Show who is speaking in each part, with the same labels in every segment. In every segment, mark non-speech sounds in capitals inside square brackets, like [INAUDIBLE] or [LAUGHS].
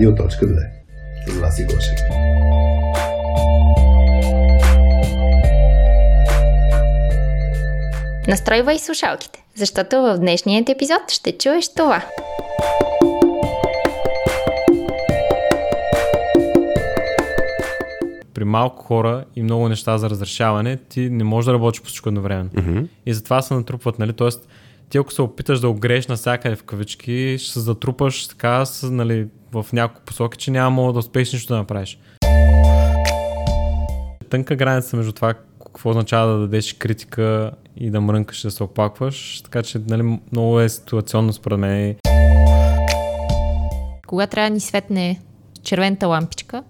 Speaker 1: Радио.2 с Васи Гошев.
Speaker 2: Настройвай слушалките, защото в днешният епизод ще чуеш това.
Speaker 3: при малко хора и много неща за разрешаване, ти не можеш да работиш по всичко едновременно.
Speaker 1: Mm-hmm.
Speaker 3: И затова се натрупват, нали? Тоест, ти ако се опиташ да огрееш навсякъде в кавички, ще се затрупаш така с, нали, в няколко посоки, че няма да успееш нищо да направиш. Тънка граница между това какво означава да дадеш критика и да мрънкаш да се оплакваш, така че нали, много е ситуационно според мен.
Speaker 2: Кога трябва да ни светне червената лампичка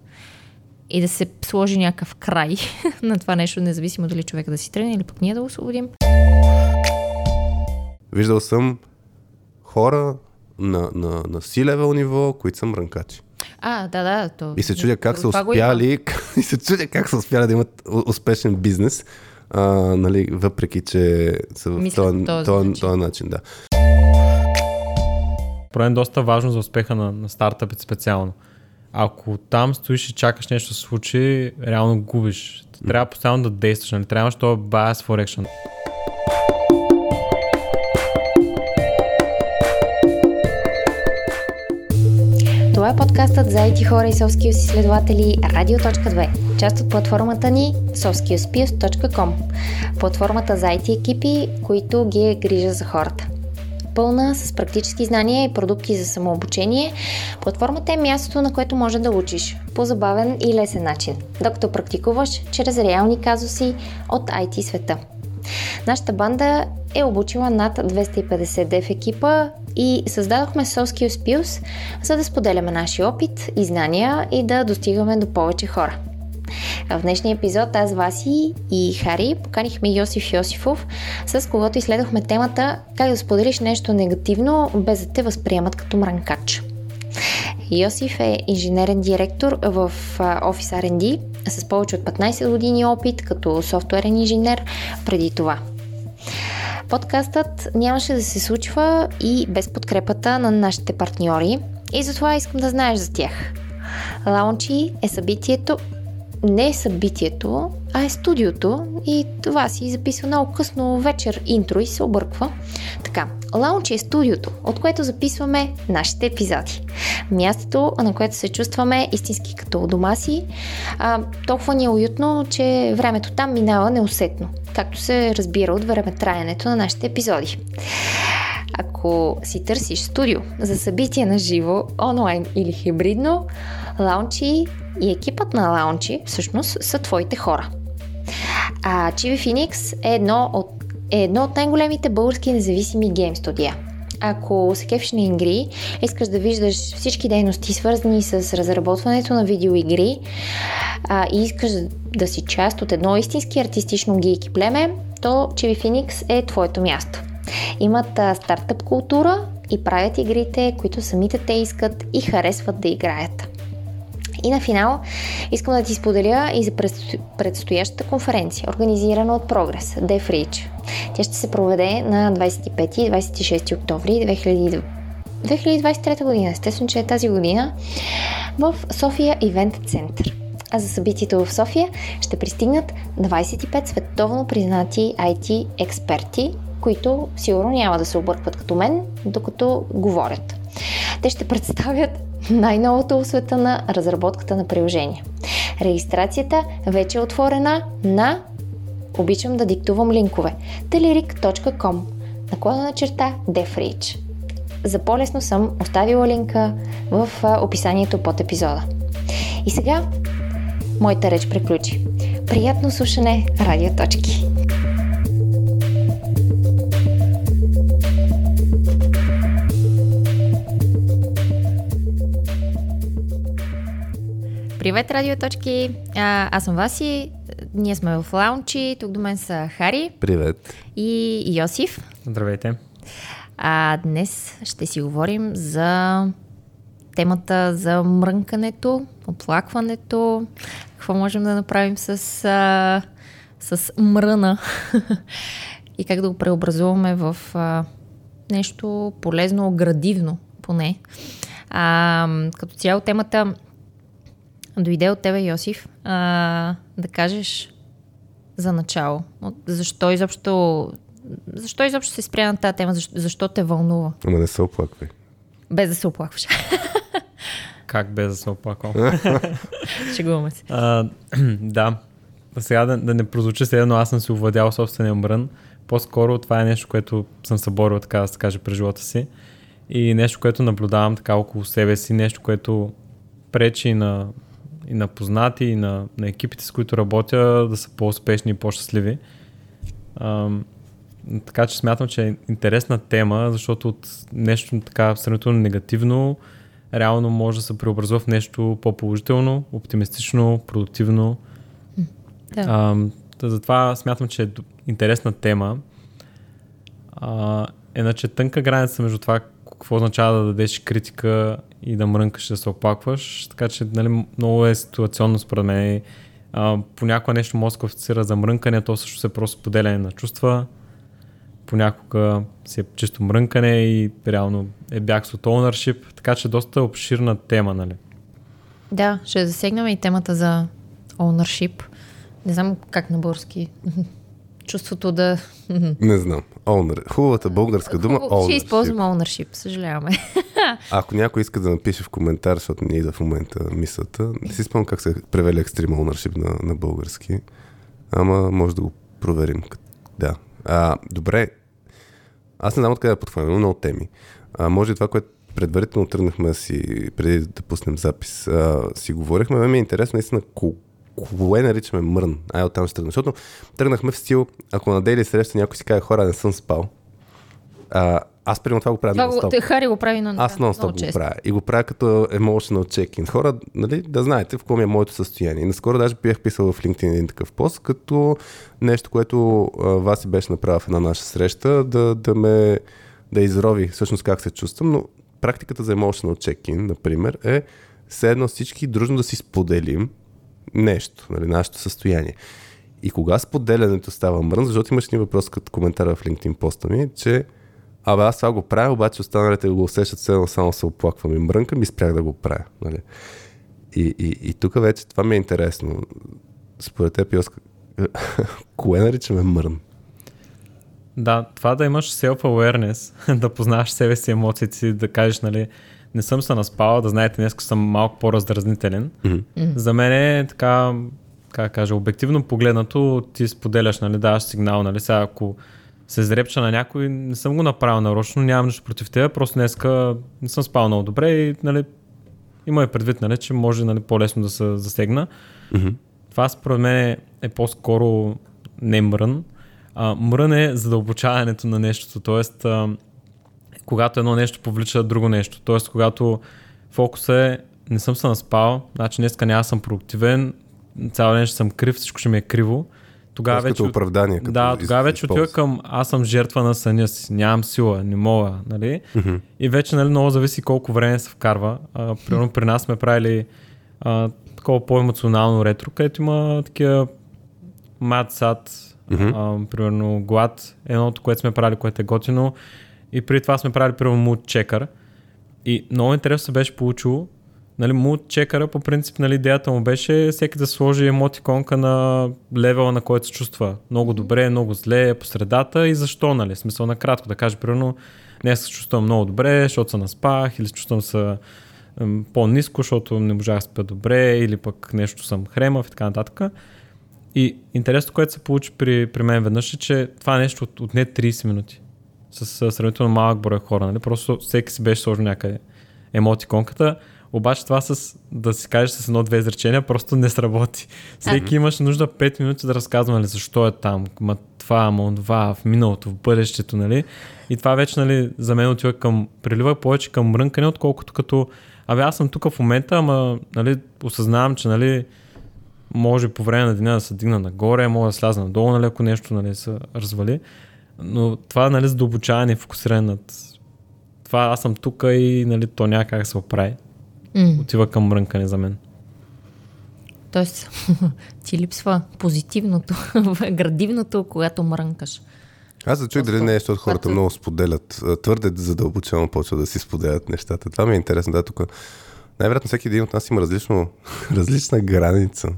Speaker 2: и да се сложи някакъв край [LAUGHS] на това нещо, независимо дали човека да си тръгне или пък ние да го освободим.
Speaker 1: Виждал съм хора на, на, на C-level ниво, които са мрънкачи.
Speaker 2: А, да, да. То...
Speaker 1: И се чудя как са успяли, [LAUGHS] и се чудя как са успяли да имат успешен бизнес, а, нали, въпреки че са в този,
Speaker 2: начин.
Speaker 1: този начин. Да.
Speaker 3: Мен доста важно за успеха на, на стартъпите специално. Ако там стоиш и чакаш нещо да се случи, реално губиш. Трябва постоянно да действаш, нали? Трябваш това bias for action.
Speaker 2: Това е подкастът за IT хора и SoftSkills изследователи Radio.2, част от платформата ни softskillspius.com, платформата за IT екипи, които ги е грижа за хората. Пълна с практически знания и продукти за самообучение, платформата е мястото, на което може да учиш по забавен и лесен начин, докато практикуваш чрез реални казуси от IT света. Нашата банда е обучила над 250 дев екипа и създадохме Soft Skills Pills, за да споделяме нашия опит и знания и да достигаме до повече хора. В днешния епизод аз, Васи и Хари поканихме Йосиф Йосифов, с когото изследвахме темата как да споделиш нещо негативно, без да те възприемат като мранкач. Йосиф е инженерен директор в Office R&D с повече от 15 години опит като софтуерен инженер преди това. Подкастът нямаше да се случва и без подкрепата на нашите партньори и затова искам да знаеш за тях. Лаунчи е събитието, не е събитието, а е студиото и това си записва много късно вечер интро и се обърква. Така, Лаунч е студиото, от което записваме нашите епизоди. Мястото, на което се чувстваме истински като у дома си. А, толкова ни е уютно, че времето там минава неусетно, както се разбира от времетраенето на нашите епизоди. Ако си търсиш студио за събитие на живо, онлайн или хибридно, Лаунчи и екипът на Лаунчи всъщност са твоите хора. А Chibi Phoenix е едно от, е едно от най-големите български независими гейм студия. Ако се кефиш на игри, искаш да виждаш всички дейности свързани с разработването на видеоигри а, и искаш да си част от едно истински артистично гейки племе, то Chibi Phoenix е твоето място. Имат а, стартъп култура и правят игрите, които самите те искат и харесват да играят. И на финал искам да ти споделя и за предсто- предстоящата конференция, организирана от Progress, DevReach. Тя ще се проведе на 25 и 26 октомври 2000 2023 година. Естествено, че е тази година в София Ивент Център. А за събитието в София ще пристигнат 25 световно признати IT експерти, които сигурно няма да се объркват като мен, докато говорят. Те ще представят [LAUGHS] най-новото в света на разработката на приложения. Регистрацията вече е отворена на обичам да диктувам линкове telerik.com наклона на черта DevReach. За по-лесно съм оставила линка в описанието под епизода. И сега моята реч приключи. Приятно слушане, радиоточки! Привет, радиоточки! А, аз съм Васи, ние сме в лаунчи, тук до мен са Хари
Speaker 1: Привет.
Speaker 2: и Йосиф.
Speaker 3: Здравейте.
Speaker 2: А днес ще си говорим за темата за мрънкането, оплакването, какво можем да направим с, а, с мръна [LAUGHS] и как да го преобразуваме в а, нещо полезно, градивно поне. А, като цяло темата дойде от тебе, Йосиф, а, да кажеш за начало. От- Защо изобщо, защо изобщо се спря на тази тема? Защо, защо те вълнува?
Speaker 1: Ама не се оплаквай.
Speaker 2: Без да се оплакваш. [LAUGHS]
Speaker 3: Как без да се оплаквам? [LAUGHS]
Speaker 2: Шегуваме се.
Speaker 3: А, [CLEARS THROAT] да. Сега да, да не прозвучи се едно, аз съм си овладял собствения мрън. По-скоро това е нещо, което съм съборил, така да се каже, през живота си. И нещо, което наблюдавам така около себе си, нещо, което пречи на, и на познати, и на, на екипите, с които работя, да са по-успешни и по-щастливи. Ам, така че смятам, че е интересна тема, защото от нещо така сравнително негативно, реално може да се преобразува в нещо по-положително, оптимистично, продуктивно.
Speaker 2: Да.
Speaker 3: А, затова смятам, че е интересна тема. А, иначе тънка граница между това какво означава да дадеш критика и да мрънкаш да се оплакваш. Така че нали, много е ситуационно според мен. Понякога нещо може да се за мрънкане, то също е просто поделяне на чувства. Понякога си е чисто мрънкане и реално е бягство от ownership, така че доста обширна тема, нали?
Speaker 2: Да, ще засегнем и темата за ownership. Не знам как на български. [LAUGHS] Чувството да...
Speaker 1: Не знам. Owner. Хубавата българска дума
Speaker 2: Хубаво, Ще
Speaker 1: ownership.
Speaker 2: използвам ownership, съжаляваме. [LAUGHS]
Speaker 1: Ако някой иска да напише в коментар, защото не идва в момента мисълта, не си спомням как се превели Extreme Ownership на, на български, ама може да го проверим. Да. А, добре. Аз не знам откъде да подхванем, много теми. А, може това, което предварително тръгнахме си, преди да пуснем запис, а, си говорихме, ме ми е интересно наистина ко, кое наричаме мрън. Ай, оттам ще тръгнем. Защото тръгнахме в стил, ако на дейли среща някой си каже, хора, не съм спал. А, аз примерно това го правя
Speaker 2: Това те, Хари го прави на
Speaker 1: аз нон стоп го правя. И го правя като emotional check-in. Хора, нали, да знаете в какво е моето състояние. Наскоро даже бях писал в LinkedIn един такъв пост, като нещо, което а, Васи беше направил в една наша среща, да, да ме да изрови всъщност как се чувствам, но практиката за emotional check-in, например, е все едно всички дружно да си споделим нещо, нали, нашето състояние. И кога споделянето става мрън, защото имаш един въпрос като коментар в LinkedIn поста ми, че Абе, аз това го правя, обаче останалите го усещат все само се оплаквам и мрънкам и спрях да го правя. Нали? И, и, и тук вече това ми е интересно. Според теб, Йоска, [LAUGHS] кое наричаме мрън?
Speaker 3: Да, това да имаш self-awareness, [LAUGHS] да познаваш себе си, емоциите си, да кажеш, нали, не съм се наспала, да знаете, днес съм малко по-раздразнителен.
Speaker 1: Mm-hmm.
Speaker 3: За мен е така, как кажа, обективно погледнато, ти споделяш, нали, даваш сигнал, нали, сега ако се зрепча на някой, не съм го направил нарочно, нямам нищо против теб, просто днеска не съм спал много добре и, нали, има и предвид, нали, че може, нали, по-лесно да се засегна.
Speaker 1: Mm-hmm.
Speaker 3: Това според мен е, е по-скоро не мрън. А, мрън е задълбочаването на нещото, т.е. когато едно нещо повлича друго нещо, т.е. когато фокусът е не съм се наспал, значи днеска няма съм продуктивен, цял ден ще съм крив, всичко ще ми е криво. Тогава
Speaker 1: Тоест
Speaker 3: вече,
Speaker 1: като оправдание. Като
Speaker 3: да, тогава вече отива към аз съм жертва на съня си, нямам сила, не мога, нали? И вече нали, много зависи колко време се вкарва. А, примерно при нас сме правили а, такова по-емоционално ретро, където има такива мат сад, а, примерно глад, едното, което сме правили, което е готино. И преди това сме правили примерно mood checker. И много интересно се беше получило. Нали, mood checker по принцип, нали, идеята му беше всеки да сложи емотиконка на левела, на който се чувства. Много добре, много зле, по средата и защо, нали? Смисъл накратко да каже, примерно, днес се чувствам много добре, защото се наспах, или се чувствам се по-низко, защото не можах да спя добре, или пък нещо съм хремав и така нататък. И интересното, което се получи при, при мен веднъж е, че това нещо от, отне 30 минути. С, сравнително малък брой хора. Нали? Просто всеки си беше сложил някъде емотиконката. Обаче това с, да си кажеш с едно-две изречения просто не сработи. Всеки имаше нужда 5 минути да разказва нали, защо е там, ма това, ма това, в миналото, в бъдещето, нали? И това вече, нали, за мен отива към, прилива повече към мрънкане, отколкото като, абе аз съм тук в момента, ама, нали, осъзнавам, че, нали, може по време на деня да се дигна нагоре, може да сляза надолу, нали, ако нещо, нали, се развали. Но това, нали, задълбочаване фокусиране над това аз съм тук и, нали, то няма как да се оправи.
Speaker 2: М.
Speaker 3: Отива към мрънкане за мен.
Speaker 2: Тоест, [LAUGHS] ти липсва позитивното, [LAUGHS] градивното, когато мрънкаш.
Speaker 1: Аз за чух дали не е, защото хората
Speaker 2: Когато-
Speaker 1: много споделят. а, Твърде задълбочено почва да си споделят нещата. Това ми е интересно. Да, тук най-вероятно всеки един от нас има различно, [LAUGHS] различна граница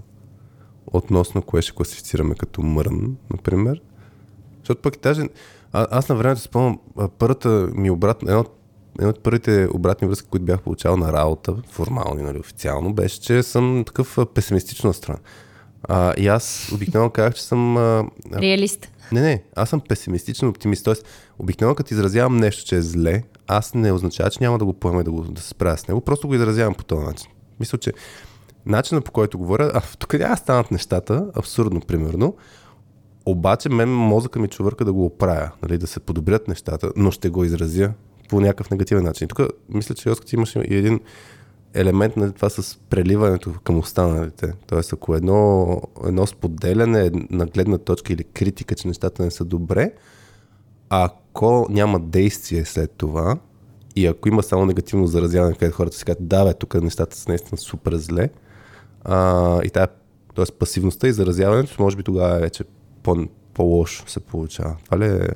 Speaker 1: относно кое ще класифицираме като мрън, например. Защото пък даже... А, аз на времето спомням, първата ми обратна... Едно, от- от първите обратни връзки, които бях получавал на работа, формални, нали, официално, беше, че съм такъв а, песимистично настроен. А, и аз обикновено казах, че съм а,
Speaker 2: Реалист.
Speaker 1: не, не, аз съм песимистичен оптимист. Тоест, обикновено като изразявам нещо, че е зле, аз не означава, че няма да го поема и да, го, да се справя с него. Просто го изразявам по този начин. Мисля, че начинът по който говоря, а тук да станат нещата, абсурдно, примерно. Обаче мен мозъка ми чувърка да го оправя, нали, да се подобрят нещата, но ще го изразя по някакъв негативен начин. Тук мисля, че Йоска ти имаш и един елемент на това с преливането към останалите. Тоест, ако едно, едно споделяне на гледна точка или критика, че нещата не са добре, ако няма действие след това и ако има само негативно заразяване, където хората си казват, да, бе, тук нещата са наистина супер зле, а, и тая, т.е. пасивността и заразяването, може би тогава вече по, по-лошо се получава. Това ли е?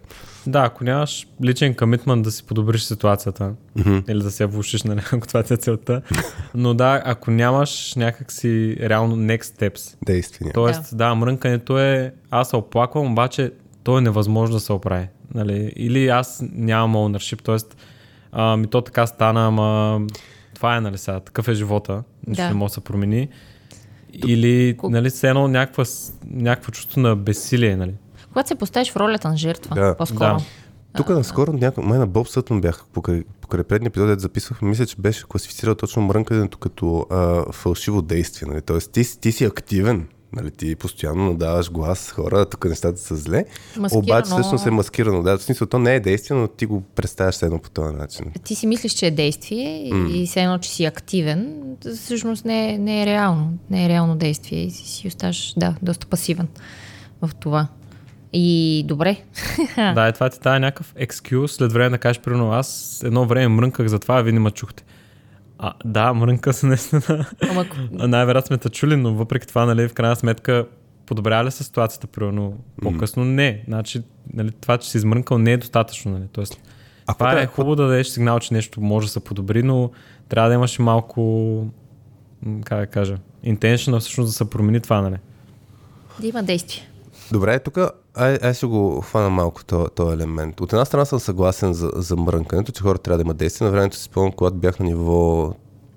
Speaker 3: Да, ако нямаш личен комитмент да си подобриш ситуацията mm-hmm. или да се влушиш, нали, [LAUGHS] ако това ти е целта. Но да, ако нямаш някакси реално next steps.
Speaker 1: Действие. няма.
Speaker 3: Тоест, да, да мрънкането е, аз се оплаквам, обаче то е невъзможно да се оправи. Нали? Или аз нямам ownership, т.е. а, ми то така стана, ама това е, нали сега, такъв е живота, нищо
Speaker 2: Да.
Speaker 3: не може да се промени. Или,
Speaker 2: Ку-
Speaker 3: нали, все едно някаква, някакво чувство на безсилие, нали?
Speaker 2: Когато се поставиш в ролята на жертва,
Speaker 1: Да.
Speaker 2: по-скоро.
Speaker 3: Да.
Speaker 1: Тук наскоро някой, май на Боб Сътън бях покрай, покрай предния епизод, дето записвахме, мисля, че беше класифицирал точно мрънкането като а, фалшиво действие. Нали? Тоест ти, ти си активен, нали? ти постоянно надаваш глас, хора, тук нещата са зле,
Speaker 2: Маскирано.
Speaker 1: обаче всъщност е маскирано. Да, в смисъл, то не е действие, но ти го представяш едно по този начин.
Speaker 2: Ти си мислиш, че е действие и все едно, че си активен, всъщност не е, не е реално. Не е реално действие и си, си оставаш, да, доста пасивен в това. И добре. [LAUGHS]
Speaker 3: Да, и това ти дава някакъв екскюз, след време да кажеш, примерно, аз едно време мрънках за това, а вие не ме чухте. А, да, мрънка се наистина.
Speaker 2: Ама, [LAUGHS]
Speaker 3: Най-вероятно сме те чули, но въпреки това, нали, в крайна сметка, подобрява ли се ситуацията, примерно, по-късно? Не. Значи, нали, това, че си измрънкал, не е достатъчно. Нали? Тоест,
Speaker 1: Ако
Speaker 3: това е
Speaker 1: трябва-
Speaker 3: хубаво да дадеш сигнал, че нещо може да се подобри, но трябва да имаш и малко, как да кажа, intention всъщност да се промени това, нали?
Speaker 2: да има действие.
Speaker 1: Добре, тук ай, ай ще го хвана малко този, елемент. От една страна съм съгласен за, за мрънкането, че хората трябва да имат действие. На времето си спомням, когато бях на ниво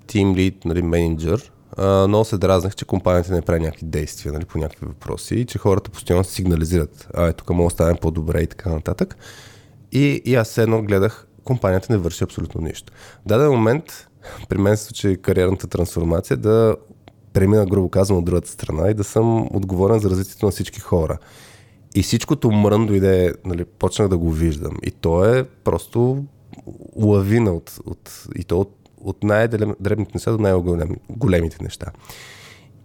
Speaker 1: team lead, нали, менеджер, много се дразнах, че компанията не прави някакви действия нали, по някакви въпроси и че хората постоянно се сигнализират. А, е, тук мога да стане по-добре и така нататък. И, и аз едно гледах, компанията не върши абсолютно нищо. В даден момент, при мен се случи кариерната трансформация да премина, грубо казано, от другата страна и да съм отговорен за развитието на всички хора. И всичкото мрън дойде, нали, почнах да го виждам. И то е просто лавина от, от, и то от, от най-дребните неща до най-големите неща.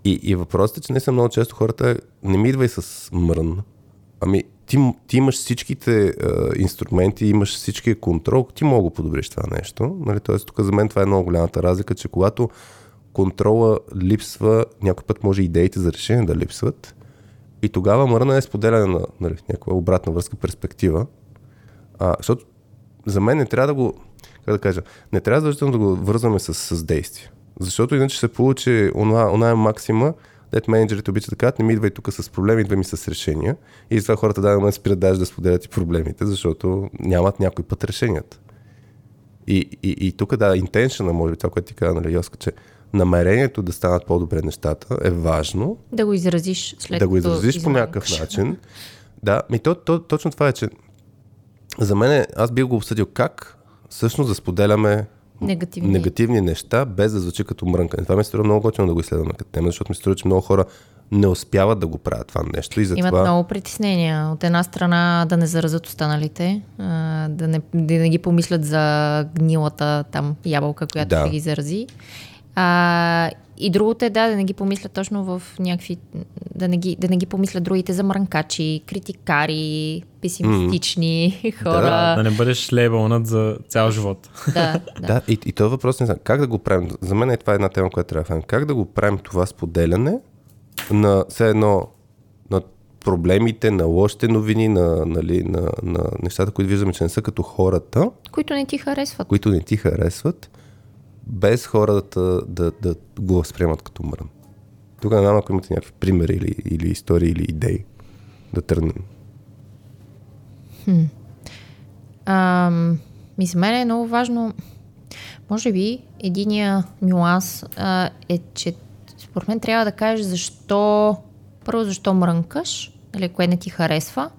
Speaker 1: И, и въпросът е, че не съм много често хората не ми идвай с мрън. Ами ти, ти имаш всичките е, инструменти, имаш всичкия контрол, ти мога да подобриш това нещо. Нали? Тоест, тук за мен това е много голямата разлика, че когато контрола липсва, някой път може идеите за решение да липсват. И тогава мръна е споделяне на нали, някаква обратна връзка, перспектива. А, защото за мен не трябва да го, как да кажа, не трябва задължително да го вързваме с, с действие. Защото иначе се получи она, она е максима, дет менеджерите обичат да кажат, не ми идвай тук с проблеми, идвай ми с решения. И затова хората да момент спират даже да споделят и проблемите, защото нямат някой път решенията. И, и, и тук да, интеншъна, може би това, което ти каза, нали, Йоска, че намерението да станат по-добре нещата е важно,
Speaker 2: Да го изразиш след
Speaker 1: да го изразиш по някакъв начин. Да, ми то, то, точно това е, че за мен е- аз бих го обсъдил как всъщност да споделяме
Speaker 2: Негативни.
Speaker 1: негативни неща, без да звучи като мрънкане. Това ми се струва много готино да го изследваме като тема, защото ми се струва, че много хора не успяват да го правят това нещо и затова...
Speaker 2: Имат много притеснения. От една страна да не заразят останалите, да не, да не ги помислят за гнилата там ябълка, която
Speaker 1: Да.
Speaker 2: ще ги зарази. А, и другото е да, да не ги помислят точно в някакви... Да не ги, да не ги помислят другите за мрънкачи, критикари, песимистични [LAUGHS] хора.
Speaker 3: Да, да не бъдеш лейбълнат за цял живот. [LAUGHS]
Speaker 2: да, да.
Speaker 1: Да, и, и този въпрос не знам. Как да го правим? За мен е това една тема, която трябва да. Как да го правим това споделяне на все едно на проблемите, на лошите новини, на, нали, на, на нещата, които виждаме, че не са като хората,
Speaker 2: Които не ти харесват.
Speaker 1: които не ти харесват, без хората да, да, го възприемат като мрън. Тук не знам, ако имате някакви примери или, или истории или идеи да тръгнем.
Speaker 2: Ам, ми за мен е много важно, може би, единия нюанс а, е, че според мен трябва да кажеш защо, първо защо мрънкаш, нали, кое не ти харесва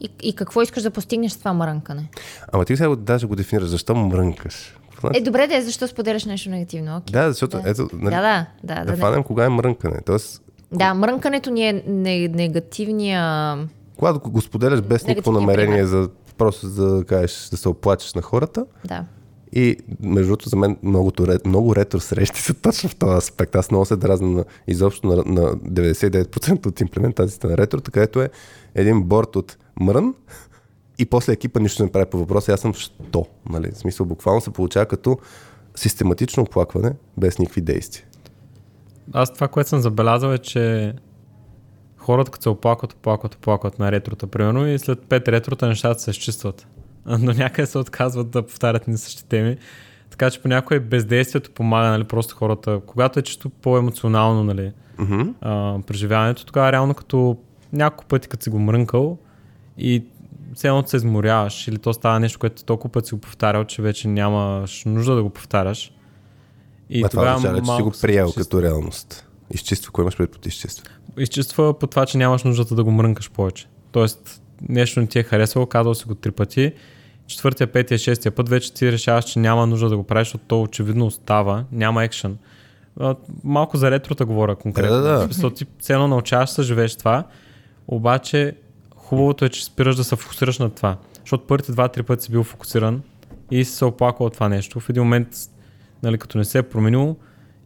Speaker 2: и, и какво искаш да постигнеш с това мрънкане.
Speaker 1: Ама ти сега даже го дефинираш, защо мрънкаш? Какво
Speaker 2: Е, добре да е, защо споделяш нещо негативно. Окей.
Speaker 1: Да, защото
Speaker 2: Да.
Speaker 1: ето, нали,
Speaker 2: Да, да, да.
Speaker 1: да,
Speaker 2: да, да,
Speaker 1: фанем кога е мрънкане. Тоест,
Speaker 2: да, мрънкането ни е не, негативния...
Speaker 1: когато го споделяш без никакво намерение за просто за да кажеш, да се оплачеш на хората,
Speaker 2: Да.
Speaker 1: И между другото за мен многото, много ретро срещи са точно в този аспект. Аз много се дразна на, изобщо на, на 99% от имплементациите на ретро, където е един борт от мрън и после екипа нищо не прави по въпроса. Аз съм що? Нали? В смисъл буквално се получава като систематично оплакване без никакви действия.
Speaker 3: Аз това, което съм забелязал е, че хората като се оплакват, оплакват, оплакват на ретрота, примерно, и след пет ретрота нещата се изчистват. Но някъде се отказват да повтарят ни същи теми. Така че понякога и бездействието помага, нали, просто хората, когато е чисто по-емоционално, нали,
Speaker 1: Mm-hmm.
Speaker 3: а, преживяването, тогава реално като няколко пъти, като си го мрънкал и все едно се изморяваш или то става нещо, което толкова пъти си го повтарял, че вече нямаш нужда да го повтаряш.
Speaker 1: И това означава, че си го приел като реалност. Изчиства, кое имаш пред под изчиства.
Speaker 3: изчиства по това, че нямаш нуждата да го мрънкаш повече. Тоест, нещо не ти е харесало, казал си го три пъти, четвъртия, петия, шестия път вече ти решаваш, че няма нужда да го правиш, защото то очевидно остава, няма екшен. А, Малко за ретрота говоря конкретно.
Speaker 1: Да, да, да.
Speaker 3: Ти все едно научаваш да живееш това, обаче хубавото е, че спираш да се фокусираш на това. Защото първите два-три пъти си бил фокусиран и си се оплакал от това нещо. В един момент, нали, като не се е променило,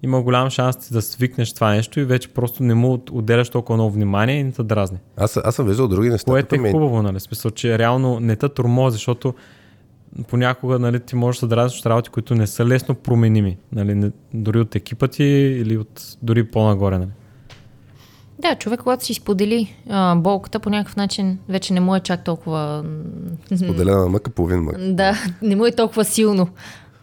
Speaker 3: има голям шанс ти да свикнеш това нещо и вече просто не му отделяш толкова много внимание и не те дразни.
Speaker 1: Аз, аз съм виждал други неща.
Speaker 3: Което е хубаво, нали? Смисъл, че реално не те тормози, защото понякога нали, ти можеш да дразниш от работи, които не са лесно променими. Нали? Дори от екипа ти или от дори по-нагоре. Нали?
Speaker 2: Да, човек, когато си сподели а, болката, по някакъв начин вече не му е чак толкова...
Speaker 1: Споделена мъка, половин мъка. [LAUGHS]
Speaker 2: Да, не му е толкова силно.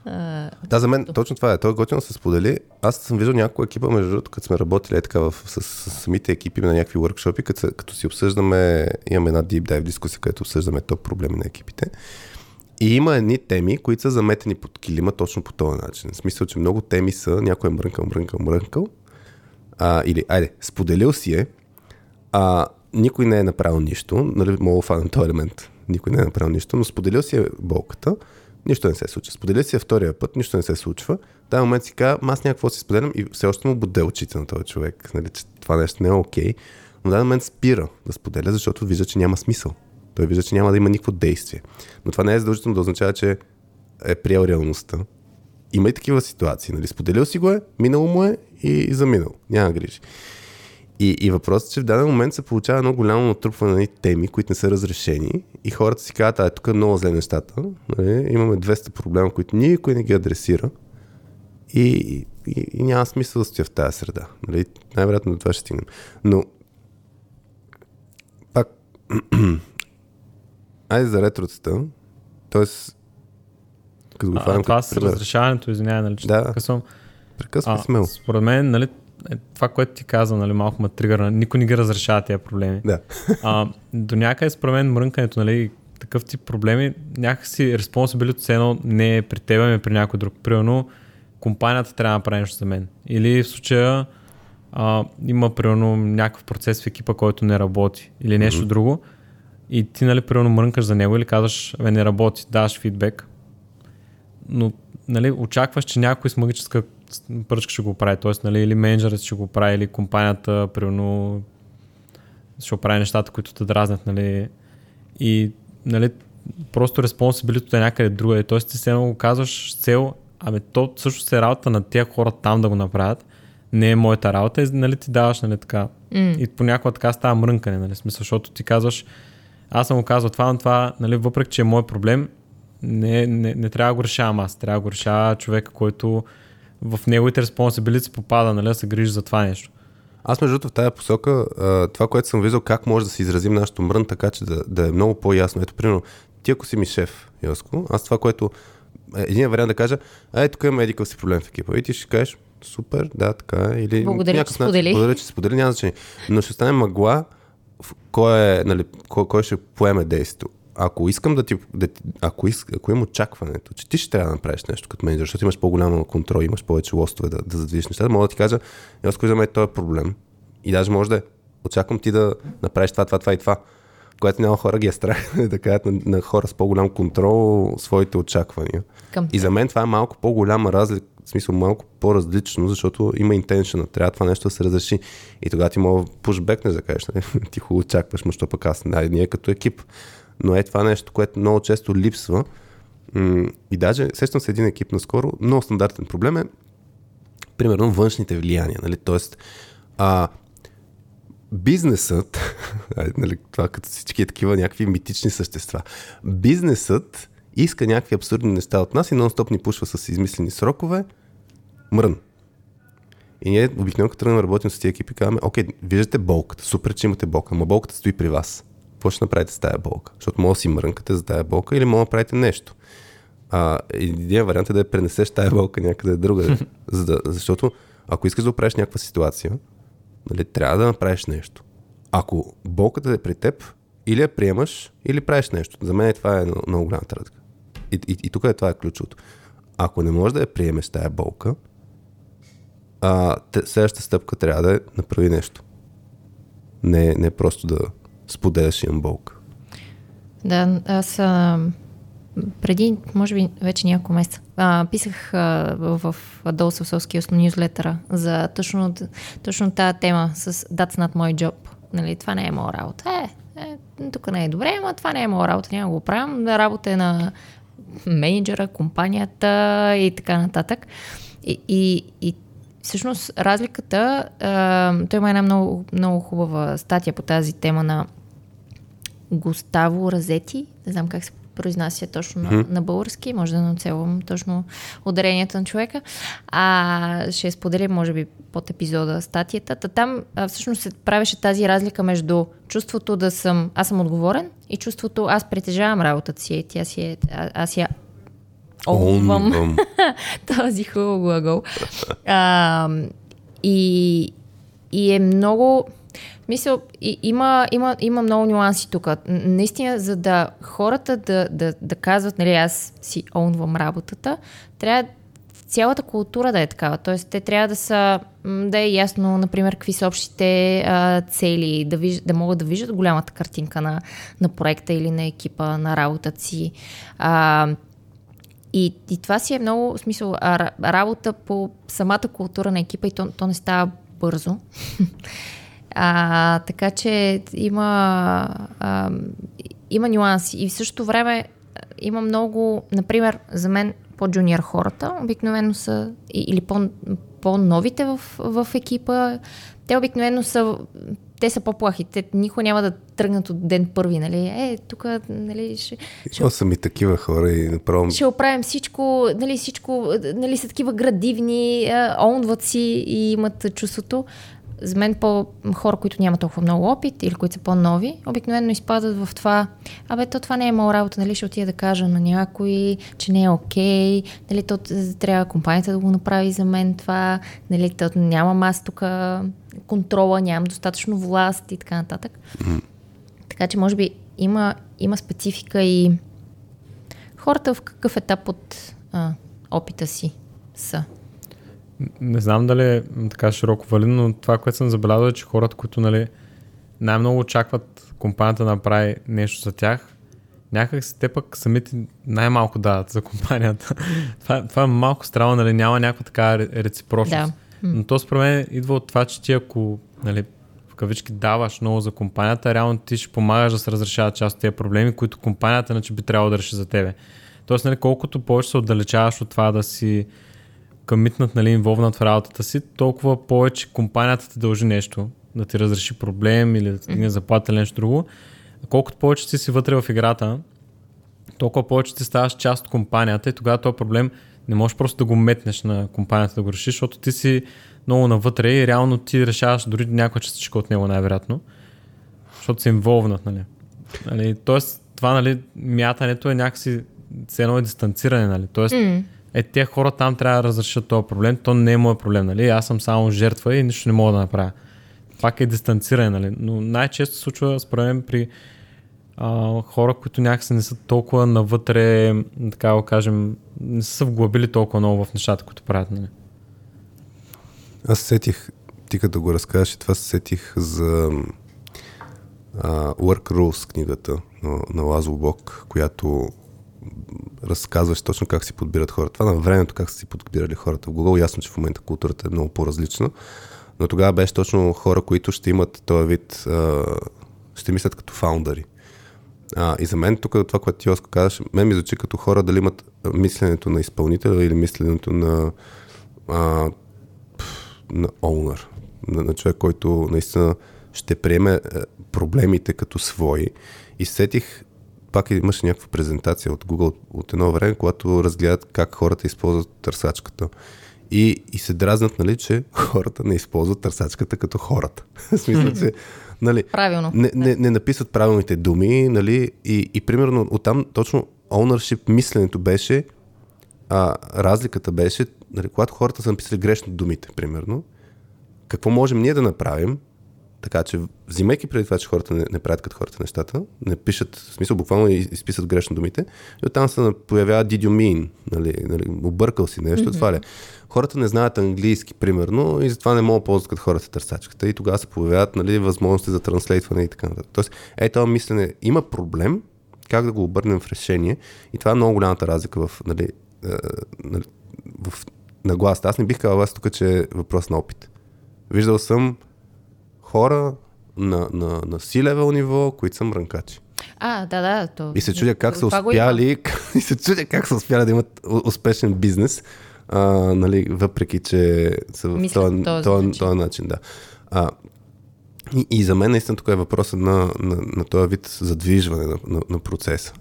Speaker 2: А,
Speaker 1: Да, за мен точно това е. Той готино се сподели. Аз съм виждал няколко екипа, между другото, като сме работили е така в, с, с, самите екипи на някакви workshop, като, като си обсъждаме, имаме една deep dive дискусия, където обсъждаме топ проблеми на екипите. И има едни теми, които са заметени под килима точно по този начин. В смисъл, че много теми са, някой е мрънкал, мрънкал, мрънкал. А, или, айде, споделил си е, а никой не е направил нищо, нали, мога да фанем този елемент, никой не е направил нищо, но споделил си е болката, нищо не се случва. Споделил си е втория път, нищо не се случва. В този момент си казва, «Ма аз някакво си споделям и все още му боде очите на този човек, нали, че това нещо не е окей. Но в даден момент спира да споделя, защото вижда, че няма смисъл. Той вижда, че няма да има никакво действие. Но това не е задължително да означава, че е приел реалността. Има и такива ситуации. Нали? Споделил си го е, минало му е и заминал. Няма грижи. И, и въпросът е, че в даден момент се получава едно голямо натрупване на теми, които не са разрешени и хората си казват, а тук е много зле нещата. Нали? Имаме 200 проблема, които никой не ги адресира и, и, и няма смисъл да стоя в тази среда. Нали? Най-вероятно до това ще стигнем. Но пак [CLEARS THROAT] айде за ретротата, т.е. като го
Speaker 3: А, това с разрешаването, извинявай, нали,
Speaker 1: да.
Speaker 3: късвам.
Speaker 1: Прекъсвай смело.
Speaker 3: според мен, нали, е, това, което ти каза, нали, малко ме тригърна, никой не ги разрешава тези проблеми.
Speaker 1: Да.
Speaker 3: А, до някъде според мен мрънкането, нали, такъв тип проблеми, някакси респонсабилито все едно не е при теб, ами е при някой друг. Примерно, компанията трябва да направи нещо за мен. Или в случая а, има, примерно, някакъв процес в екипа, който не работи. Или нещо mm-hmm. друго. И ти, нали, примерно, мрънкаш за него или казваш, бе, не работи, даваш фидбек. Но, нали, очакваш, че някой с магическа пръчка ще го прави. Тоест, нали, или менеджерът ще го прави, или компанията, примерно, ще оправи нещата, които те дразнят, нали. И, нали, просто респонсибилитето е някъде друга. Тоест, ти се го казваш цел, ами то също е работа на тези хора там да го направят. Не е моята работа, и, нали, ти даваш, нали, така.
Speaker 2: м,
Speaker 3: И понякога така става мрънкане, нали, смисъл, защото ти казваш, аз съм го казал това, но това, нали, въпреки, че е мой проблем, не, не, не трябва да го решавам аз, трябва да го решава човека, който в неговите респонсабилити попада, нали, да се грижи за това нещо.
Speaker 1: Аз между другото в тази посока, това, което съм виждал, как може да се изразим нашото мрън, така че да, да е много по-ясно. Ето, примерно, ти ако си ми шеф, Йоско, аз това, което един вариант да кажа, ай, тук има едикъв си проблем в екипа. И ти ще кажеш, супер, да, така е. Или
Speaker 2: Благодаря, че
Speaker 1: някакъв начин-
Speaker 2: сподели.
Speaker 1: Благодаря, че сподели, няма значение. Но ще стане мъгла, в кой, е, нали, кой, кой ще поеме действието. Ако искам да ти, да, ако, иск, ако имам очакването, че ти ще трябва да направиш нещо като менеджер, защото имаш по-голяма контрол, имаш повече лостове да, да задвижиш нещата, мога да ти кажа, аз за мен този е проблем. И даже може да е, очаквам ти да направиш това, това, това и това. Което няма хора ги е страх [LAUGHS] да кажат на, на хора с по-голям контрол своите очаквания.
Speaker 2: Към
Speaker 1: И за мен това е малко по-голяма разлика, в смисъл малко по-различно, защото има интеншън, трябва това нещо да се разреши. И тогава ти мога пушбекнеш да кажеш, нали? [LAUGHS] ти хубаво очакваш, но що пък аз, да, ние като екип. Но е това нещо, което много често липсва. И даже, сещам се един екип наскоро, много стандартен проблем е, примерно, външните влияния. Нали? Тоест, а, бизнесът, [LAUGHS] нали, това като всички такива някакви митични същества, бизнесът иска някакви абсурдни неща от нас и нон-стоп ни пушва с измислени срокове, мрън. И ние обикновено като тръгнем работим с тези екипи, казваме, окей, виждате болката, супер, че имате болка, но болката стои при вас. Какво ще направите с тази болка? Защото може да си мрънкате за тази болка или може да направите нещо. А, един вариант е да я пренесеш тая болка някъде друга, [LAUGHS] за да, защото ако искаш да оправиш някаква ситуация, нали, трябва да направиш нещо. Ако болката е при теб, или я приемаш, или правиш нещо. За мен това е много, голямата разлика. И, и, и тук е това е ключовото. Ако не можеш да я приемеш тая болка, а, следващата стъпка трябва да е направи нещо. Не, не просто да споделяш имам болка.
Speaker 2: Да, аз а, преди, може би, вече няколко месеца, а, писах а, в, в Долу Савсовски нюзлетъра за точно, точно тази тема с That's not my job. Нали, това не е моя работа. Е, е, тук не е добре, ама това не е моя работа, няма го правим. Работа е на менеджера, компанията и така нататък. И, и, и всъщност разликата, а, той има една много, много хубава статия по тази тема на Густаво Разети, не знам как се произнася точно на, на български, може да нацелвам точно ударението на човека. А, ще споделя, може би, под епизода статията. Та там а, всъщност се правеше тази разлика между чувството да съм, аз съм отговорен и чувството аз притежавам работата си, тя си е, а, аз я Онвам. [LAUGHS] този хубав глагол. А, и, и е много... Мисля, и, има, има, има много нюанси тук. Наистина, за да хората да, да, да казват, нали, аз си онвам работата, трябва цялата култура да е такава. Тоест, те трябва да са, да е ясно, например, какви са общите а, цели, да, виж, да могат да виждат голямата картинка на, на проекта или на екипа, на работата си. А, и, и това си е много, в смисъл, работа по самата култура на екипа и то, то не става бързо. [LAUGHS] а, така че има, а, има нюанси. И в същото време има много, например, за мен по-джуниор хората обикновено са, или по, по-новите в, в екипа, те обикновено са те са по-плахи. Те никога няма да тръгнат от ден първи, нали? Е, тук, нали, ще, ще
Speaker 1: Има съм и такива хора и направо...
Speaker 2: ще оправим всичко, нали, всичко, нали, са такива градивни, онват си и имат чувството. За мен по хора, които нямат толкова много опит или които са по-нови, обикновено изпадат в това, абе, то това не е моя работа, нали, ще отида да кажа на някой, че не е окей, нали, то трябва компанията да го направи за мен това, нали, то нямам аз тук контрола, нямам достатъчно власт и така нататък. Така че, може би, има, има специфика и хората в какъв етап от а, опита си са.
Speaker 3: Не знам дали е така широко валидно, но това, което съм забелязал е, че хората, които нали, най-много очакват компанията да направи нещо за тях, някак си те пък самите най-малко дават за компанията. [LAUGHS] това, това е малко странно, нали, няма някаква така ре- реципрочност.
Speaker 2: Да.
Speaker 3: Но то според мен идва от това, че ти ако нали, в кавички даваш много за компанията, реално ти ще помагаш да се разрешават част от тези проблеми, които компанията иначе би трябвало да реши за тебе. Тоест, нали, колкото повече се отдалечаваш от това да си къмитнат, нали, инволвнат в работата си, толкова повече компанията ти дължи нещо, да ти разреши проблем или да ти дигне заплата или нещо друго. Колкото повече ти си вътре в играта, толкова повече ти ставаш част от компанията и тогава този проблем Не можеш просто да го метнеш на компанията да го решиш, защото ти си много навътре и реално ти решаваш дори някоя частичка от него най-вероятно, защото се инволвнат, нали. нали тоест, това, нали, мятането е някакси все едно е дистанциране, нали. Тоест, mm. Е, тези хора там трябва да разрешат този проблем, то не е моят проблем, нали. Аз съм само жертва и нищо не мога да направя. Пак е дистанциране, нали. Но най-често се случва, според мен, при а, хора, които някакси не са толкова навътре, така да кажем, не са вглъбили толкова много в нещата, които правят. Нали?
Speaker 1: Аз сетих, ти като го разказваш, това се сетих за а, Work Rules книгата на, на Лазо Бог, която разказваш точно как си подбират хората. Това на времето как са си подбирали хората в Google. Ясно, че в момента културата е много по-различна, но тогава беше точно хора, които ще имат този вид, ще мислят като фаундъри. А, и за мен тук това, което ти Оско казваш, мен ми звучи като хора дали имат мисленето на изпълнителя или мисленето на, а, на owner, на, на човек, който наистина ще приеме проблемите като свои. И сетих, пак имаше някаква презентация от Google от едно време, когато разгледат как хората използват търсачката. И, и се дразнат, нали, че хората не използват търсачката като хората. [LAUGHS] В смисъл, че нали,
Speaker 2: Правилно.
Speaker 1: Не, не, не написват правилните думи, нали, и, и примерно оттам точно ownership мисленето беше, а, разликата беше, нали, когато хората са написали грешно думите, примерно, какво можем ние да направим, така че, взимайки преди това, че хората не, не правят като хората нещата, не пишат, в смисъл буквално изписат грешно думите, и оттам се появява did you mean, нали, нали, объркал си нещо, mm-hmm. това ли. Хората не знаят английски, примерно, и затова не могат да ползват като хората търсачката. И тогава се появяват нали, възможности за транслейтване и така нататък. Тоест, е това мислене, има проблем, как да го обърнем в решение. И това е много голямата разлика в, нали, е, нали, в нагласта. Аз не бих казал вас тук, че е въпрос на опит. Виждал съм хора на, на, на C-level ниво, които са мрънкачи.
Speaker 2: А, да, да. То...
Speaker 1: И се чудя как са успяли, [LAUGHS] и се чудя как са успяли да имат успешен бизнес, а, нали, въпреки, че са в този, този, този, този начин. Да. А, и, и за мен наистина тук е въпросът на, на, на този вид задвижване на, на, на процеса.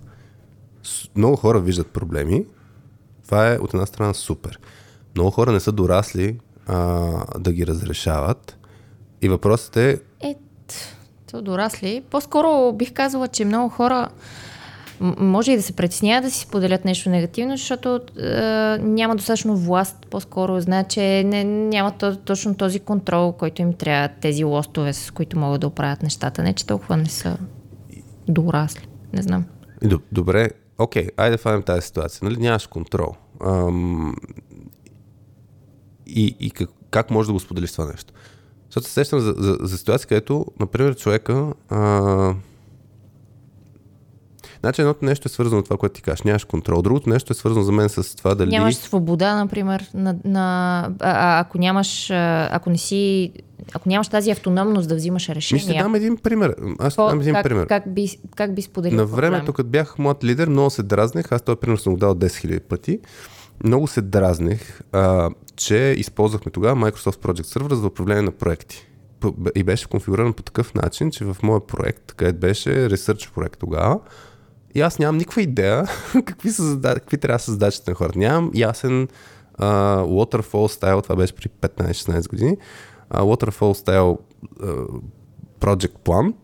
Speaker 1: Много хора виждат проблеми. Това е от една страна супер. Много хора не са дорасли а, да ги разрешават. И въпросът е...
Speaker 2: Е, то дорасли. По-скоро бих казала, че много хора може и да се притесняват да си споделят нещо негативно, защото е, няма достатъчно власт, по-скоро знаят, че не, няма точно този контрол, който им трябва, тези лостове, с които могат да оправят нещата. Не, че толкова не са дорасли. Не знам.
Speaker 1: Добре, окей, okay, айде да фанем тази ситуация. Нали, нямаш контрол. Ам... И, и как, как можеш да го споделиш това нещо? Защото се сещам за, за, за ситуация, където, например, човека а, Значи едното нещо е свързано с това, което ти кажеш. Нямаш контрол. Другото нещо е свързано за мен с това дали...
Speaker 2: Нямаш свобода, например, на, на, а, ако нямаш, ако не си ако нямаш тази автономност да взимаш решения.
Speaker 1: Ще дам един пример. Аз По, дам един
Speaker 2: как,
Speaker 1: пример.
Speaker 2: Как би, как би споделил
Speaker 1: На времето, като бях млад лидер, много се дразнех. Аз този пример съм го дал 10 000 пъти. Много се дразнех, а, че използвахме тогава Microsoft Project Server за управление на проекти. И беше конфигуриран по такъв начин, че в моя проект, където беше Research проект тогава, и аз нямам никаква идея [LAUGHS] какви, са зада... какви трябва да са задачите на хората. Нямам ясен uh, waterfall style, това беше при 15-16 години, uh, waterfall style uh, project план.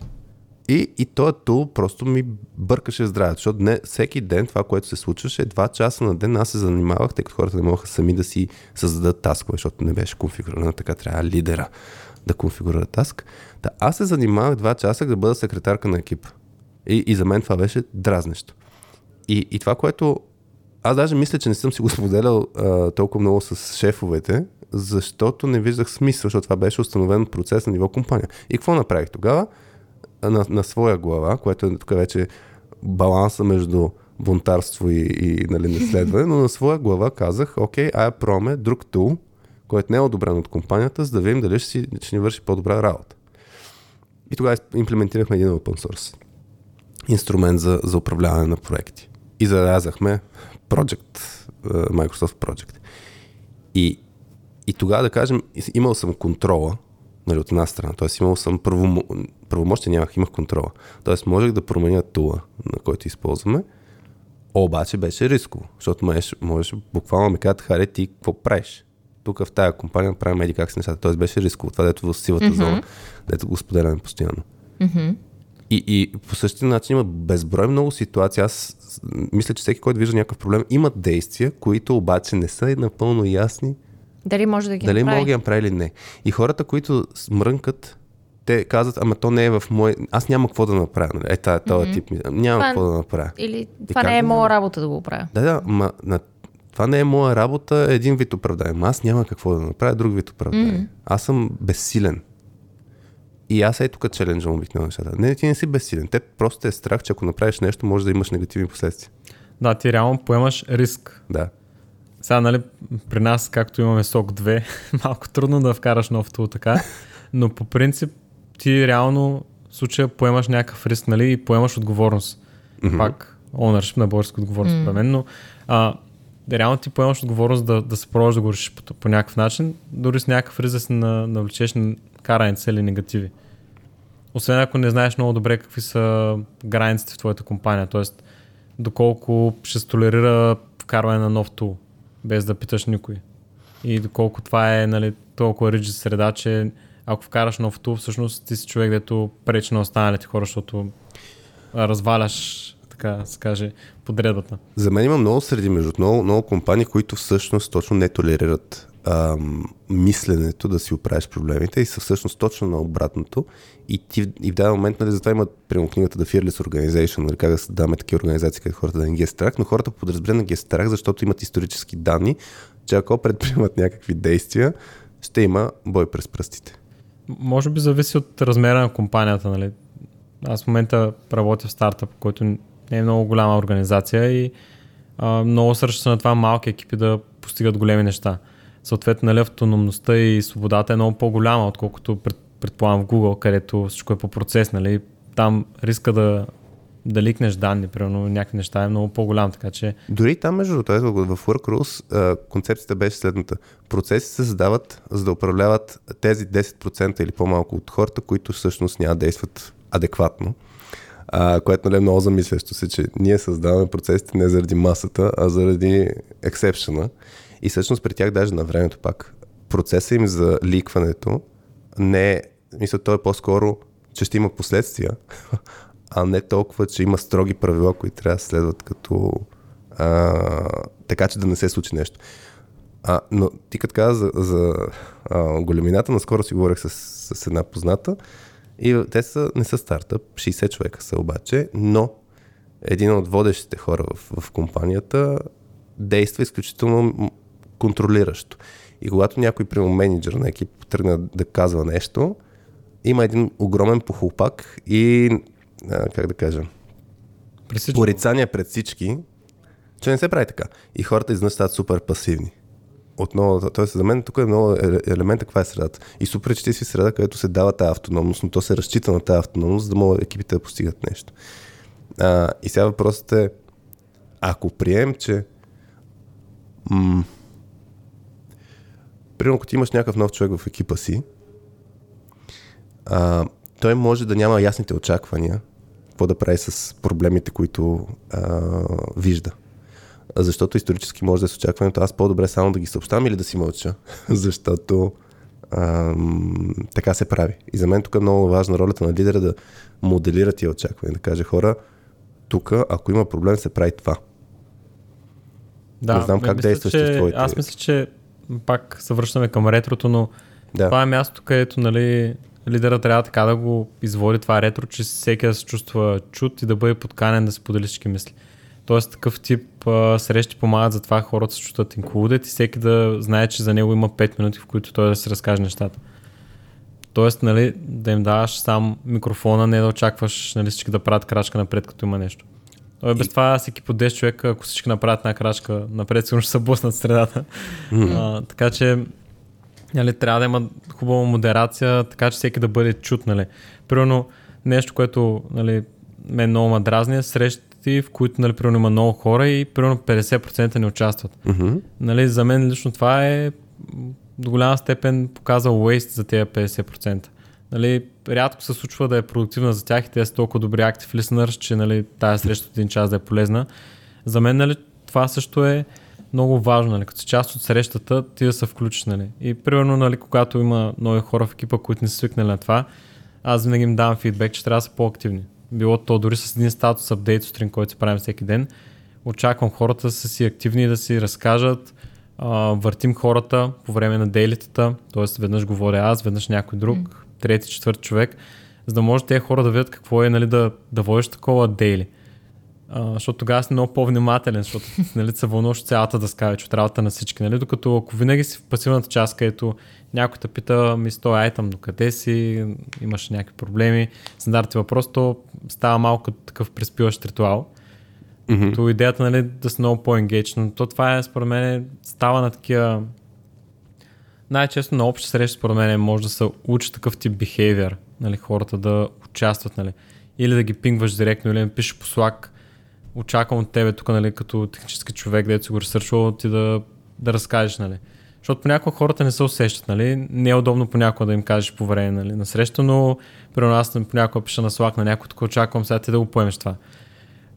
Speaker 1: И, и този тул просто ми бъркаше здравето, защото не, всеки ден това, което се случваше, два часа на ден аз се занимавах, тъй като хората не могаха сами да си създадат таскове, защото не беше конфигурирана, така трябва лидера да конфигурира таск. Да, аз се занимавах два часа да бъда секретарка на екипа. И, и за мен това беше дразнещо. И, и това, което аз даже мисля, че не съм си го споделял а, толкова много с шефовете, защото не виждах смисъл, защото това беше установен процес на ниво компания. И какво направих тогава? На, на своя глава, което е тук вече баланса между бунтарство и, и нали, наследване, но на своя глава казах, окей, ая проме друг тул, който не е одобрен от компанията, за да видим дали ще, си, ще ни върши по-добра работа. И тогава имплементирахме един open source инструмент за, за управляване на проекти. И зарязахме Project, е, Microsoft Project. И, и тогава да кажем, имал съм контрола, нали, от една страна, т.е. имал съм първо, правомощие, нямах, имах контрола. Т.е. можех да променя тула, на който използваме, Обаче беше рисково, защото можеш, можеш буквално ми кажат, харе, ти какво правиш? Тук в тази компания правим еди как се нещата. Тоест беше рисково. Това дето в сивата mm-hmm. зона, дето го споделяме постоянно.
Speaker 2: Мгм.
Speaker 1: И, и по същия начин има безброй много ситуации. Аз мисля, че всеки, който вижда някакъв проблем, има действия, които обаче не са напълно ясни
Speaker 2: Дали може да ги
Speaker 1: дали
Speaker 2: направи?
Speaker 1: мога да ги направи или не. И хората, които смрънкат, те казват, ама то не е в мой... Аз няма какво да направя. Нали? Е, тази, този
Speaker 2: Мгм.
Speaker 1: тип. ми- Няма
Speaker 2: Това-
Speaker 1: какво да направя.
Speaker 2: Или
Speaker 1: И
Speaker 2: това не е моя
Speaker 1: няма?
Speaker 2: работа да го правя.
Speaker 1: Да, да, ма, на, това не е моя работа, един вид оправдание. Аз няма какво да направя, друг вид оправдание.
Speaker 2: Мгм.
Speaker 1: Аз съм безсилен. И аз е тук челенджвам обикновено нещата. Не, ти не си безсилен. Те просто те е страх, че ако направиш нещо, може да имаш негативни последствия.
Speaker 3: Да, ти реално поемаш риск.
Speaker 1: Да.
Speaker 3: Сега, нали, при нас, както имаме сок 2, [LAUGHS] малко трудно да вкараш нов тул така, но по принцип ти реално в случая поемаш някакъв риск, нали, и поемаш отговорност.
Speaker 1: Мгм.
Speaker 3: Пак ownership на български отговорност, mm. мен, но а, реално ти поемаш отговорност да, да се пробваш да го решиш по, по някакъв начин, дори с някакъв риск да се на, навлечеш на караница или негативи. Освен ако не знаеш много добре какви са границите в твоята компания, т.е. доколко ще се толерира вкарване на нов тул, без да питаш никой. И доколко това е нали, толкова риджи среда, че ако вкараш нов тул, всъщност ти си човек, дето пречи на останалите хора, защото разваляш, така се каже, подредбата.
Speaker 1: За мен има много среди, между много, много компании, които всъщност точно не толерират ам, мисленето да си оправиш проблемите и са всъщност точно на обратното. И, ти, и в даден момент, нали, затова имат прямо книгата The Fearless Organization, нали, как да създаваме такива организации, където хората да не ги е страх, но хората подразбират да ги е страх, защото имат исторически данни, че ако предприемат някакви действия, ще има бой през пръстите.
Speaker 3: Може би зависи от размера на компанията. Нали? Аз в момента работя в стартъп, който не е много голяма организация и а, много сръща на това малки екипи да постигат големи неща. Съответно, нали, автономността и свободата е много по-голяма, отколкото пред, предполагам в Google, където всичко е по процес. Нали? Там риска да, да ликнеш данни, примерно някакви неща е много по-голям, така че
Speaker 1: Дори там, между другото, го, в а, концепцията беше следната. Процеси се създават, за да управляват тези 10% или по-малко от хората, които всъщност няма действат адекватно. А, което нали, е много замислящо се, че ние създаваме процесите не заради масата, а заради ексепшена. И всъщност при тях даже на времето пак процеса им за ликването не е, мисля, той е по-скоро, че ще има последствия, [LAUGHS] а не толкова, че има строги правила, които трябва да следват като а, така, че да не се случи нещо. А, но ти като каза за, за а, големината, наскоро си говорих с, с една позната и те са, не са стартъп, 60 човека са обаче, но един от водещите хора в, в компанията действа изключително контролиращо. И когато някой, примерно менеджер на екип, тръгне да казва нещо, има един огромен похлопак и, а, как да кажа,
Speaker 3: пресича.
Speaker 1: порицание пред всички, че не се прави така. И хората изведнъж стават супер пасивни. Отново, т.е. за мен тук е много елемента каква е средата. И супер, че ти си среда, където се дава тази автономност, но то се разчита на тази автономност, за да могат екипите да постигат нещо. А, и сега въпросът е, ако прием, че м- примерно, ако ти имаш някакъв нов човек в екипа си, а, той може да няма ясните очаквания, какво да прави с проблемите, които а, вижда. Защото исторически може да е с очакването аз по-добре само да ги съобщавам или да си мълча, [LAUGHS] защото ам, така се прави. И за мен тук е много важна ролята на лидера да моделира тия очаквания, да каже хора, тук ако има проблем се прави това. Не знам как
Speaker 3: мисля,
Speaker 1: действаш
Speaker 3: че,
Speaker 1: твоите-
Speaker 3: Аз мисля, че пак се връщаме към ретрото, но
Speaker 1: Да.
Speaker 3: това е място, където нали, лидера трябва така да го изводи това ретро, че всеки да се чувства чут и да бъде подканен да сподели всички мисли. Тоест такъв тип а, срещи помагат за това хората се чувстват included и всеки да знае, че за него има 5 минути, в които той да се разкаже нещата. Тоест, нали, да им даваш сам микрофона, не да очакваш нали, всички да правят крачка напред, като има нещо. Той без това всеки по 10 човека, ако всички направят една крачка напред, сигурно ще се блъснат средата. А, така че нали, трябва да има хубава модерация, така че всеки да бъде чут. Нали. Примерно нещо, което нали, мен много ме дразни е срещи, в които нали, примерно има много хора и примерно 50% не участват.
Speaker 1: Мгм.
Speaker 3: Нали, за мен лично това е до голяма степен показал waste за тези 50%. Нали, рядко се случва да е продуктивна за тях и те са толкова добри active listeners, че нали, тази среща от един час да е полезна. За мен, нали, това също е много важно, нали, като част от срещата ти да се включиш, нали. И примерно, нали, когато има нови хора в екипа, които не са свикнали на това, аз винаги им давам фидбек, че трябва да са по-активни. Било то дори с един статус апдейт сутрин, който се правим всеки ден. Очаквам хората да са си активни, да си разкажат, а, въртим хората по време на дейлитата, т.е. веднъж говоря аз, веднъж някой друг, mm. трети, четвърти човек, за да може тези хора да видят какво е нали, да, да водиш такова дейли. А, защото тогава си много по-внимателен, защото [LAUGHS] нали, се вълнуваш цялата дъска вече от работа на всички. Нали? Докато ако винаги си в пасивната част, където някой те пита, ми стой айтъм, до къде си, имаш някакви проблеми, стандартни въпрос, то става малко такъв преспиващ ритуал. Mm-hmm. То идеята нали, да си много по-енгейдж, но то това е според мен става на такива най-често на общи срещи според мен може да се учи такъв тип behavior, нали, хората да участват, нали. Или да ги пингваш директно, или да пишеш по Slack, очаквам от тебе тук, нали, като технически човек, дето си го ресърчвал, ти да, да разкажеш, нали. Защото понякога хората не се усещат, нали? Не е удобно понякога да им кажеш по време нали, на среща, но при нас понякога пиша на Slack на някой, тук очаквам сега ти да го поемеш това.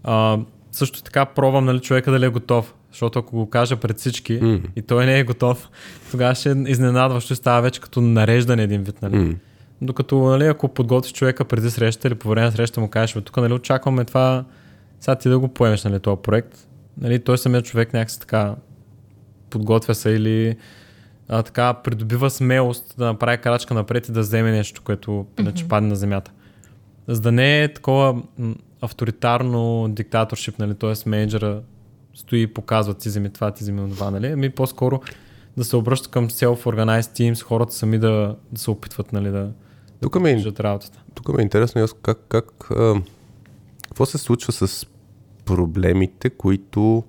Speaker 3: А, също така пробвам нали, човека дали е готов. Защото ако го кажа пред всички mm. и той не е готов, [LAUGHS] тогава ще изненадва, ще става вече като нареждане един вид. Нали? Mm. Докато нали, ако подготвиш човека преди среща или по време на среща му кажеш, тук нали, очакваме това, сега ти да го поемеш нали, този проект. Нали, той самият човек някакси така подготвя се или а, така придобива смелост да направи крачка напред и да вземе нещо, което mm-hmm. иначе падне на земята. За да не е такова авторитарно диктаторшип, нали, т.е. менеджера стои и показва ти вземи това, ти вземи това, нали? Ами по-скоро да се обръща към self-organized teams, хората сами да, да се опитват, нали, да
Speaker 1: тук ми, е работата. Тук ми е интересно как, как а, какво се случва с проблемите, които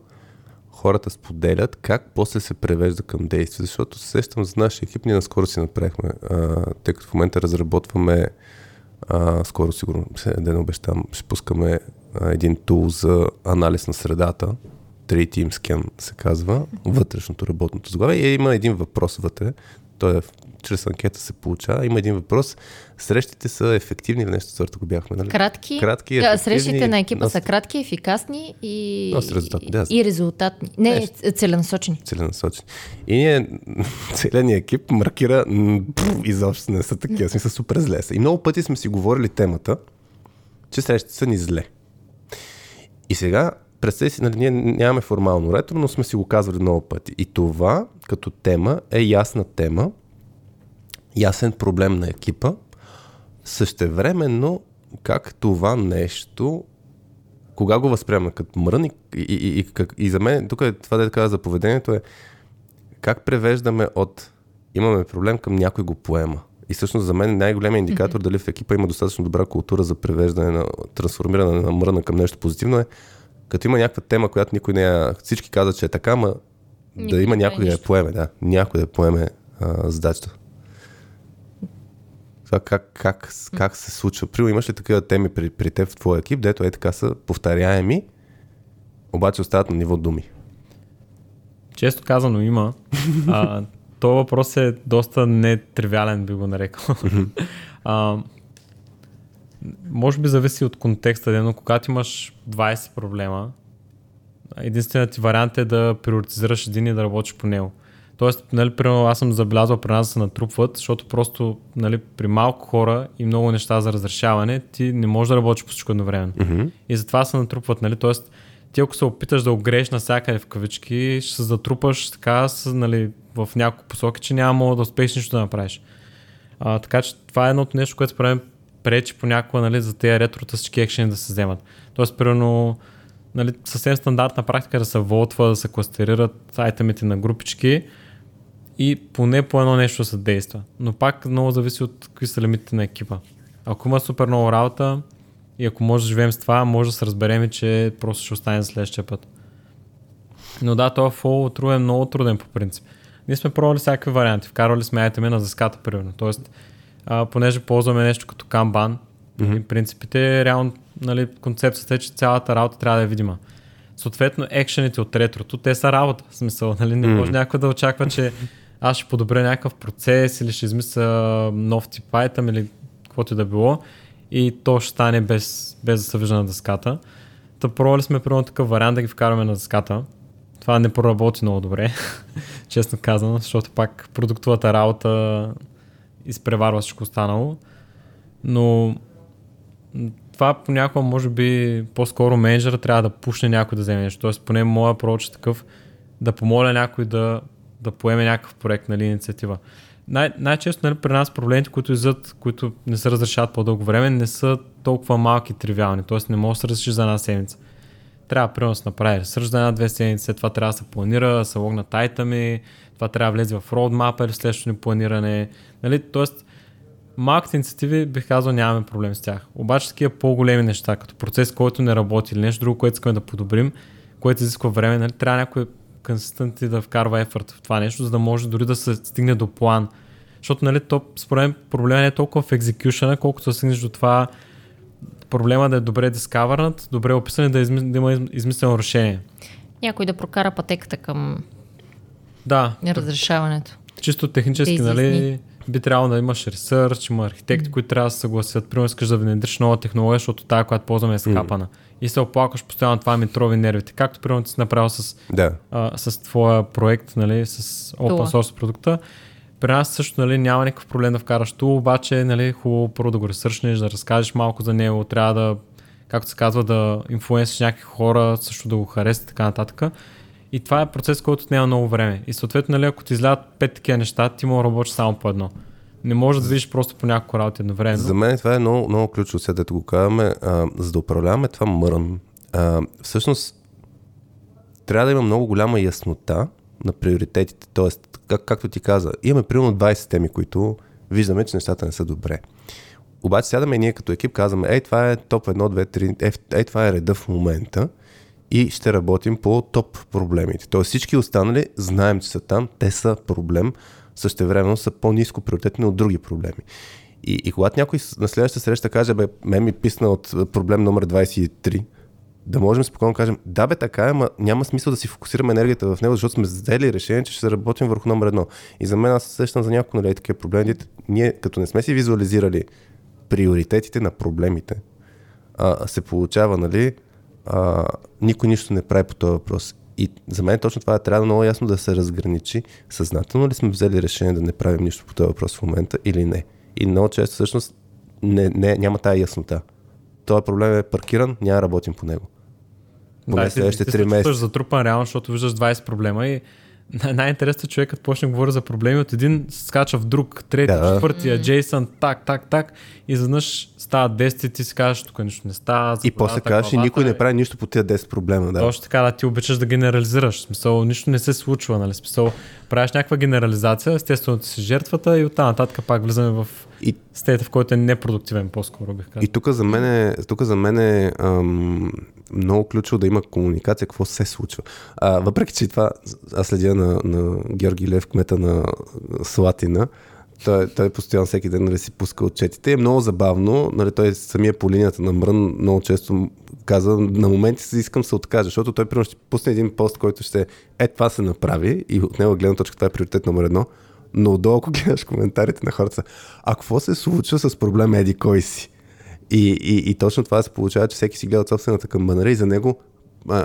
Speaker 1: хората споделят, как после се превежда към действие, защото се сещам за нашия екип, ние наскоро си направихме, а, тъй като в момента разработваме а, скоро сигурно, ден обещам, ще пускаме а, един тул за анализ на средата, 3 Team Scan се казва, вътрешното работното заглавие. И има един въпрос вътре, той е чрез анкета се получава. Има един въпрос. Срещите са ефективни или нещо сорта го бяхме, нали?
Speaker 2: Кратки.
Speaker 1: Кратки
Speaker 2: да, срещите на екипа нос... са кратки, ефикасни и,
Speaker 1: резултатни. Да.
Speaker 2: и резултатни. Не, нещо. целенасочени.
Speaker 1: Целенасочени. И ние, [LAUGHS] целият ни екип маркира изобщо не са такива, сме са супер зле са. И много пъти сме си говорили темата, че срещите са ни зле. И сега представи си, нали, ние нямаме формално ретро, но сме си го казвали много пъти. И това като тема е ясна тема, ясен проблем на екипа. Същевременно, как това нещо, кога го възприема като мрън и, и, и, и, как, и за мен, тук е това да казва за поведението е как превеждаме от имаме проблем към някой го поема. И всъщност за мен най-големият индикатор mm-hmm. дали в екипа има достатъчно добра култура за превеждане на трансформиране на мръна към нещо позитивно е като има някаква тема, която никой не е, всички казват, че е така, ма да има някой да я поеме, да, някой да поеме а, задачата. Това как, как, как се случва? Прио, имаш ли такива теми при, при теб в твоя екип, дето е така са повторяеми, обаче остават на ниво думи?
Speaker 3: Често казано има. А, [LAUGHS] то въпрос е доста нетривиален, би го нарекал. а, може би зависи от контекста, но когато имаш 20 проблема, единственият ти вариант е да приоритизираш един и да работиш по него. Тоест, нали, примерно, аз съм забелязал при нас да се натрупват, защото просто нали, при малко хора и много неща за разрешаване, ти не можеш да работиш по всичко едновременно. Mm-hmm. И затова се натрупват. Нали, тоест, ти ако се опиташ да огрееш навсякъде в кавички, ще се затрупаш така нали, в няколко посоки, че няма да успееш нищо да направиш. А, така че това е едното нещо, което според пречи понякога нали, за тези ретрота всички екшени да се вземат. Тоест, примерно, нали, съвсем стандартна практика да се волтва, да се кластерират айтемите на групички и поне по едно нещо се действа. Но пак много зависи от какви са лимитите на екипа. Ако има супер много работа и ако може да живеем с това, може да се разберем, че просто ще остане за следващия път. Но да, този фол е много труден по принцип. Ние сме пробвали всякакви варианти. Вкарвали сме айтеми на заската, примерно. Тоест, а, понеже ползваме нещо като Kanban mm-hmm. и принципите, реално нали, концепцията е, че цялата работа трябва да е видима. Съответно, екшените от ретрото, те са работа. В смисъл, нали, не може mm-hmm. някой да очаква, че [LAUGHS] аз ще подобря някакъв процес или ще измисля нов тип item или каквото и да било и то ще стане без, без да се вижда на дъската. Та пробвали сме примерно такъв вариант да ги вкараме на дъската. Това не проработи много добре, [LAUGHS] честно казано, защото пак продуктовата работа изпреварва всичко останало. Но това понякога може би по-скоро менеджера трябва да пушне някой да вземе нещо. Тоест поне моя проч е такъв да помоля някой да, да поеме някакъв проект, нали, инициатива. Най- най-често нали, при нас проблемите, които излизат, които не се разрешават по-дълго време, не са толкова малки и тривиални. Тоест не може да се разреши за една седмица. Трябва примерно да се направи ресърч за една-две седмици, след това трябва да се планира, да се логнат айтами, това трябва да влезе в roadmap или следващото ни планиране. Нали? Тоест, малките инициативи бих казал нямаме проблем с тях. Обаче такива по-големи неща, като процес, който не работи или нещо друго, което искаме да подобрим, което изисква време, нали? трябва някой консистент да вкарва ефорт в това нещо, за да може дори да се стигне до план. Защото, нали, то, според мен, проблема не е толкова в екзекюшена, колкото да стигнеш до това проблема да е добре дискавърнат, добре описан и да, изми, да има измислено решение.
Speaker 2: Някой да прокара пътеката към
Speaker 3: Да,
Speaker 2: разрешаването.
Speaker 3: чисто технически,
Speaker 2: Да
Speaker 3: нали, би трябвало да имаш ресърч, има архитекти, които трябва да се съгласят. Примерно искаш да внедриш нова технология, защото тази, която ползваме е скапана. И се оплакваш постоянно това ми трови нервите. Както примерно ти си направил с
Speaker 1: Да.
Speaker 3: а, с твоя проект, нали, с open source продукта. При нас също нали, няма никакъв проблем да вкараш тул, обаче нали, хубаво първо да го ресършнеш, да разкажеш малко за него, трябва да, както се казва, да инфлуенсиш някакви хора, също да го харесат и така нататък. И това е процес, който отнема много време. И съответно, нали, ако ти излядат пет такива неща, ти може да работиш само по едно. Не може да видиш просто по няколко работи едновременно.
Speaker 1: За мен това е много, много ключово, сега дето го казваме, а, за да управляваме това мрън. А, всъщност, трябва да има много голяма яснота на приоритетите. Тоест, как, както ти каза, имаме примерно 20 теми, които виждаме, че нещата не са добре. Обаче сядаме и ние като екип казваме, ей, това е топ 1, 2, 3, ей, ей, това е реда в момента и ще работим по топ проблемите. Тоест всички останали знаем, че са там, те са проблем, същевременно са по-низко приоритетни от други проблеми. И, и когато някой на следващата среща каже, бе, мен ми писна от а, проблем номер 23, да можем спокойно да кажем, да бе, така е, ма няма смисъл да си фокусираме енергията в него, защото сме взели решение, че ще работим върху номер едно. И за мен аз се сещам за някои нали, такива проблеми, ние като не сме си визуализирали приоритетите на проблемите, а, се получава, нали, а, никой нищо не прави по този въпрос. И за мен точно това е, трябва много ясно да се разграничи съзнателно ли сме взели решение да не правим нищо по този въпрос в момента или не. И много често всъщност не, не, няма тая яснота. Този проблем е паркиран, няма работим по него. Поне
Speaker 3: Да, ти-
Speaker 1: следващите
Speaker 3: ти
Speaker 1: три
Speaker 3: се чувстваш
Speaker 1: месеца.
Speaker 3: затрупан реално, защото виждаш 20 проблема и най- най-интересното е човек, като почне да говори за проблеми, от един скача в друг, трети,
Speaker 1: Да.
Speaker 3: четвъртия, Джейсън, так, так, так и изведнъж става 10 и ти си казваш, тук нищо не става.
Speaker 1: И после казваш, и никой не прави нищо по тия 10 проблема. Да.
Speaker 3: Точно така, да ти обичаш да генерализираш. В смисъл, нищо не се случва, нали? Смисъл, правиш някаква генерализация, естествено ти си жертвата и оттам нататък пак влизаме в
Speaker 1: И
Speaker 3: стейта, в който е непродуктивен, по-скоро бих казал.
Speaker 1: И тук за мен е, тук за мен е ам, много ключово да има комуникация, какво се случва. А, въпреки, че това аз следя на, на Георги Лев, кмета на Слатина, той, той постоянно всеки ден нали, си пуска отчетите. Е много забавно. Нали, той самия по линията на Мрън много често каза, на моменти си искам се откажа, защото той примерно ще пусне един пост, който ще е това се направи и от него гледна точка това е приоритет номер едно. Но отдолу, ако гледаш коментарите на хората, а какво се случва с проблема Еди кой си? И, и, и точно това се получава, че всеки си гледа от собствената камбанара и за него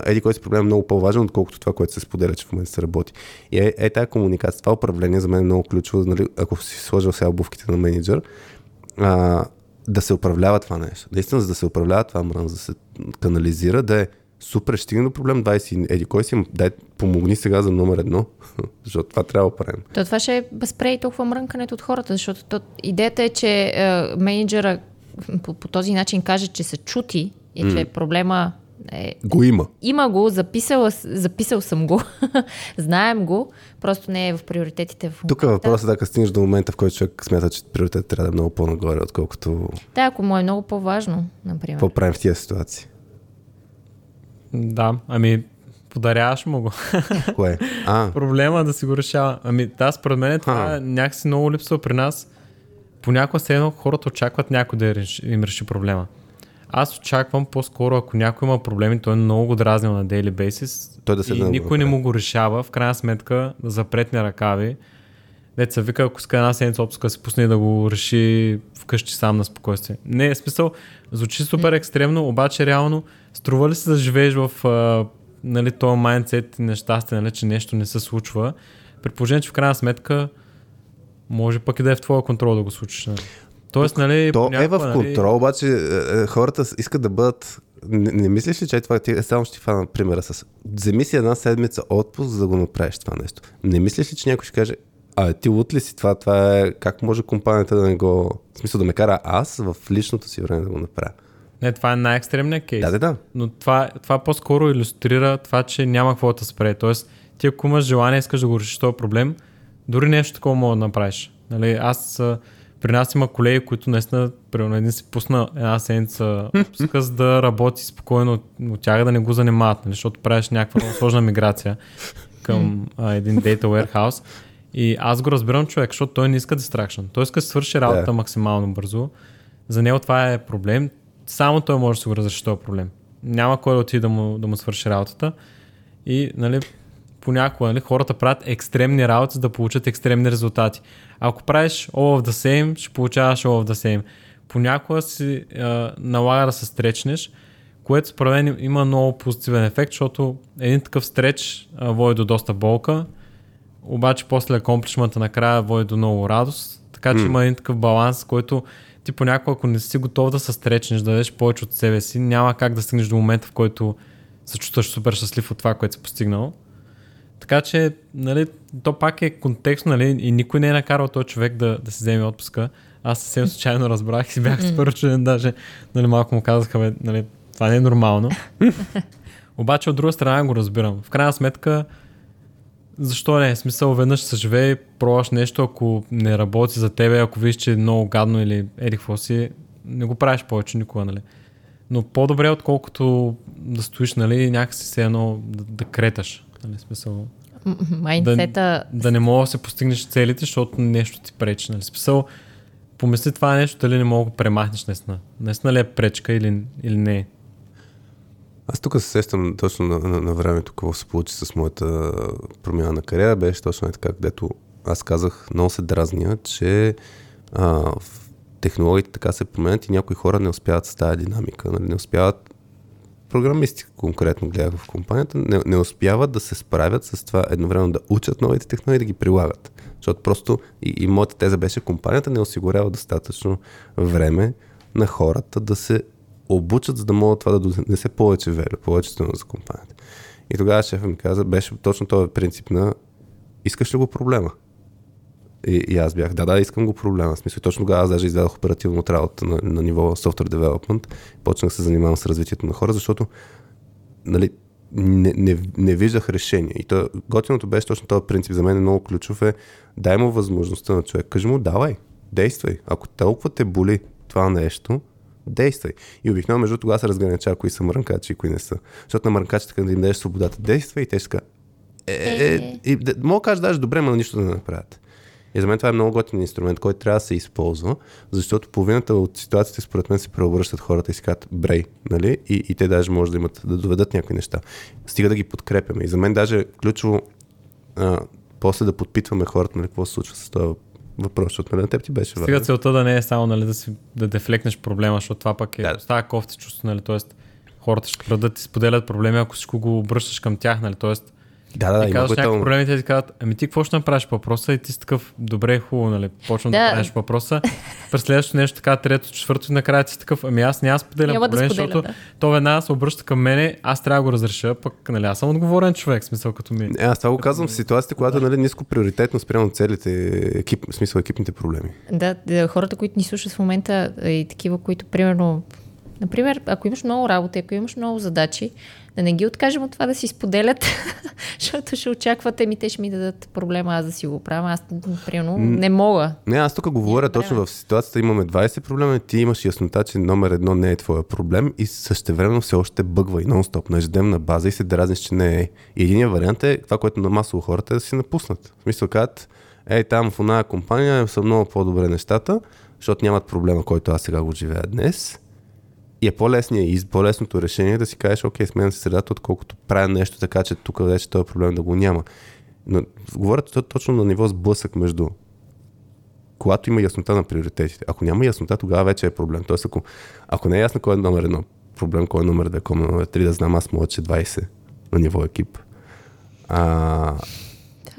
Speaker 1: еди кой си проблем е много по-важен, отколкото това, което се споделя, че в момента се работи. И е, е тая комуникация, това управление за мен е много ключово, нали, ако си сложил сега обувките на менеджер, а, да се управлява това нещо. Наистина, за да се управлява това мрън, за да се канализира, да е супер, ще до проблем 20, еди кой си, дай, помогни сега за номер едно, [LAUGHS] защото това трябва да правим.
Speaker 2: То това ще спре и толкова мрънкането от хората, защото то, идеята е, че е, менеджера по, по този начин каже, че се чути и че проблема е,
Speaker 1: Го има.
Speaker 2: има го, записал, записал съм го, [LAUGHS] знаем го, просто не е в приоритетите в
Speaker 1: Тук
Speaker 2: момента.
Speaker 1: въпросът е да стигнеш до момента, в който човек смята, че приоритет трябва да е много по-нагоре, отколкото
Speaker 2: Да, ако му е много по-важно, например.
Speaker 1: какво правим в тия ситуации.
Speaker 3: Да, ами подаряваш му го.
Speaker 1: Кое? А, [LAUGHS]
Speaker 3: Проблема е да си го решава. Ами да, според мен това
Speaker 1: А.
Speaker 3: е някакси много липсва при нас. Понякога се едно хората очакват някой да реши- им реши проблема. Аз очаквам по-скоро, ако някой има проблеми, той е много го дразнил на daily basis
Speaker 1: Той да седне
Speaker 3: и
Speaker 1: да го
Speaker 3: никой не му го решава, в крайна сметка да запретне ръкави. Деца вика, ако иска една седмица отпуска, се пусне да го реши вкъщи сам на спокойствие. Не, е смисъл, звучи супер екстремно, обаче реално струва ли се да живееш в а, нали, този майндсет и нещастие, нали, че нещо не се случва, при положение, че в крайна сметка може пък и да е в твоя контрол да го случиш. Нали. Тоест, нали,
Speaker 1: То е
Speaker 3: понякога,
Speaker 1: в контрол, обаче е, е, хората искат да бъдат... Не, не мислиш ли, че е това ти само ще ти фана примера с... Вземи си една седмица отпуск, за да го направиш това нещо. Не мислиш ли, че някой ще каже, а ти лут ли си това, това е... Как може компанията да не го... В смисъл да ме кара аз в личното си време да го направя.
Speaker 3: Не, това е най-екстремният кейс.
Speaker 1: Да, да, да.
Speaker 3: Но това, това по-скоро иллюстрира това, че няма какво да спре. Тоест, ти ако имаш желание, искаш да го решиш този проблем, дори нещо такова мога да направиш. Нали, аз при нас има колеги, които наистина, примерно един си пусна една седмица отпуска, за да работи спокойно от, тях да не го занимават, нали, защото правиш някаква много сложна миграция към а, един data warehouse. И аз го разбирам човек, защото той не иска distraction. Той иска да свърши работата
Speaker 1: Да.
Speaker 3: максимално бързо. За него това е проблем. Само той може да си го разреши този проблем. Няма кой да отиде да му, да му свърши работата. И нали, понякога нали, хората правят екстремни работи, за да получат екстремни резултати. Ако правиш all of the same, ще получаваш all of the same. Понякога си а, налага да се стречнеш, което според мен има много позитивен ефект, защото един такъв стреч а, води до доста болка, обаче после акомплишмента накрая води до много радост. Така че
Speaker 1: М.
Speaker 3: има един такъв баланс, който ти понякога, ако не си готов да се стречнеш, да дадеш повече от себе си, няма как да стигнеш до момента, в който се чувстваш супер щастлив от това, което си постигнал. Така че, нали, то пак е контекст, нали, и никой не е накарал този човек да, да си вземе отпуска. Аз съвсем [LAUGHS] случайно разбрах и си бях супер чуден, даже нали, малко му казаха, бе, нали, това не е нормално. [LAUGHS] Обаче от друга страна го разбирам. В крайна сметка, защо не? В смисъл, веднъж се живее, пробваш нещо, ако не работи за тебе, ако виж, че е много гадно или еди какво си, не го правиш повече никога, нали? Но по-добре, отколкото да стоиш, нали, някакси се едно да, да креташ. Нали, смисъл,
Speaker 2: Майндсета...
Speaker 3: да не мога да се постигнеш целите, защото нещо ти пречи. Нали? Смисъл, помисли това нещо, дали не мога да го премахнеш наистина. Наистина ли е пречка или, или не?
Speaker 1: Аз тук се сещам точно на, на, на времето, какво се получи с моята промяна на кариера. Беше точно е така, където аз казах, много се дразня, че а, технологиите така се променят и някои хора не успяват с тази динамика. Нали? Не успяват, програмисти конкретно гледах в компанията, не, не успяват да се справят с това едновременно да учат новите технологии и да ги прилагат. Защото просто и, и моята теза беше, компанията не осигурява достатъчно време на хората да се обучат, за да могат това да донесе повече велю, повече за компанията. И тогава шефът ми каза, беше точно този принцип на искаш ли го проблема? И, и аз бях, да, да, искам го проблема. В смисъл, точно тогава аз даже изведох оперативно от работа на, на ниво software development. Почнах да се занимавам с развитието на хора, защото нали, не, не, не виждах решение. И то, готиното беше точно този принцип. За мен е много ключов е дай му възможността на човек. Кажи му, давай, действай. Ако толкова те боли това нещо, действай. И обикновено между тогава се разграничава кои са мрънкачи и кои не са. Защото на мрънкачите, като им дадеш свободата, действай и те ще е, е, е, и, да, мога да кажа даже добре, но нищо да не направят. И за мен това е много готин инструмент, който трябва да се използва, защото половината от ситуациите според мен се преобръщат хората и си казват брей, нали? И, и те даже може да имат, да доведат някои неща. Стига да ги подкрепяме. И за мен даже ключово а, после да подпитваме хората, нали, какво се случва с този въпрос, защото нали, на теб ти беше важно.
Speaker 3: целта да не е само нали, да, си, да дефлекнеш проблема, защото това пък е
Speaker 1: Да.
Speaker 3: става кофти чувство, нали, т.е. хората ще бъдат ти споделят проблеми, ако всичко го обръщаш към тях, нали, т.е.
Speaker 1: Да, да, да,
Speaker 3: ти
Speaker 1: има
Speaker 3: казваш някакви проблеми, те ти казват, ами ти какво ще направиш по въпроса и ти си такъв, добре, хубаво, нали, почвам да,
Speaker 2: Да.
Speaker 3: да правиш по въпроса, през следващото нещо така, трето, четвърто и накрая ти си такъв, ами аз няма споделям
Speaker 2: Няма да
Speaker 3: проблем,
Speaker 2: споделя,
Speaker 3: защото
Speaker 2: да.
Speaker 3: то веднага се обръща към мене, аз трябва да го разреша, пък нали, аз съм отговорен човек, смисъл като ми.
Speaker 1: Е, аз това го казвам в ситуациите, когато нали, ниско приоритетно спрямо целите, екип, смисъл екипните проблеми.
Speaker 2: Да, да, хората, които ни слушат в момента и такива, които примерно, например, ако имаш много работа, ако имаш много задачи, да не ги откажем от това да си споделят, [LAUGHS] защото ще очаквате ми, те ще ми дадат проблема, аз да си го правя. Аз, примерно, не мога.
Speaker 1: Не, аз тук говоря точно в ситуацията, имаме 20 проблема, ти имаш яснота, че номер едно не е твоя проблем и същевременно все още бъгва и нон-стоп на ежедневна база и се дразниш, че не е. И единият вариант е това, което на масово хората е да си напуснат. В смисъл казват, ей там в оная компания са много по-добре нещата, защото нямат проблема, който аз сега го живея днес. И е по-лесният из, по-лесното решение е да си кажеш, окей, сменям се средата, отколкото правя нещо така, че тук вече този проблем да го няма. Но говорят то- точно на ниво сблъсък между когато има яснота на приоритетите. Ако няма яснота, тогава вече е проблем. Тоест, ако, ако не е ясно кой е номер едно, проблем кой е номер две, кой е номер три, да знам аз мога, че 20 на ниво екип. А,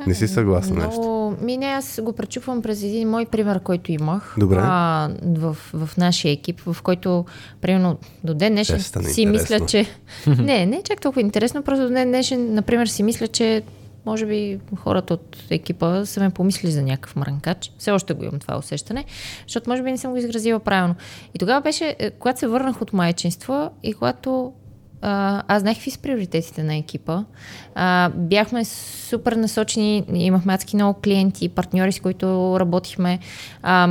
Speaker 1: не си съгласна
Speaker 2: много...
Speaker 1: нещо?
Speaker 2: Ми не, аз го пречупвам през един мой пример, който имах.
Speaker 1: Добре.
Speaker 2: А, в, в нашия екип, в който, примерно, до ден днешен си
Speaker 1: интересно.
Speaker 2: мисля, че... [LAUGHS] не, не е чак толкова интересно, просто до ден днешен, например, си мисля, че може би хората от екипа са ме помислили за някакъв мрънкач. Все още го имам това усещане, защото може би не съм го изразила правилно. И тогава беше, е, когато се върнах от майчинство и когато а, аз знаех какви са приоритетите на екипа. А, бяхме супер насочени, имахме адски много клиенти, партньори, с които работихме. А,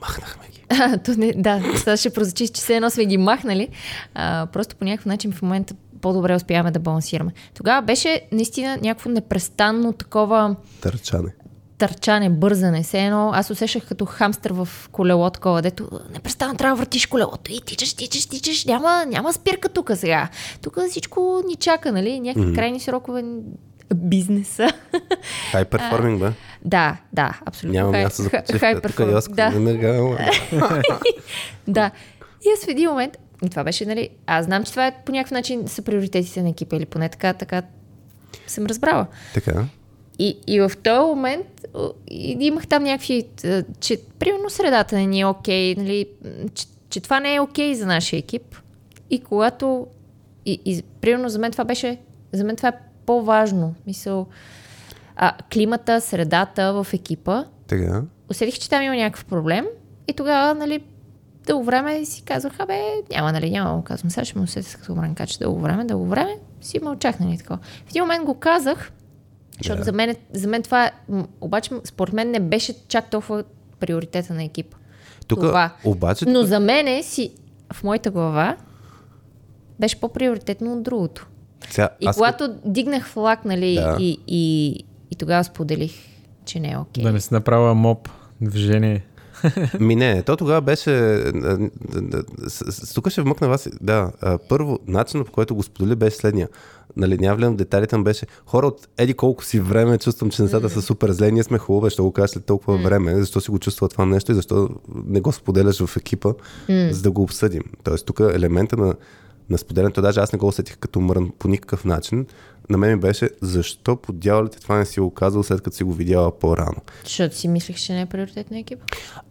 Speaker 1: Махнахме ги. [LAUGHS]
Speaker 2: то не, да, сега ще прозвучи, че все едно сме ги махнали. А, просто по някакъв начин в момента по-добре успяваме да балансираме. Тогава беше наистина някакво непрестанно такова
Speaker 1: Търчане.
Speaker 2: Търчане, бързане. Все едно аз усещах като хамстър в колело такова, дето непрестанно трябва да въртиш колелото и тичаш, тичаш, тичаш. Няма, няма спирка тук сега. Тук всичко ни чака, нали? Някакви mm-hmm. крайни срокове бизнеса.
Speaker 1: Хай перформинг, бе.
Speaker 2: да, да, абсолютно.
Speaker 1: Няма
Speaker 2: Хай-
Speaker 1: място за
Speaker 2: хай.
Speaker 1: Йоско
Speaker 2: Да, [LAUGHS] да. И аз в един момент, и това беше, нали, аз знам, че това е по някакъв начин са приоритетите на екипа или поне така, така съм разбрала.
Speaker 1: Така.
Speaker 2: И, и в този момент и имах там някакви, че примерно средата не ни е окей, нали, че, че това не е окей за нашия екип. И когато, и, и примерно за мен това беше, за мен това е по-важно. Мисъл, а, климата, средата в екипа,
Speaker 1: Така.
Speaker 2: усетих, че там има някакъв проблем и тогава, нали, дълго време си казах, абе, няма, нали, няма казвам. Сега ще му усетя като мранкач дълго време, дълго време, си мълчах, нали, такова. В един момент го казах, защото
Speaker 1: Да.
Speaker 2: за, мен, е- за мен това, е- обаче, според мен не беше чак толкова приоритета на екипа.
Speaker 1: Тук,
Speaker 2: Това.
Speaker 1: обаче,
Speaker 2: Но за мен си, в моята глава, беше по-приоритетно от другото.
Speaker 1: сега,
Speaker 2: И
Speaker 1: аз
Speaker 2: когато дигнах флаг, нали,
Speaker 1: Да.
Speaker 2: и, и, и тогава споделих, че не е окей.
Speaker 3: Да не си направила моп движение. [LAUGHS]
Speaker 1: Ми не, то тогава беше... Тук ще вмъкна вас. Да, първо, начинът по който го сподели беше следния. Нали, няма влизам в детайлите, но беше хора от еди колко си време, чувствам, че нещата са супер зле, ние сме хубави, ще го кажа след толкова време, защо си го чувства това нещо и защо не го споделяш в екипа, за да го обсъдим. Тоест тук елемента на, на споделянето, даже аз не го усетих като мрън по никакъв начин, на мен ми беше защо по дяволите това не си го казал след като си го видяла по-рано.
Speaker 2: Защото си мислех, че не е приоритет на екипа.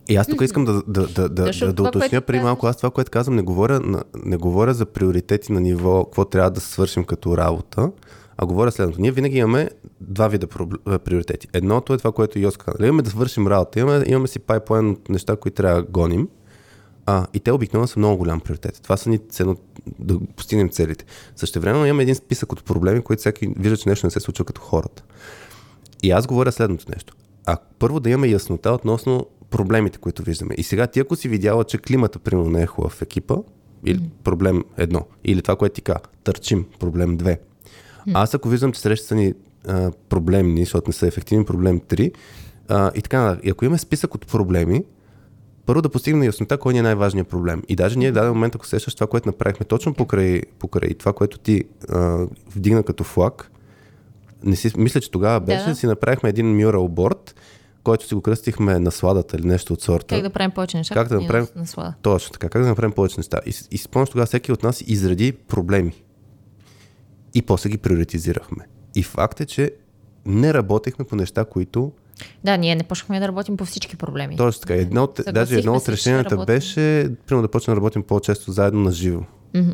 Speaker 1: И аз тук искам да, да, да, да,
Speaker 2: Защото
Speaker 1: да, да уточня преди малко. Аз това, което казвам, не говоря, не говоря за приоритети на ниво, какво трябва да свършим като работа, а говоря следното. Ние винаги имаме два вида а, приоритети. Едното е това, което Йос каза. Нали, Имаме да свършим работа, имаме, имаме си пайплайн от неща, които трябва да гоним. А, и те обикновено са много голям приоритет. Това са ни ценно да постигнем целите. Също време имаме един списък от проблеми, които всеки вижда, че нещо не се случва като хората. И аз говоря следното нещо. А първо да имаме яснота относно проблемите, които виждаме. И сега ти ако си видяла, че климата примерно не е хубав в екипа, или проблем едно, или това, което ти каза, търчим, проблем две. Аз ако виждам, че среща са ни а, проблемни, защото не са ефективни, проблем 3, а, и така, и ако имаме списък от проблеми, първо да постигнем яснота кой ни е най-важният проблем. И даже ние в даден момент, ако сещаш това, което направихме точно покрай, покрай това, което ти а, вдигна като флаг, не си, мисля, че тогава беше,
Speaker 2: Да.
Speaker 1: да. си направихме един mural борд, който си го кръстихме насладата или нещо от сорта.
Speaker 2: Как да правим повече неща?
Speaker 1: Как да направим-
Speaker 2: на- наслада.
Speaker 1: Точно така, как да направим повече неща. И, и спомняш тогава всеки от нас изреди проблеми. И после ги приоритизирахме. И факт е, че не работехме по неща, които
Speaker 2: Да, ние не почнахме да работим по всички проблеми.
Speaker 1: Точно така. Едно от,
Speaker 2: Съгласихме
Speaker 1: даже едно от решенията
Speaker 2: работим.
Speaker 1: беше, примерно да почнем да работим по-често заедно на живо.
Speaker 2: Мгм.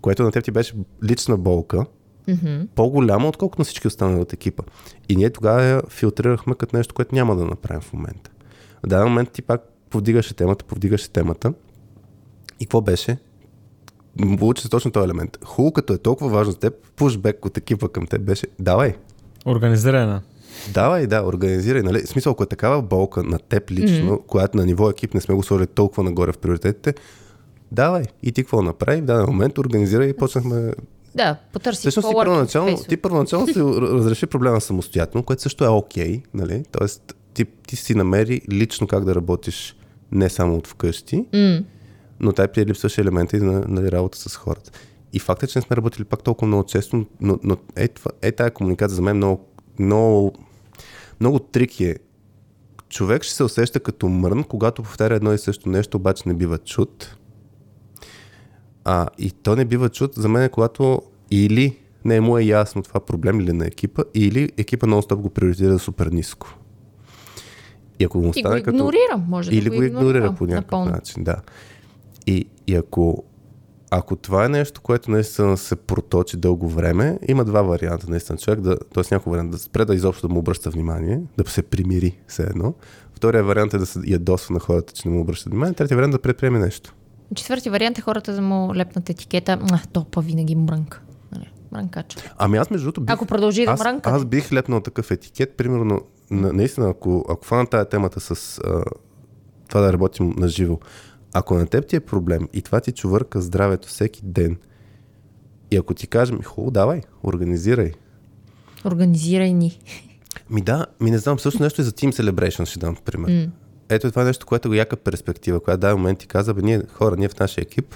Speaker 1: Което на теб ти беше лична болка,
Speaker 2: Мгм.
Speaker 1: по-голяма, отколкото на всички останали от екипа. И ние тогава я филтрирахме като нещо, което няма да направим в момента. В даден момент ти пак повдигаше темата, повдигаше темата. И какво беше? Получи се точно този елемент. Хубаво, като е толкова важно за теб, пушбек от екипа към теб беше, давай,
Speaker 3: Организирана.
Speaker 1: Давай, да, организирай. Нали? В смисъл, ако е такава болка на теб лично, mm-hmm. която на ниво екип не сме го сложили толкова нагоре в приоритетите, давай. И ти какво направи? В даден момент организирай и почнахме...
Speaker 2: Да, потърси
Speaker 1: Всъщност ти първоначално, ти първоначално си [LAUGHS] разреши проблема самостоятелно, което също е окей. нали? Тоест, ти, ти си намери лично как да работиш не само от вкъщи,
Speaker 2: М.
Speaker 1: но тай при липсваше елемента и на нали, работа с хората. И факт е, че не сме работили пак толкова много често, но, но е, това, е тая комуникация за мен много, много, много трики е човек ще се усеща като мрън, когато повтаря едно и също нещо, обаче не бива чут. А, и то не бива чут за мен, е когато или не му е ясно това проблем или на екипа, или екипа нон-стоп го приоритизира супер ниско. И ако му стане като...
Speaker 2: игнорирам, може
Speaker 1: Или
Speaker 2: да
Speaker 1: го игнорира по някакъв
Speaker 2: напълно.
Speaker 1: начин, да. И, и ако, ако това е нещо, което наистина се проточи дълго време, има два варианта. Наистина човек да, т.е. някой вариант да спре да изобщо да му обръща внимание, да се примири все едно. Втория вариант е да се ядосва на хората, че не му обръщат внимание. Третия вариант е да предприеме нещо.
Speaker 2: Четвърти вариант е хората да му лепнат етикета. А, то па винаги мрънка. Нали, Мрънкач.
Speaker 1: Ами аз между другото бих,
Speaker 2: Ако продължи да
Speaker 1: аз,
Speaker 2: мрънка.
Speaker 1: аз бих лепнал такъв етикет, примерно, на, наистина, ако, ако фана тая темата с а, това да работим на живо, ако на теб ти е проблем и това ти чувърка здравето всеки ден, и ако ти кажем, хубаво, давай, организирай.
Speaker 2: Организирай ни.
Speaker 1: Ми да, ми не знам, също нещо и за Team Celebration ще дам пример. Mm. Ето това е нещо, което е яка перспектива, която дай момент ти каза, бе, ние хора, ние в нашия екип,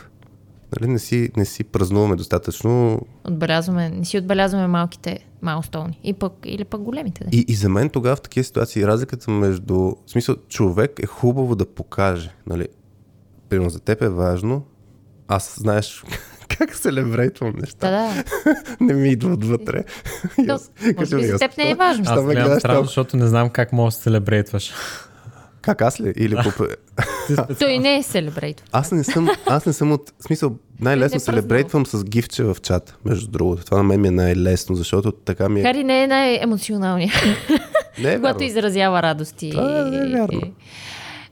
Speaker 1: нали, не си, не си празнуваме достатъчно
Speaker 2: Отбелязваме, не си отбелязваме малките майлстоуни. И пък, или пък големите. Да.
Speaker 1: И, и за мен тогава в такива ситуации разликата между... В смисъл, човек е хубаво да покаже. Нали? Примерно за теб е важно. Аз знаеш [LAUGHS] как се леврейтвам неща.
Speaker 2: Да, да. [LAUGHS]
Speaker 1: не ми идва отвътре. И
Speaker 2: То, може би
Speaker 1: ми,
Speaker 2: за теб не е важно.
Speaker 3: Аз гледам
Speaker 1: гледаш
Speaker 3: странно, защото не знам как можеш да се селебрейтваш.
Speaker 1: Как аз ли? Или по... [LAUGHS]
Speaker 2: Той не е селебрейт.
Speaker 1: Аз не съм, аз не съм от... В смисъл, най-лесно
Speaker 2: Не
Speaker 1: се
Speaker 2: празнувам.
Speaker 1: лебрейтвам с гифче в чат, между другото. Това на мен ми е най-лесно, защото така ми е...
Speaker 2: Хари не е най-емоционалният,
Speaker 1: Не е
Speaker 2: когато изразява радост. И...
Speaker 1: Това не е вярно.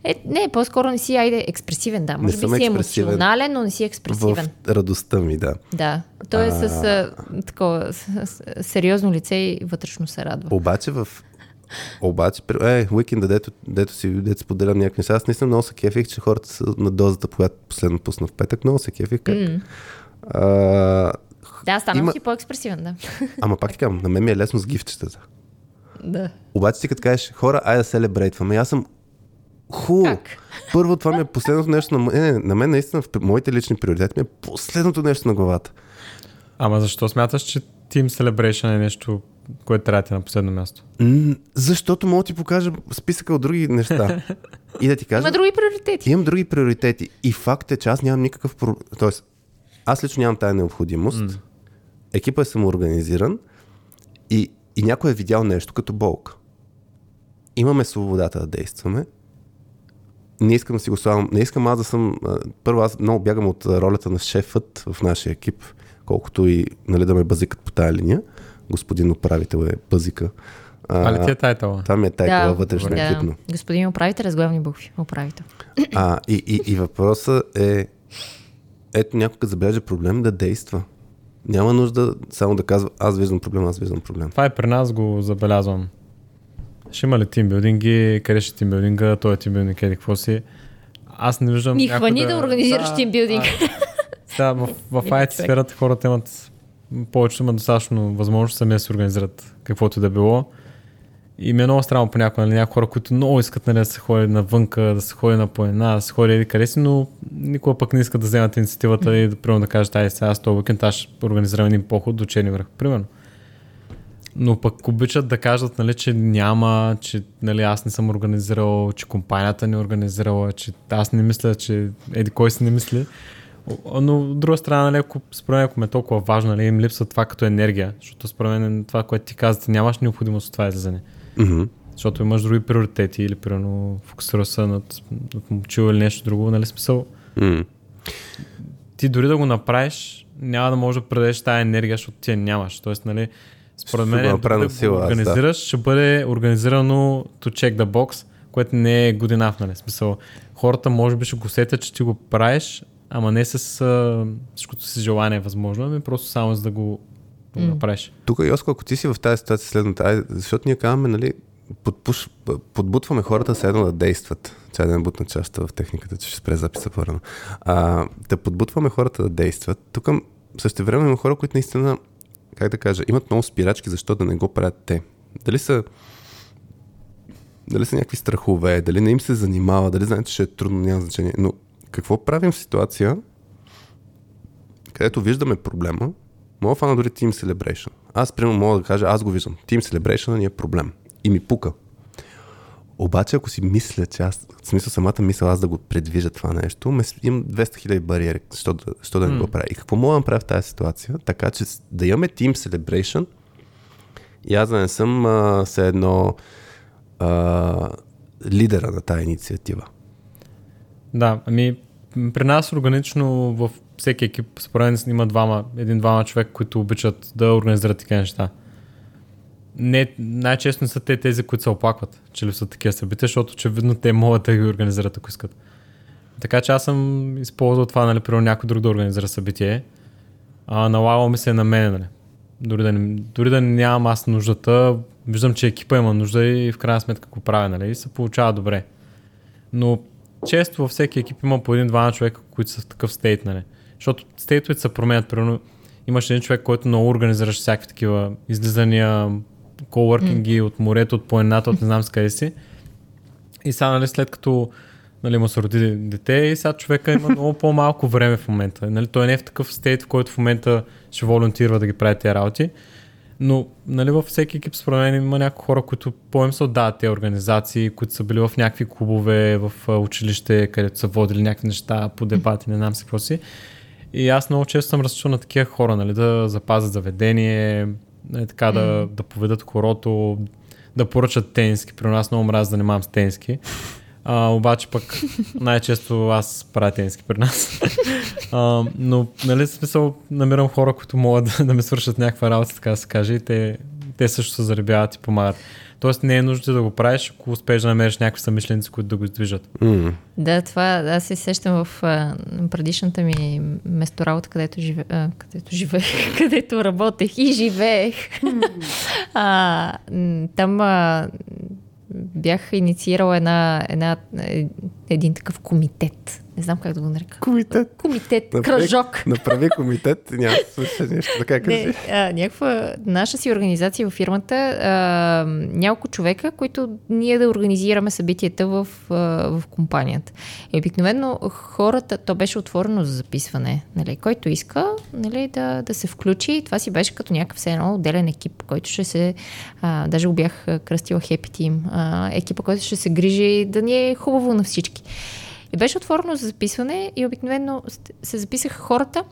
Speaker 2: Е, не, по-скоро не си, айде, експресивен, да. Може би си емоционален, но не си
Speaker 1: В
Speaker 2: експресивен.
Speaker 1: радостта ми, да.
Speaker 2: Да. Той е с а, такова с, сериозно лице и вътрешно се радва.
Speaker 1: Обаче в... Обаче, е, уикенда, дето, дето си дето споделям някакви неща, аз наистина много се кефих, че хората са на дозата, когато последно пусна в петък, много се кефих. Как?
Speaker 2: М.
Speaker 1: А,
Speaker 2: Да, станам
Speaker 1: Има-
Speaker 2: си по-експресивен, да. [LAUGHS]
Speaker 1: ама пак ти казвам, на мен ми е лесно с гифчетата.
Speaker 2: да.
Speaker 1: Обаче ти като кажеш, хора, айде да селебрейтваме. Аз съм хубаво.
Speaker 2: Как?
Speaker 1: Първо, това ми е последното нещо на, не, не, на мен наистина в моите лични приоритети ми е последното нещо на главата.
Speaker 3: Ама защо смяташ, че Team Celebration е нещо, което трябва да ти е на последно място?
Speaker 1: М, защото мога да ти покажа списъка от други неща. [LAUGHS] И да ти кажа,
Speaker 2: Има други приоритети.
Speaker 1: имам други приоритети. И факт е, че аз нямам никакъв проблем. Тоест, аз лично нямам тая необходимост. Mm. Екипа е самоорганизиран и, и някой е видял нещо като болка. Имаме свободата да действаме. Не искам да си го славам. Не искам аз да съм... а, Първо, аз много бягам от а, ролята на шефът в нашия екип, колкото и нали, да ме базикат по тая линия. Господин управител е базика.
Speaker 3: А ли ти е тайтъла?
Speaker 1: Това ми е тайтъла вътрешно екипно.
Speaker 2: Господин управител, с главни букви. Управител.
Speaker 1: А, и, и, и въпросът е, ето някой като забележа проблем да действа. Няма нужда само да казва, аз виждам проблем, аз виждам проблем.
Speaker 3: Това и при нас го забелязвам. Ще има ли тимбилдинги, къде ще тимбилдинга, той е тимбилдинг, еди какво си. Аз не виждам...
Speaker 2: Ни хвани да организираш тимбилдинг.
Speaker 3: Да, в, в IT сферата хората имат повечето имат достатъчно възможност сами да се организират каквото и да било. И ми е много странно понякога, нали, някои хора, които много искат нали, да се ходи навънка, да се ходи на планина, да се ходи еди къде си, но никога пък не искат да вземат инициативата и да, примерно, да кажат, ай сега с този уикенд аз ще организирам един поход до Черни връх, примерно. Но пък обичат да кажат, нали, че няма, че нали, аз не съм организирал, че компанията не е организирала, че аз не мисля, че еди кой си не мисли. Но от друга страна, нали, ако, според мен, ако ме е толкова важно, нали, им липсва това като енергия, защото според мен това, което ти казвате, нямаш необходимост от това излизане.
Speaker 1: Мгм.
Speaker 3: Защото имаш други приоритети или примерно фокусира се над, над момчил или нещо друго, нали смисъл.
Speaker 1: М.
Speaker 3: Ти дори да го направиш, няма да можеш да предадеш тази енергия, защото ти я нямаш. Тоест, нали, според мен, да
Speaker 1: на
Speaker 3: го
Speaker 1: сила, аз, да.
Speaker 3: организираш, ще бъде организирано to check the box, което не е good enough, нали? Смисъл, хората може би ще го сетят, че ти го правиш, ама не с а, всичкото си желание възможно, ами просто само за да го, да го направиш.
Speaker 1: Тук, Йоско, ако ти си в тази ситуация следната, айде, защото ние казваме, нали, подпуш, подбутваме хората все едно да действат. Чай да не бутна част в техниката, че ще спре записа по-рано. А, да подбутваме хората да действат. Тук също време има хора, които наистина, как да кажа, имат много спирачки, защо да не го правят те. Дали са дали са някакви страхове, дали не им се занимава, дали знаят, че ще е трудно, няма значение. Но какво правим в ситуация, където виждаме проблема, мога да фана дори Team Celebration. Аз, примерно, мога да кажа, аз го виждам. Team Celebration ни е проблем. И ми пука. Обаче, ако си мисля, че аз, в смисъл самата мисля аз да го предвижа това нещо, ме, имам 200 хиляди бариери, защо, да, защо да не го правя. И какво мога да направя в тази ситуация? Така че да имаме Team Celebration и аз да не съм а, все едно а, лидера на тази инициатива.
Speaker 3: Да, ами при нас органично в всеки екип, според мен има двама, един-двама човек, които обичат да организират такива неща. Не, най-често не са те тези, които се оплакват, че ли са такива събития, защото очевидно те могат да ги организират, ако искат. Така че аз съм използвал това, нали, примерно някой друг да организира събитие. А, налагал ми се на мен, нали. Дори да, не, дори да нямам аз нуждата, виждам, че екипа има нужда и в крайна сметка го правя, нали, и се получава добре. Но често във всеки екип има по един-два човека, които са в такъв стейт, нали. Защото стейтовете се променят. Примерно, имаш един човек, който много организираш всякакви такива излизания, колоркинги mm. от морето, от планината, от не знам с къде си. И сега, нали, след като нали, му се роди дете и сега човека има много по-малко време в момента. Нали, той не е в такъв стейт, в който в момента ще волонтирва да ги прави тези работи. Но нали, във всеки екип според мен има някои хора, които по-им се отдават тези организации, които са били в някакви клубове, в училище, където са водили някакви неща по дебати, не знам си какво си. И аз много често съм разчил на такива хора, нали, да запазят заведение, нали, така mm. да, да поведат хорото, да поръчат тенски. При нас много мраз да занимавам с тенски. А, обаче пък [LAUGHS] най-често аз правя тенски при нас. [LAUGHS] а, но, нали, смисъл, намирам хора, които могат [LAUGHS] да, да ми свършат някаква работа, така да се каже, и те, те също се заребяват и помагат. Тоест не е нужда да го правиш, ако успееш да намериш някакви съмишленици, които да го издвижат.
Speaker 1: Mm.
Speaker 2: Да, това аз се сещам в а, предишната ми месторабота, където, живе, а, където живеех, [LAUGHS] където работех и живеех. а, там а, бях инициирала една, една, един такъв комитет не знам как да го нарека.
Speaker 1: Комитет.
Speaker 2: Комитет, направи, кръжок.
Speaker 1: Направи комитет, [LAUGHS] няма да нещо, така кажи.
Speaker 2: Не, а, някаква наша си организация в фирмата, а, няколко човека, които ние да организираме събитията в, а, в компанията. И обикновено хората, то беше отворено за записване, нали, който иска нали, да, да се включи. Това си беше като някакъв все едно отделен екип, който ще се, а, даже го бях кръстила Happy Team, а, екипа, който ще се грижи да ни е хубаво на всички. И беше отворено за записване и обикновено се записаха хората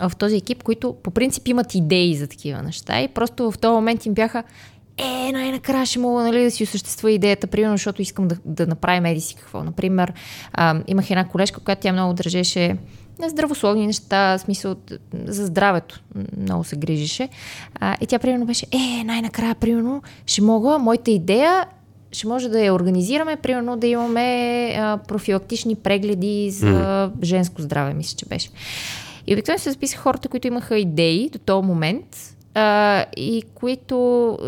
Speaker 2: в този екип, които по принцип имат идеи за такива неща и просто в този момент им бяха е, най-накрая ще мога нали, да си осъществя идеята, примерно, защото искам да, да направим еди си какво. Например, а, имах една колежка, която тя много държеше на здравословни неща, в смисъл за здравето много се грижише. А, и тя примерно беше, е, най-накрая, примерно, ще мога, моята идея ще може да я организираме, примерно да имаме а, профилактични прегледи за mm. женско здраве, мисля, че беше. И обикновено се записаха хората, които имаха идеи до този момент а, и които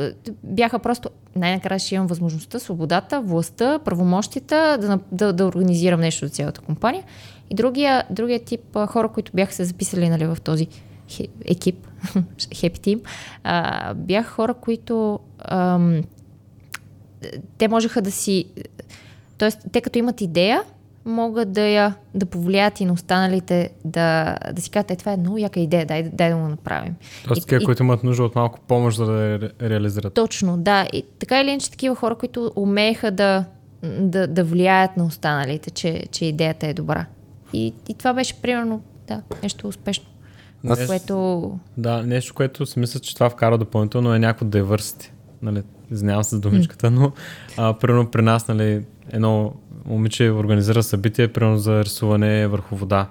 Speaker 2: бяха просто най-накрая ще имам възможността, свободата, властта, правомощията да, да, да организирам нещо за цялата компания. И другия, другия тип а, хора, които бяха се записали нали, в този екип, [LAUGHS] Team, а, бяха хора, които ам, те можеха да си... Тоест, те като имат идея, могат да я да повлият и на останалите да, да си кажат, е, това е много яка идея, дай, дай да го направим.
Speaker 3: Тоест, такива, които имат нужда от малко помощ да ре, реализират.
Speaker 2: Точно, да. И така или иначе такива хора, които умееха да, да, да влияят на останалите, че, че идеята е добра. И, и това беше примерно да, нещо успешно. Аз... Което...
Speaker 3: Да, нещо, което си мисля, че това вкара допълнително е някакво diversity. Нали, извинявам се за думичката, но а, примерно при нас нали, едно момиче организира събитие, примерно за рисуване върху вода.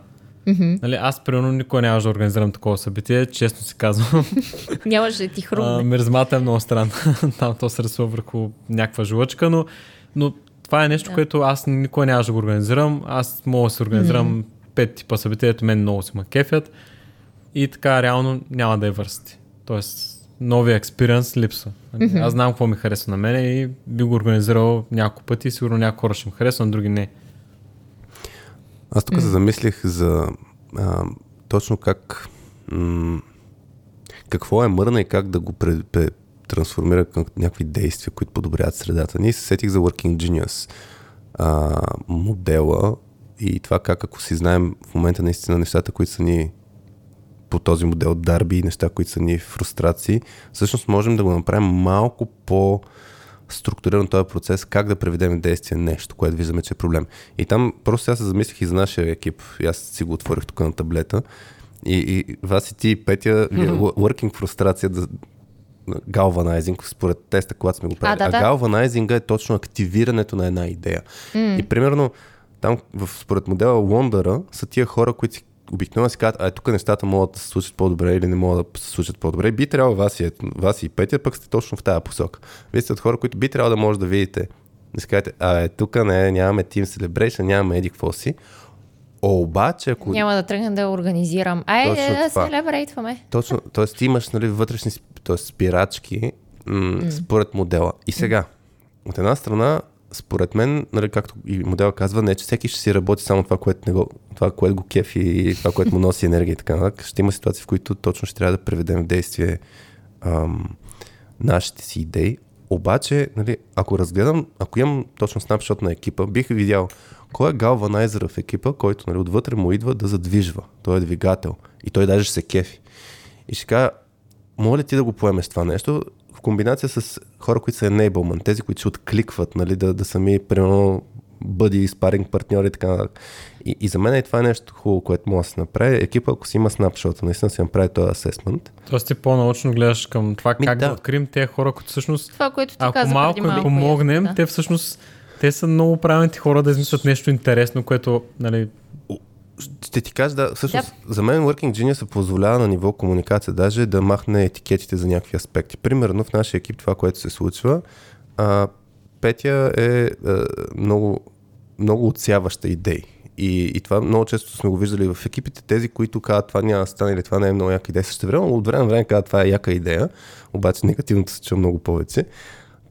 Speaker 2: Mm-hmm.
Speaker 3: Нали, аз, примерно, никога нямаше да организирам такова събитие, честно си казвам. [LAUGHS]
Speaker 2: Нямаше да ти хрумне.
Speaker 3: Миризмата е много странна. [LAUGHS] Там то се рисува върху някаква жлъчка, но, но това е нещо, yeah. което аз никога нямаше да го организирам. Аз мога да се организирам mm-hmm. пет типа събития, мен много си ма кефят. И така, реално няма да е върсти. Тоест, новия експириенс липсва. Mm-hmm. Аз знам какво ми харесва на мене и би го организирал няколко пъти и сигурно някои хора ще ми харесва, на други не.
Speaker 1: Аз тук mm-hmm. се замислих за а, точно как м- какво е мърна и как да го пре, пре, трансформира към някакви действия, които подобряват средата. Ние се сетих за Working Genius а, модела и това как ако си знаем в момента наистина нещата, които са ни по този модел дарби и неща, които са ни фрустрации, всъщност можем да го направим малко по структуриран този процес, как да преведем действие нещо, което виждаме, че е проблем. И там просто сега се замислих и за нашия екип. И аз си го отворих тук на таблета. И, и вас и ти, Петя, вие working фрустрация да, галванайзинг, според теста, когато сме го правили.
Speaker 2: А, да, да.
Speaker 1: а галванайзинга е точно активирането на една идея.
Speaker 2: М.
Speaker 1: И примерно, там в, според модела Лондъра са тия хора, които си обикновено си казват, а тук нещата могат да се случат по-добре или не могат да се случат по-добре. Би трябвало вас и, вас и Петя, пък сте точно в тази посока. Вие сте от хора, които би трябвало да може да видите, да си кажете, а е, тук не, нямаме Team Celebration, нямаме еди какво си. Обаче, ако
Speaker 2: Няма да тръгна да организирам. Ай,
Speaker 1: Точно
Speaker 2: да, да селебрейтваме.
Speaker 1: Точно, т.е. ти имаш нали, вътрешни т.е. спирачки м- според модела. И сега, от една страна, според мен, нали, както и модел казва, не, че всеки ще си работи само това, което, не го, това, което го кефи и това, което му носи енергия и така нататък. Ще има ситуации, в които точно ще трябва да преведем в действие ам, нашите си идеи. Обаче, нали, ако разгледам, ако имам точно снапшот на екипа, бих видял кой е галванайзера в екипа, който нали, отвътре му идва да задвижва. Той е двигател. И той даже се кефи. И ще кажа, моля ти да го поемеш това нещо в комбинация с хора, които са enablement, тези, които ще откликват, нали, да, да сами, примерно, бъди спаринг партньори и така нататък. И, и за мен е това е нещо хубаво, което може да се направи. Екипа, ако си има снапшота, наистина си направи този асесмент.
Speaker 3: Тоест ти по-научно гледаш към това
Speaker 1: Ми,
Speaker 3: как да.
Speaker 1: да.
Speaker 3: открием тези хора, които всъщност
Speaker 2: Това, което ти
Speaker 3: Ако
Speaker 2: каза
Speaker 3: малко
Speaker 2: малко.
Speaker 3: помогнем,
Speaker 2: да.
Speaker 3: те всъщност те са много правилните хора да измислят нещо интересно, което, нали,
Speaker 1: Ще ти кажа, да, всъщност, за мен Working Genius се позволява на ниво комуникация даже да махне етикетите за някакви аспекти. Примерно в нашия екип това, което се случва, а, Петя е а, много, много отсяваща идеи. И, и това много често сме го виждали в екипите, тези, които казват това няма да стане или това не е много яка идея. Също време, от време на време казват това е яка идея, обаче негативното се чува много повече.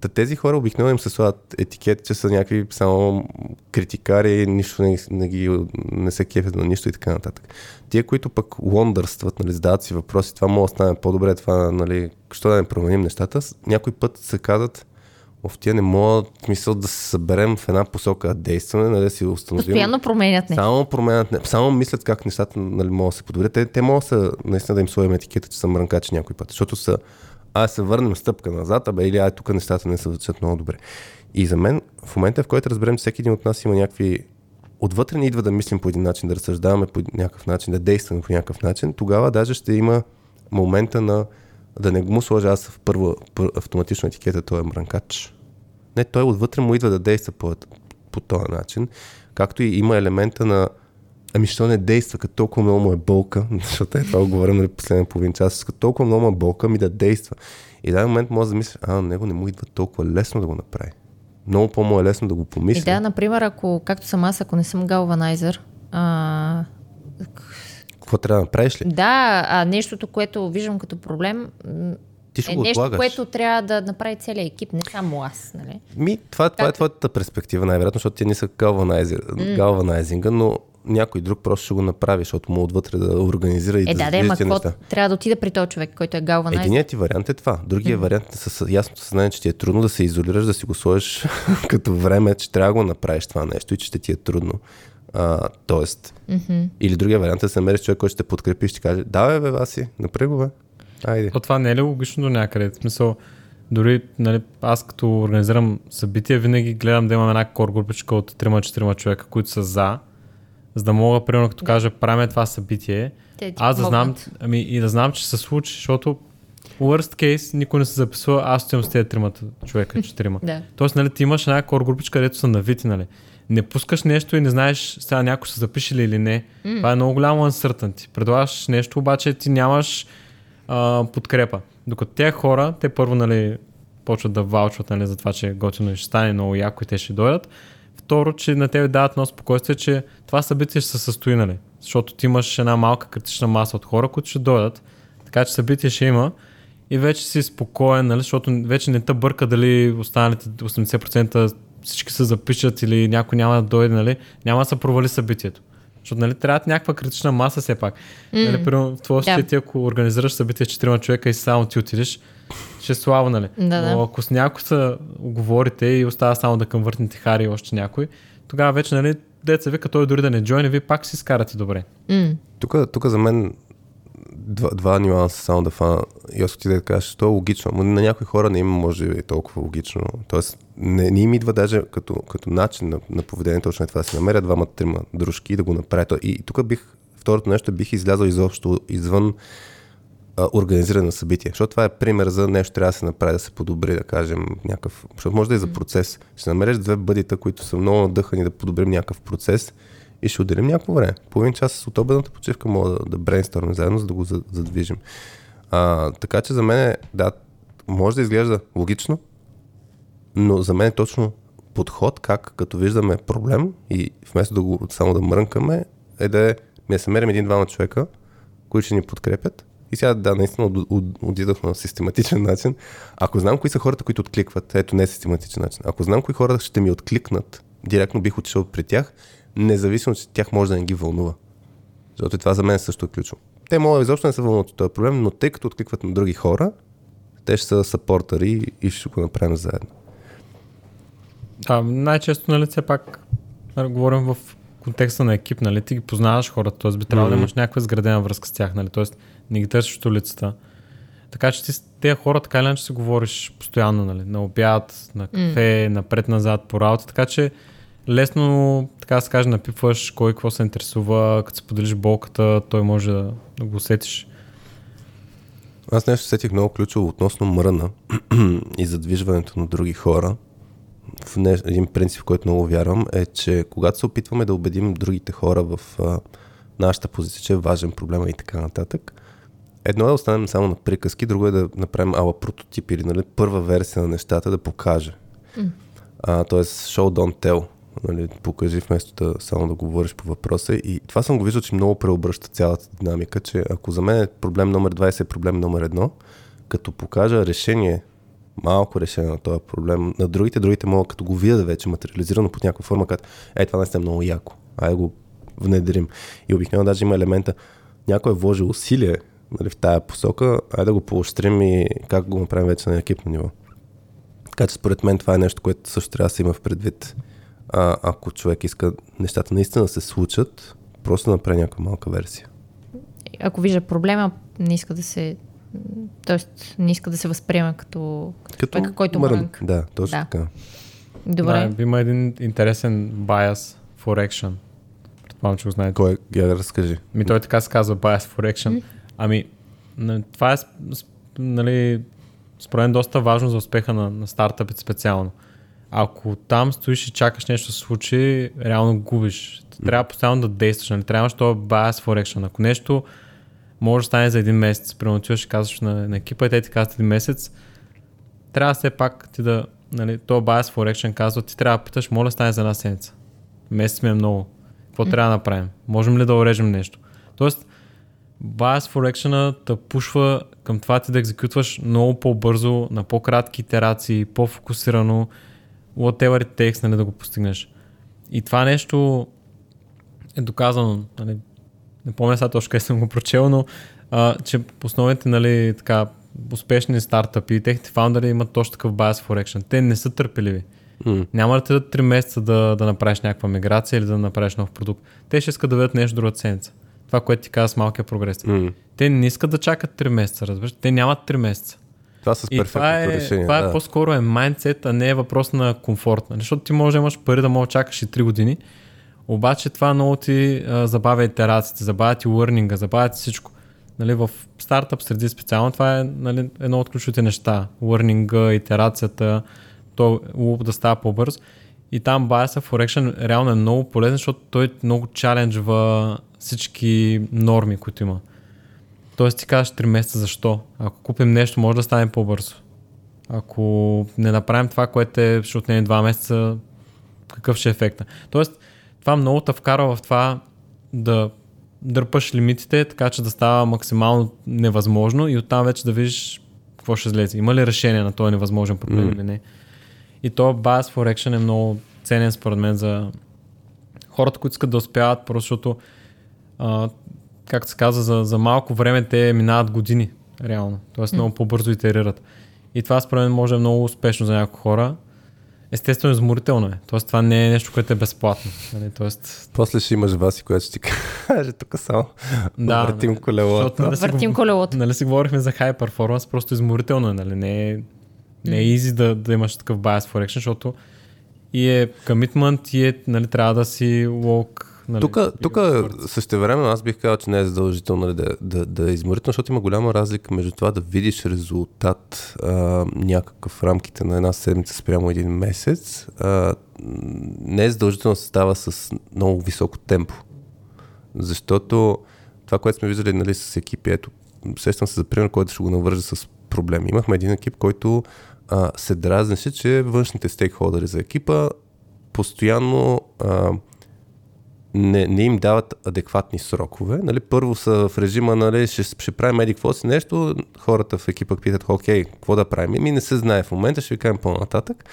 Speaker 1: Та тези хора обикновено им се слагат етикети, че са някакви само критикари, нищо не, не, ги, не се кефят на нищо и така нататък. Тия, които пък лондърстват, нали, задават си въпроси, това може да стане по-добре, това, нали, що да не променим нещата, някой път се казват, в тия не могат, в смисъл да се съберем в една посока да действаме, нали, да си установим.
Speaker 2: Постоянно променят не.
Speaker 1: Само променят, не- само мислят как нещата нали, могат да се подобрят. Те, те могат да наистина да им сложим етикета, че са мрънкачи някой път, защото са, а се върнем стъпка назад, абе, или ай тук нещата не се вършат много добре. И за мен, в момента, в който разберем, всеки един от нас има някакви отвътре ни идва да мислим по един начин, да разсъждаваме по някакъв начин, да действаме по някакъв начин, тогава даже ще има момента на да не му сложа аз в първо пър, автоматично етикета, той е мрънкач. Не, той отвътре му идва да действа по, по този начин, както и има елемента на Ами, що не действа, като толкова много му е болка, [LAUGHS] защото е това го говорим на последния половин час, като толкова много му е болка, ми да действа. И в даден момент може да мислиш, а, него не му идва толкова лесно да го направи. Много по-му е лесно да го помисли.
Speaker 2: И да, например, ако, както съм аз, ако не съм галванайзър, а,
Speaker 1: Какво трябва да направиш ли?
Speaker 2: да, а нещото, което виждам като проблем,
Speaker 1: Ти ще
Speaker 2: е
Speaker 1: го
Speaker 2: нещо,
Speaker 1: отлагаш.
Speaker 2: което трябва да направи целият екип, не само аз. Нали?
Speaker 1: Ми, това, това е твоята перспектива, най-вероятно, защото ти не са галванайзинга, галванайзинга, но някой друг просто ще го направи, защото му отвътре да организира и
Speaker 2: Е,
Speaker 1: да,
Speaker 2: да, да,
Speaker 1: тия
Speaker 2: какво трябва да отида при този човек, който е галванайзър.
Speaker 1: Единият ти вариант е това. Другия вариант е с ясното съзнание, че ти е трудно да се изолираш, да си го сложиш [LAUGHS] като време, че трябва да го направиш това нещо и че ще ти е трудно. А, тоест,
Speaker 2: Мгм.
Speaker 1: или другия вариант е да се намериш човек, който ще те подкрепи и ще каже, давай бе, Васи, направи го бе. Айде.
Speaker 3: то това не е ли логично до някъде? В смисъл, дори нали, аз като организирам събития, винаги гледам да имам една кор групичка от 3-4 човека, които са за, за да мога, примерно, като кажа, правим това събитие, аз да знам, ами, и да знам, че се случи, защото worst case никой не се записва, аз стоям с тези тримата човека, [LAUGHS] четирима.
Speaker 2: Да.
Speaker 3: Тоест, нали, ти имаш една кор групичка, където са навити, нали. Не пускаш нещо и не знаеш сега някой се запише ли или не. Mm. Това е много голямо uncertainty. Предлагаш нещо, обаче ти нямаш а, подкрепа. Докато тези хора, те първо, нали, почват да валчват, нали, за това, че готино ще стане много яко и те ще дойдат. Второ, че на тебе дават едно спокойствие, че това събитие ще се състои, нали? Защото ти имаш една малка критична маса от хора, които ще дойдат. Така че събитие ще има и вече си спокоен, нали? защото вече не те бърка дали останалите 80% всички се запишат или някой няма да дойде, нали? няма да се провали събитието. Защото нали, трябва някаква критична маса все пак. Mm. Нали, примерно, в твоя да. ти, ако организираш събитие с 4 човека и само ти отидеш, ще е слабо, нали?
Speaker 2: Да, да.
Speaker 3: Но ако с някой се оговорите и остава само да къмвъртнете Хари и още някой, тогава вече, нали, деца вика, той дори да не джойне, вие пак си скарате добре.
Speaker 2: М.
Speaker 1: Тук, тук за мен два, два нюанса само да фана. И аз ти да кажа, то е логично. Но на някои хора не им може да е толкова логично. Тоест, не, не им идва даже като, като начин на, на поведение точно е това да се намерят двама, трима дружки и да го направят. И, и тук бих, второто нещо, бих излязъл изобщо извън а, организирано събитие. Защото това е пример за нещо, трябва да се направи, да се подобри, да кажем, някакъв. Защото може да е за процес. Ще намериш две бъдита, които са много надъхани да подобрим някакъв процес и ще отделим някакво време. Половин час от обедната почивка мога да, да брейнстормим заедно, за да го задвижим. А, така че за мен, да, може да изглежда логично, но за мен е точно подход, как като виждаме проблем и вместо да го само да мрънкаме, е да, е, да се мерим един-двама човека, които ще ни подкрепят и сега, да, наистина отидох на систематичен начин. Ако знам кои са хората, които откликват, ето не е систематичен начин. Ако знам кои хора ще ми откликнат, директно бих отишъл при тях, независимо, че тях може да не ги вълнува. Защото това за мен също е ключово. Те могат изобщо не се вълнуват от този проблем, но тъй като откликват на други хора, те ще са сапортъри и ще го направим заедно.
Speaker 3: Да, най-често, нали, все пак говорим в контекста на екип, нали, ти ги познаваш хората, т.е. би трябвало mm-hmm. да имаш някаква изградена връзка с тях, нали, т.е. не ги търсиш от улицата. Така че ти с тези хора така или иначе си говориш постоянно, нали, на обяд, на кафе, mm. напред-назад по работа, така че лесно, така да се каже, напипваш кой какво се интересува, като се поделиш болката, той може да, да го усетиш.
Speaker 1: Аз нещо сетих много ключово относно мръна [CLEARS THROAT] и задвижването на други хора в не, един принцип, в който много вярвам, е, че когато се опитваме да убедим другите хора в а, нашата позиция, че е важен проблем и така нататък, едно е да останем само на приказки, друго е да направим ала прототип или нали, първа версия на нещата да покаже. Mm. А, тоест, show don't tell. Нали, покажи вместо да само да говориш по въпроса. И това съм го виждал, че много преобръща цялата динамика, че ако за мен е проблем номер 20 е проблем номер едно, като покажа решение малко решение на този проблем. На другите, другите могат като го видят вече материализирано под някаква форма, като е, това наистина е много яко. Ай го внедрим. И обикновено даже има елемента, някой е вложил усилие нали, в тая посока, ай да го поощрим и как го направим вече на екипно ниво. Така че според мен това е нещо, което също трябва да се има в предвид. А, ако човек иска нещата наистина да се случат, просто да направи някаква малка версия.
Speaker 2: Ако вижда проблема, не иска да се Тоест, не иска да се възприема като, като човека, който мрънк.
Speaker 1: Да, точно да. така.
Speaker 2: Добре.
Speaker 3: Да, има един интересен bias for action. Предполагам, че го знаете.
Speaker 1: Кой е? Я разкажи.
Speaker 3: Ми той така се казва bias for action. Ами, това е нали, според мен доста важно за успеха на, на стартъпите специално. Ако там стоиш и чакаш нещо да се случи, реално губиш. Трябва постоянно да действаш. Нали? Трябваш това bias for action. Ако нещо може да стане за един месец. Примерно отиваш и казваш на, на екипа и те ти казват един месец. Трябва все пак ти да, нали, то bias for action казва, ти трябва да питаш, моля стане за една седмица. Месец ми е много. Какво mm. трябва да направим? Можем ли да урежем нещо? Тоест, bias for action да пушва към това ти да екзекютваш много по-бързо, на по-кратки итерации, по-фокусирано, whatever it takes, нали, да го постигнеш. И това нещо е доказано. Нали, не помня сега точно къде съм го прочел, но а, че основните нали, така, успешни стартъпи и техните фаундъри имат точно такъв bias for action. Те не са търпеливи. Mm. Няма да те дадат 3 месеца да, да направиш някаква миграция или да направиш нов продукт. Те ще искат да видят нещо друга седмица. Това, което ти каза с малкия прогрес. Mm. Те не искат да чакат 3 месеца, разбираш? Те нямат 3 месеца.
Speaker 1: Това с перфектното това
Speaker 3: е,
Speaker 1: решение.
Speaker 3: Това
Speaker 1: е да.
Speaker 3: е по-скоро е майндсет, а не е въпрос на комфорт. Нали? Защото ти може да имаш пари да да чакаш и 3 години, обаче това много ти а, забавя итерациите, забавя ти лърнинга, забавя ти всичко. Нали, в стартъп среди специално това е нали, едно от ключовите неща. Лърнинга, итерацията, то луп да става по-бърз. И там Bias for Action реално е много полезен, защото той много чаленджва всички норми, които има. Тоест ти кажеш 3 месеца защо. Ако купим нещо, може да стане по-бързо. Ако не направим това, което е, ще отнеме 2 месеца, какъв ще е ефекта. Тоест, това много те вкарва в това да дърпаш лимитите, така че да става максимално невъзможно и оттам вече да видиш какво ще излезе. Има ли решение на този невъзможен проблем mm. или не. И то Bias for Action е много ценен според мен за хората, които искат да успяват, просто защото а, както се казва, за, за малко време те минават години, реално. Тоест много по-бързо итерират. И това според мен може е много успешно за някои хора. естествено изморително е. Тоест това не е нещо, което е безплатно. Нали? Тоест,
Speaker 1: После ще имаш Васи, която ще ти каже тук само.
Speaker 3: Да,
Speaker 1: въртим колелото.
Speaker 3: защото, нали, си,
Speaker 2: Въртим
Speaker 3: го-
Speaker 2: колелото.
Speaker 3: нали си говорихме за high performance, просто изморително е. Нали? Не, е, не е easy да, да имаш такъв bias for action, защото и е commitment, и е, нали, трябва да си walk. Нали,
Speaker 1: Тук, тук време аз бих казал, че не е задължително нали, да, да, да е изморително, защото има голяма разлика между това да видиш резултат а, някакъв в рамките на една седмица спрямо един месец. А, не е задължително да се става с много високо темпо. Защото това, което сме виждали нали, с екипи, ето, сещам се за пример, който ще го навържа с проблеми. Имахме един екип, който а, се дразнеше, че външните стейкхолдери за екипа постоянно а, не, не им дават адекватни срокове. Нали, първо са в режима, нали, ще, ще правим еди какво си нещо, хората в екипа питат, окей, какво да правим? Ми не се знае в момента, ще ви кажем по-нататък.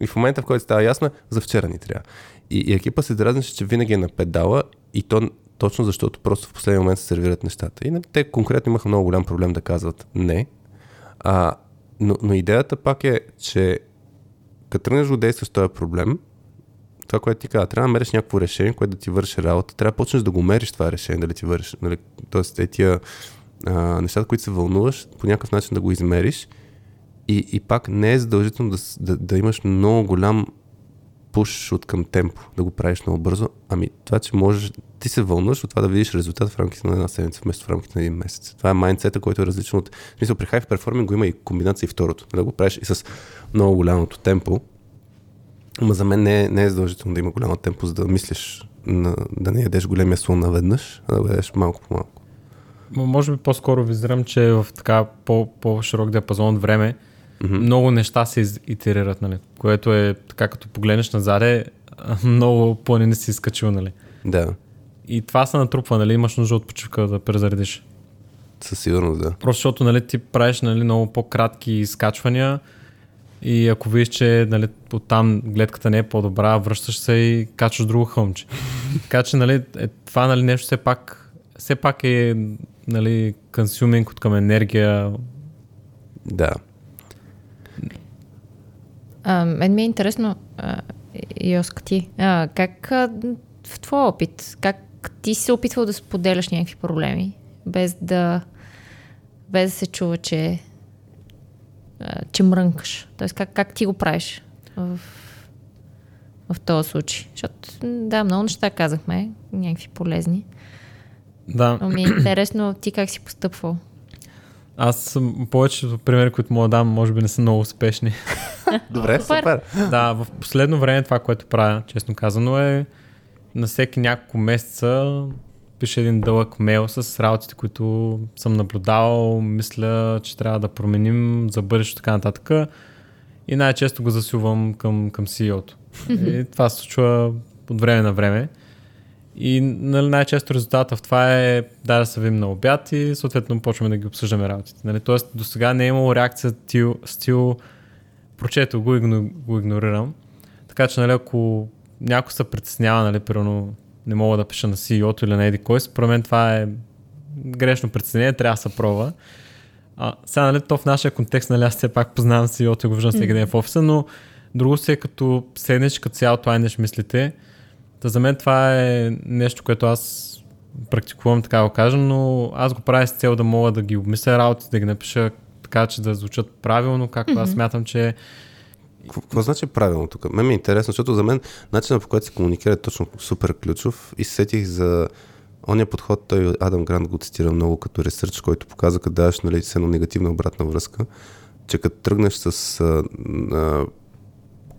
Speaker 1: И в момента, в който става ясно, за вчера ни трябва. И, и екипа се дразнеше, че винаги е на педала и то точно защото просто в последния момент се сервират нещата. И нали, те конкретно имаха много голям проблем да казват не. А, но, но идеята пак е, че като тръгнеш да действаш този проблем, това, което ти казва, трябва да мериш някакво решение, което да ти върши работа, трябва да почнеш да го мериш това решение, дали ти върши. Нали? Тоест, е тия а, нещата, които се вълнуваш, по някакъв начин да го измериш и, и пак не е задължително да, да, да имаш много голям пуш от към темпо, да го правиш много бързо. Ами това, че можеш, ти се вълнуваш от това да видиш резултат в рамките на една седмица, вместо в рамките на един месец. Това е майндсета, който е различен от... В смисъл, при high performing го има и комбинация и второто. Да го правиш и с много голямото темпо, Ама за мен не е, не е задължително да има голямо темпо, за да мислиш на, да не ядеш големия слон наведнъж, а да ядеш малко по малко.
Speaker 3: Може би по-скоро визирам, че в така по- по-широк диапазон от време
Speaker 1: Мгм.
Speaker 3: много неща се итерират, нали? което е така като погледнеш назад е [LAUGHS] много планини си изкачил, нали?
Speaker 1: Да,
Speaker 3: И това се натрупва, нали? Имаш нужда от почивка да презаредиш.
Speaker 1: със сигурност да.
Speaker 3: Просто защото нали, ти правиш нали, много по-кратки изкачвания и ако видиш, че нали, оттам гледката не е по-добра, връщаш се и качваш друго хълмче. [LAUGHS] така че нали, е, това нали, нещо все пак, все пак е нали, консюминг от към енергия.
Speaker 1: Да.
Speaker 2: А, мен ми е интересно, а, Йоска ти, а, как а, в твоя опит, как ти си се опитвал да споделяш някакви проблеми, без да, без да се чува, че, че мрънкаш? Тоест, как, как ти го правиш в, в този случай? Защото, да, много неща казахме, някакви полезни.
Speaker 3: Да,
Speaker 2: Но ми е интересно ти как си постъпвал.
Speaker 3: аз съм повечето примери, които мога да дам, може би не са много успешни. [LAUGHS]
Speaker 1: Добре,
Speaker 2: Супер.
Speaker 1: супер.
Speaker 3: да, в последно време това, което правя, честно казано, е на всеки няколко месеца пише един дълъг мейл с работите, които съм наблюдавал, мисля, че трябва да променим за бъдеще така нататък. И най-често го засилвам към, към CEO-то. И това се случва от време на време. И нали, най-често резултата в това е да, да се видим на обяд и съответно почваме да ги обсъждаме работите. Нали? Тоест до сега не е имало реакция стил, стил прочето го и го, го игнорирам. Така че, нали, ако някой се притеснява, нали, примерно не мога да пиша на CEO-то или на еди кой, според мен това е грешно притеснение, трябва да се пробва. А, сега, нали, то в нашия контекст, нали, аз все пак познавам CEO-то и го виждам всеки ден в офиса, но друго се е като седнеш, като цяло тлайнеш мислите. Та за мен това е нещо, което аз практикувам, така да го кажа, но аз го правя с цел да мога да ги обмисля работите, да ги напиша така, че да звучат правилно, както mm-hmm. аз смятам, че
Speaker 1: Какво, значи правилно тук? Мен ми е интересно, защото за мен начинът по който се комуникира е точно супер ключов и се сетих за ония подход, той Адам Грант го цитира много като ресърч, който показва, като даваш нали, едно негативна обратна връзка, че като тръгнеш с а, а,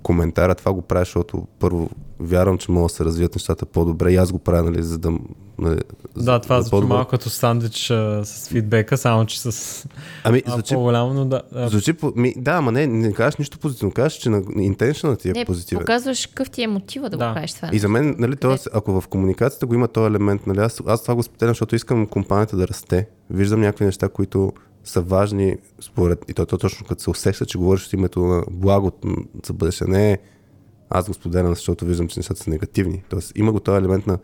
Speaker 1: коментара, това го правиш, защото първо вярвам, че могат да се развият нещата по-добре и аз го правя, нали, за да... Нали,
Speaker 3: да, това
Speaker 1: за
Speaker 3: звучи
Speaker 1: по-добре.
Speaker 3: малко като сандвич а, с фидбека, само че с
Speaker 1: Ами,
Speaker 3: а,
Speaker 1: звучи,
Speaker 3: по-голямо, но да. А,
Speaker 1: звучи. Ми, да, ама не, не кажеш нищо позитивно, кажеш, че на интеншънът ти е
Speaker 2: Не,
Speaker 1: позитивен.
Speaker 2: показваш какъв ти е мотива да,
Speaker 3: Да.
Speaker 2: го правиш това.
Speaker 1: И за мен, нали, т.е. ако в комуникацията го има този елемент, нали, аз, аз това го споделям, защото искам компанията да расте. Виждам някакви неща, които са важни според, и то, то точно като се усеща, че говориш от името на благото за бъдеще. Не е аз го споделям, защото виждам, че нещата са негативни. Тоест има го този елемент на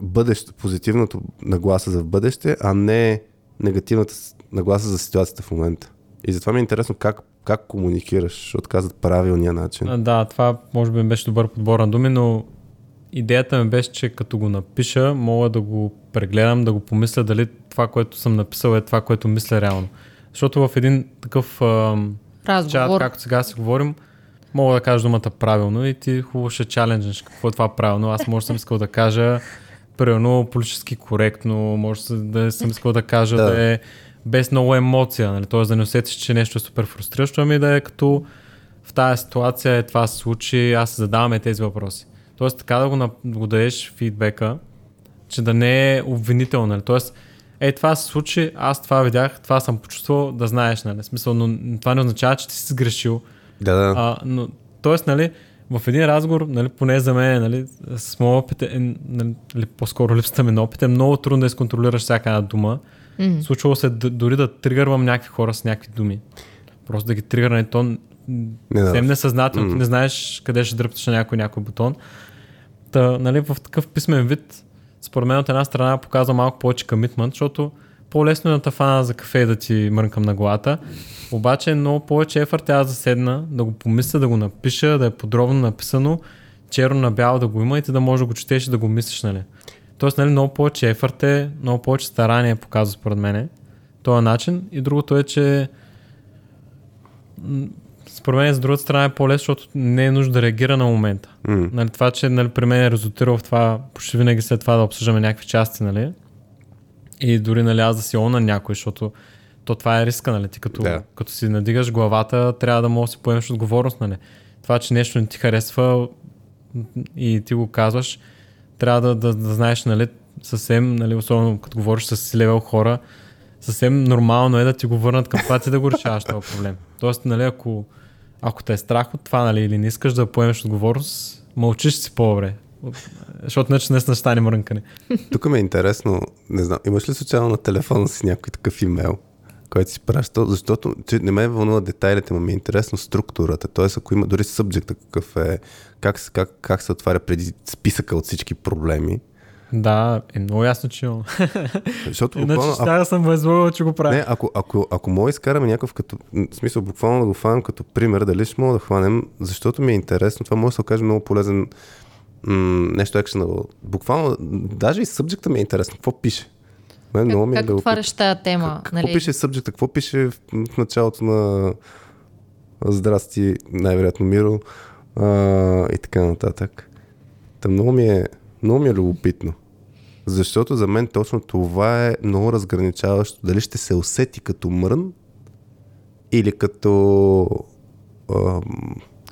Speaker 1: бъдеще, позитивното нагласа за бъдеще, а не негативната нагласа за ситуацията в момента. И затова ми е интересно как как комуникираш, защото казват правилния начин.
Speaker 3: Да, това може би беше добър подбор на думи, но идеята ми беше, че като го напиша, мога да го прегледам, да го помисля дали това, което съм написал е това, което мисля реално. Защото в един такъв ам, чат, както сега си говорим, мога да кажа думата правилно и ти хубаво ще чаленджнеш какво е това правилно. Аз може съм искал да кажа примерно политически коректно, може да- съм искал да кажа
Speaker 1: Да.
Speaker 3: да, е без много емоция, нали? т.е. да не усетиш, че нещо е супер фрустриращо, ами да е като в тази ситуация е това се случи, аз се задаваме тези въпроси. Тоест така да го, го дадеш фидбека, че да не е обвинително, нали? Тоест, е, това се случи, аз това видях, това съм почувствал, да знаеш, нали? Смисъл, но това не означава, че ти си сгрешил.
Speaker 1: Да, да.
Speaker 3: А, но, тоест, нали, в един разговор, нали, поне за мен, нали, с моят опит, е, нали, по-скоро липсата ми на опит е много трудно да изконтролираш всяка една дума.
Speaker 2: М.
Speaker 3: Случвало се д- дори да тригървам някакви хора с някакви думи. Просто да ги тригърна и то
Speaker 1: Не, да.
Speaker 3: съвсем несъзнателно, ти не знаеш къде ще дръпнеш на някой някой бутон. Та, нали, в такъв писмен вид, според мен от една страна показва малко повече комитмент, защото по-лесно е да фана за кафе да ти мрънкам на главата. Обаче е много повече ефорт е аз да седна, да го помисля, да го напиша, да е подробно написано, черно на бяло да го има и ти да можеш да го четеш и да го мислиш, нали. Тоест, нали, много повече ефорт е, много повече старание показва според мен този начин. И другото е, че според мен, с другата страна е по-лесно, защото не е нужда да реагира на момента.
Speaker 1: М.
Speaker 3: Нали, това, че нали, при мен е резултирало в това, почти винаги след това да обсъждаме някакви части, нали? И дори нали, аз да си на някой, защото то това е риска, нали? Ти като,
Speaker 1: Да.
Speaker 3: като си надигаш главата, трябва да можеш да си поемеш отговорност, нали? Това, че нещо не ти харесва и ти го казваш, трябва да, да, да знаеш, нали, съвсем, нали, особено като говориш с левел хора, съвсем нормално е да ти го върнат към това ти да го решаваш този проблем. Тоест, нали, ако, ако те е страх от това, нали, или не искаш да поемеш отговорност, мълчиш си по-добре. Защото иначе наистина ще стане мрънкане.
Speaker 1: Тук ми е интересно, не знам, имаш ли случайно на телефона си някой такъв имейл, който си праща, защото че не ме вълнува детайлите, но ми е интересно структурата, т.е. ако има дори субжекта какъв е, как, как, как се отваря преди списъка от всички проблеми,
Speaker 3: Да, е много ясно, че имам. [LAUGHS]
Speaker 1: защото
Speaker 3: Иначе
Speaker 1: буквално,
Speaker 3: ще да съм възлъгал, че го правя.
Speaker 1: Не, ако, ако, ако мога изкараме някакъв като, в смисъл буквално да го хванем като пример, дали ще мога да хванем, защото ми е интересно, това може да се окаже много полезен м- нещо actionable. Буквално, даже и субжекта ми е интересно, какво пише. Мен много
Speaker 2: Как,
Speaker 1: ми е
Speaker 2: как
Speaker 1: да
Speaker 2: отваряш тази тема?
Speaker 1: Какво
Speaker 2: нали?
Speaker 1: пише субжекта, какво пише в, в началото на Здрасти, най-вероятно Миро а, и така нататък. Та много ми е, много ми е любопитно. Защото за мен точно това е много разграничаващо. Дали ще се усети като мрън или като ам,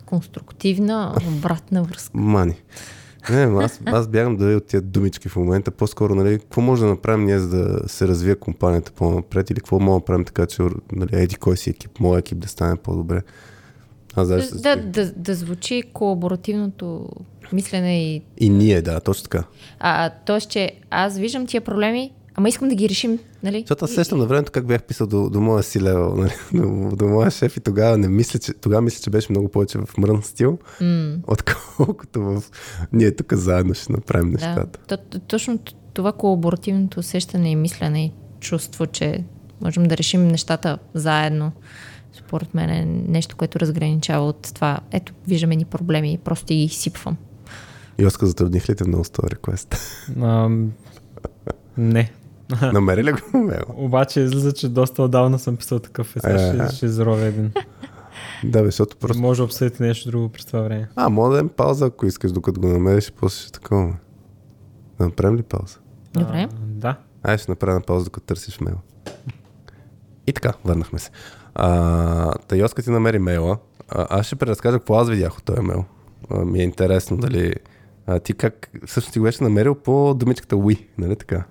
Speaker 2: Конструктивна обратна връзка.
Speaker 1: мани. Не, аз, аз бягам дали от тия думички в момента. По-скоро, нали, какво може да направим ние, за да се развие компанията по-напред или какво мога да направим така, че нали, еди кой си екип, моят екип да стане по-добре. Аз даже се
Speaker 2: Да, да, да звучи колаборативното мислене и...
Speaker 1: И ние, да, точно така.
Speaker 2: А, тоест, че аз виждам тия проблеми, ама искам да ги решим, нали?
Speaker 1: Защото аз сещам на времето как бях писал до, до моя си левел, [LAUGHS] нали, до, до моя шеф и тогава не мисля, че, тогава мисля, че беше много повече в мрън стил,
Speaker 2: М,
Speaker 1: отколкото в ние тук заедно ще направим
Speaker 2: да.
Speaker 1: нещата.
Speaker 2: То, то- точно това колаборативното усещане и мислене и чувство, че можем да решим нещата заедно, според мен е нещо, което разграничава от това. Ето, виждаме ни проблеми и просто ги изсипвам.
Speaker 1: И Оскар, затрудних ли те много с този реквест?
Speaker 3: Не.
Speaker 1: Намери ли го мейл?
Speaker 3: Обаче излиза, че доста отдавна съм писал такъв е. Сега ще, ще изровя един.
Speaker 1: Да, бе, защото просто...
Speaker 3: Може да обсъдите нещо друго през това време.
Speaker 1: А, може да дадем пауза, ако искаш, докато го намериш и после ще такова. Да направим ли пауза?
Speaker 2: Добре.
Speaker 3: А, да.
Speaker 1: Ай, ще направим пауза, докато търсиш мейл. И така, върнахме се. А, та Йоска ти намери мейла. А, аз ще преразкажа какво аз видях от този мейл. А, ми е интересно дали... А, ти как... Всъщност ти го беше намерил по думичката we, нали така?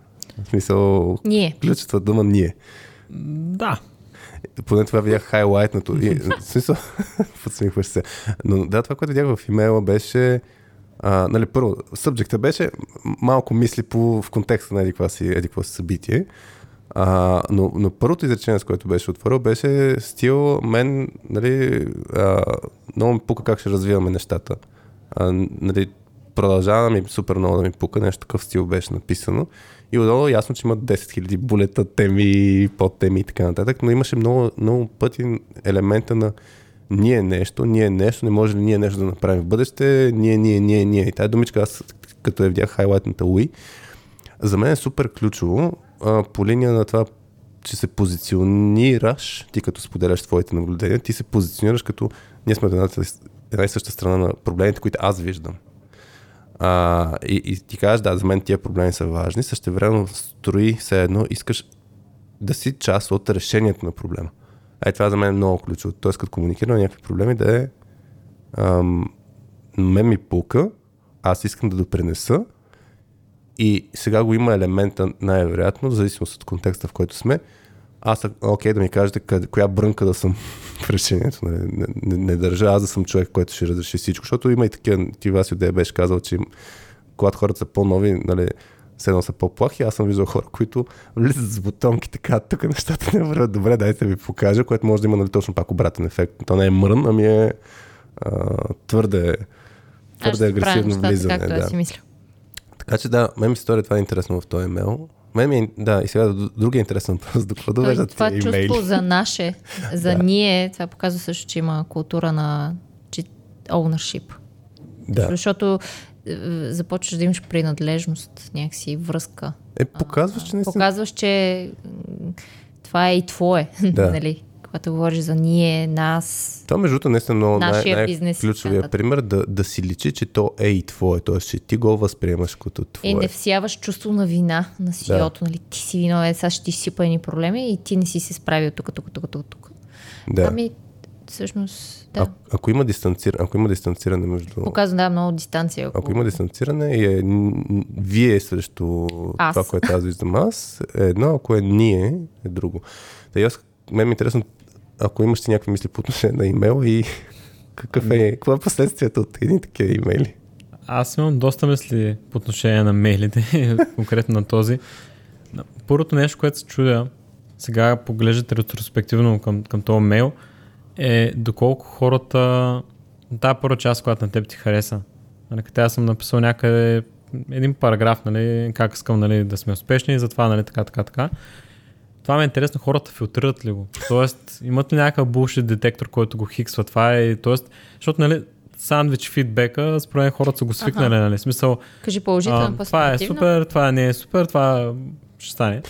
Speaker 1: В смисъл,
Speaker 2: Ние.
Speaker 1: ключовата дума ние.
Speaker 3: Да.
Speaker 1: Поне това видях хайлайтнато. И, [LAUGHS] в смисъл, [LAUGHS] подсмихваш се. Но да, това, което видях в имейла беше... А, нали, първо, субжекта беше малко мисли по, в контекста на еди какво си, еди какво си събитие. А, но, но първото изречение, с което беше отворил, беше стил мен, нали, а, много ми пука как ще развиваме нещата. А, нали, продължава ми супер много да ми пука, нещо такъв стил беше написано. И отдолу е ясно, че има 10 000 булета, теми, подтеми и така нататък, но имаше много, много пъти елемента на ние нещо, ние нещо, не може ли ние нещо да направим в бъдеще, ние, ние, ние, ние. И тази думичка, аз като я видях хайлайтната Уи, за мен е супер ключово а, по линия на това, че се позиционираш, ти като споделяш твоите наблюдения, ти се позиционираш като ние сме една, една и съща страна на проблемите, които аз виждам. А, и, и ти кажеш, да, за мен тия проблеми са важни, също време строи все едно, искаш да си част от решението на проблема. Ай, това за мен е много ключово. Тоест, като комуникирам някакви проблеми, да е ам, мен ми пука, аз искам да допринеса и сега го има елемента най-вероятно, в зависимост от контекста, в който сме, аз, окей, да ми кажете къде, коя брънка да съм [LAUGHS] в решението. Не, не, не, не държа аз да съм човек, който ще разреши всичко, защото има и такива, ти Васил Де беше казал, че когато хората са по-нови, нали, все са по-плахи, аз съм виждал хора, които влизат с бутонки, така, тук нещата не върват добре, дайте ви покажа, което може да има нали, точно пак обратен ефект. То не е мрън, ами е а, твърде, твърде агресивно влизане.
Speaker 2: Както да. си мисля.
Speaker 1: Така че да, мен ми се стори това е интересно в този имейл. Мен ми е, да, и сега другия интересен въпрос, докато довеждат
Speaker 2: Това чувство за наше, за [LAUGHS]
Speaker 1: Да.
Speaker 2: ние, това показва също, че има култура на че, ownership.
Speaker 1: Да.
Speaker 2: Защото е, започваш да имаш принадлежност, някакси връзка.
Speaker 1: Е, показваш, че не.
Speaker 2: Показваш, че това е и твое, [LAUGHS]
Speaker 1: Да.
Speaker 2: нали? Когато говориш за ние, нас.
Speaker 1: Това между другото наистина много най-
Speaker 2: Нашия
Speaker 1: най- ключовия пример да, да си личи, че то е и твое, т.е. че ти го възприемаш като твое.
Speaker 2: И не всяваш чувство на вина на сиото, нали? Ти си виновен, сега ще ти сипа едни проблеми и ти не си се справил тук, тук, тук, тук, тук.
Speaker 1: да.
Speaker 2: Ами, всъщност, да.
Speaker 1: А, ако, има дистанциране, ако има дистанциране между...
Speaker 2: Показва, да, много дистанция.
Speaker 1: Ако
Speaker 2: около-
Speaker 1: има дистанциране и е вие срещу
Speaker 2: Аз.
Speaker 1: това, което аз виждам аз, е едно, ако е ние, е друго. Да, и аз, мен ми е интересно, ако имаш ти някакви мисли по отношение на имейла и какъв е, какво е последствието от едни такива имейли?
Speaker 3: Аз имам доста мисли по отношение на мейлите, [LAUGHS] конкретно на този. Първото нещо, което се чудя, сега поглеждате ретроспективно към, към този мейл, е доколко хората, тази първа част, която на теб ти хареса. Нали, като аз съм написал някъде един параграф, нали, как искам нали, да сме успешни и затова, нали, така, така, така. Това ми е интересно, хората филтрират ли го? Тоест, имат ли някакъв булшит детектор, който го хиксва? Това е, тоест, защото, нали, сандвич фидбека, според мен хората са го свикнали, нали, в смисъл,
Speaker 2: Кажи положително,
Speaker 3: а, това е супер, това не е супер, това ще стане.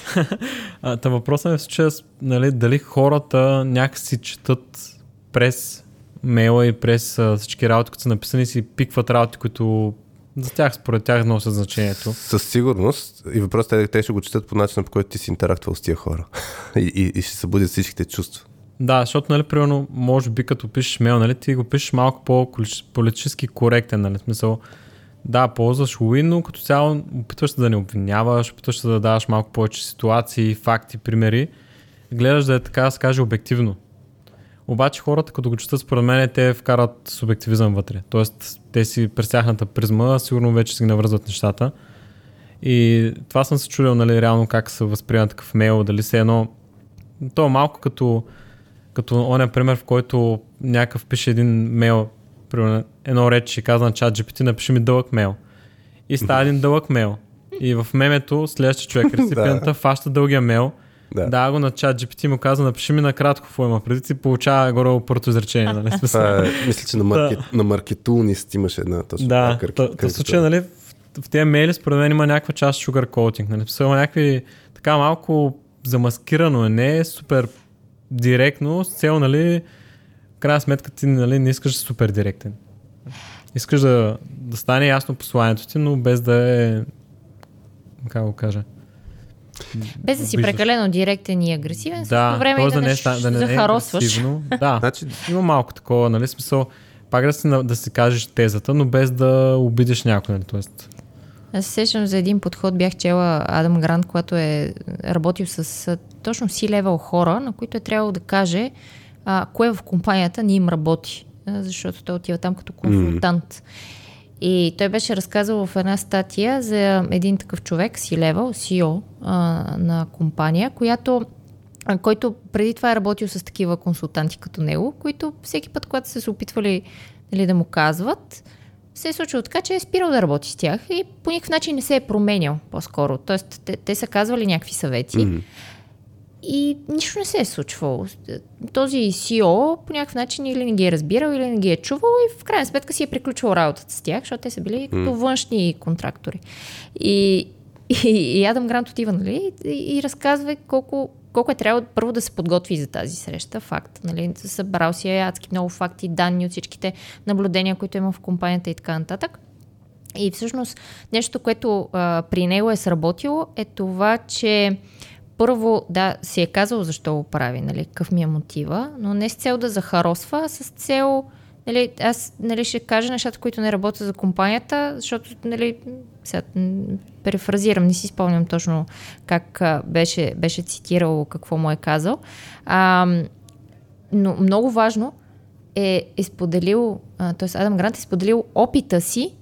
Speaker 3: [LAUGHS] та въпросът ми е в случая, нали, дали хората някакси четат през мейла и през а, всички работи, които са написани, си пикват работи, които за тях, според тях носят значението.
Speaker 1: Със сигурност. И въпросът е, те ще го четат по начина, по който ти си интерактвал с тия хора. [LAUGHS] и, и, и ще събудят всичките чувства.
Speaker 3: Да, защото, нали, примерно, може би като пишеш мейл, нали, ти го пишеш малко по-политически коректен, нали, смисъл, да, ползваш Win, но като цяло опитваш се да не обвиняваш, опитваш се да даваш малко повече ситуации, факти, примери. Гледаш да е така да се каже обективно. Обаче хората, като го четат, според мен, те вкарат субективизъм вътре. Тоест, те си през тяхната призма, сигурно вече си ги навързват нещата. И това съм се чудил, нали, реално как се възприема такъв мейл, дали се едно... То е малко като, като оня пример, в който някакъв пише един мейл, примерно едно реч и казва на чат GPT, напиши ми дълъг мейл. И става един дълъг мейл. И в мемето следващия човек, [LAUGHS] реципиента, фаща дългия мейл,
Speaker 1: Да.
Speaker 3: да. го на чат GPT му казва, напиши ми накратко какво има преди и получава горе първото изречение. Нали? [LAUGHS]
Speaker 1: Това е, мисля, че на, маркет, на маркетулнист имаше една точно.
Speaker 3: Да,
Speaker 1: така,
Speaker 3: та- та в случая, нали, в, в тези мейли според мен има някаква част sugarcoating, нали, в смисъл има някакви така малко замаскирано, е, не е супер директно, с цел, нали, в крайна сметка ти нали, не искаш да супер директен. Искаш да, да стане ясно посланието ти, но без да е, как го кажа,
Speaker 2: Без да си
Speaker 3: Обиждаш.
Speaker 2: прекалено директен и агресивен,
Speaker 3: да,
Speaker 2: същото време и да,
Speaker 3: да,
Speaker 2: не,
Speaker 3: ста- да не е
Speaker 2: захаросваш.
Speaker 3: агресивно. Да, [LAUGHS]
Speaker 1: Значи,
Speaker 3: има малко такова, нали, смисъл, пак да си, да си кажеш тезата, но без да обидиш някой, нали, тоест.
Speaker 2: Аз се сещам за един подход, бях чела Адам Грант, който е работил с точно C-level хора, на които е трябвало да каже а, кое в компанията не им работи, защото той отива там като консултант. И той беше разказал в една статия за един такъв човек, C-level, CEO а, на компания, която който преди това е работил с такива консултанти като него, които всеки път, когато са се опитвали нали, да му казват, се е случило така, че е спирал да работи с тях и по никакъв начин не се е променял по-скоро. Тоест, те, те са казвали някакви съвети.
Speaker 1: Мгм.
Speaker 2: И нищо не се е случвало. Този CEO по някакъв начин или не ги е разбирал, или не ги е чувал и в крайна сметка си е приключвал работата с тях, защото те са били като външни контрактори. И, и, и Адам Грант отива, нали, и, и разказва колко, колко е трябвало първо да се подготви за тази среща. Факт. Нали, събрал си е адски много факти, данни от всичките наблюдения, които има в компанията и така нататък. И всъщност нещо, което а, при него е сработило, е това, че първо, да, си е казал защо го прави, нали, какъв ми е мотива, но не с цел да захаросва, а с цел, нали, аз нали, ще кажа нещата, които не работят за компанията, защото, нали, сега, перефразирам, не си спомням точно как а, беше, беше цитирал какво му е казал. А, но много важно е, е споделил, т.е. Адам Грант е споделил опита си,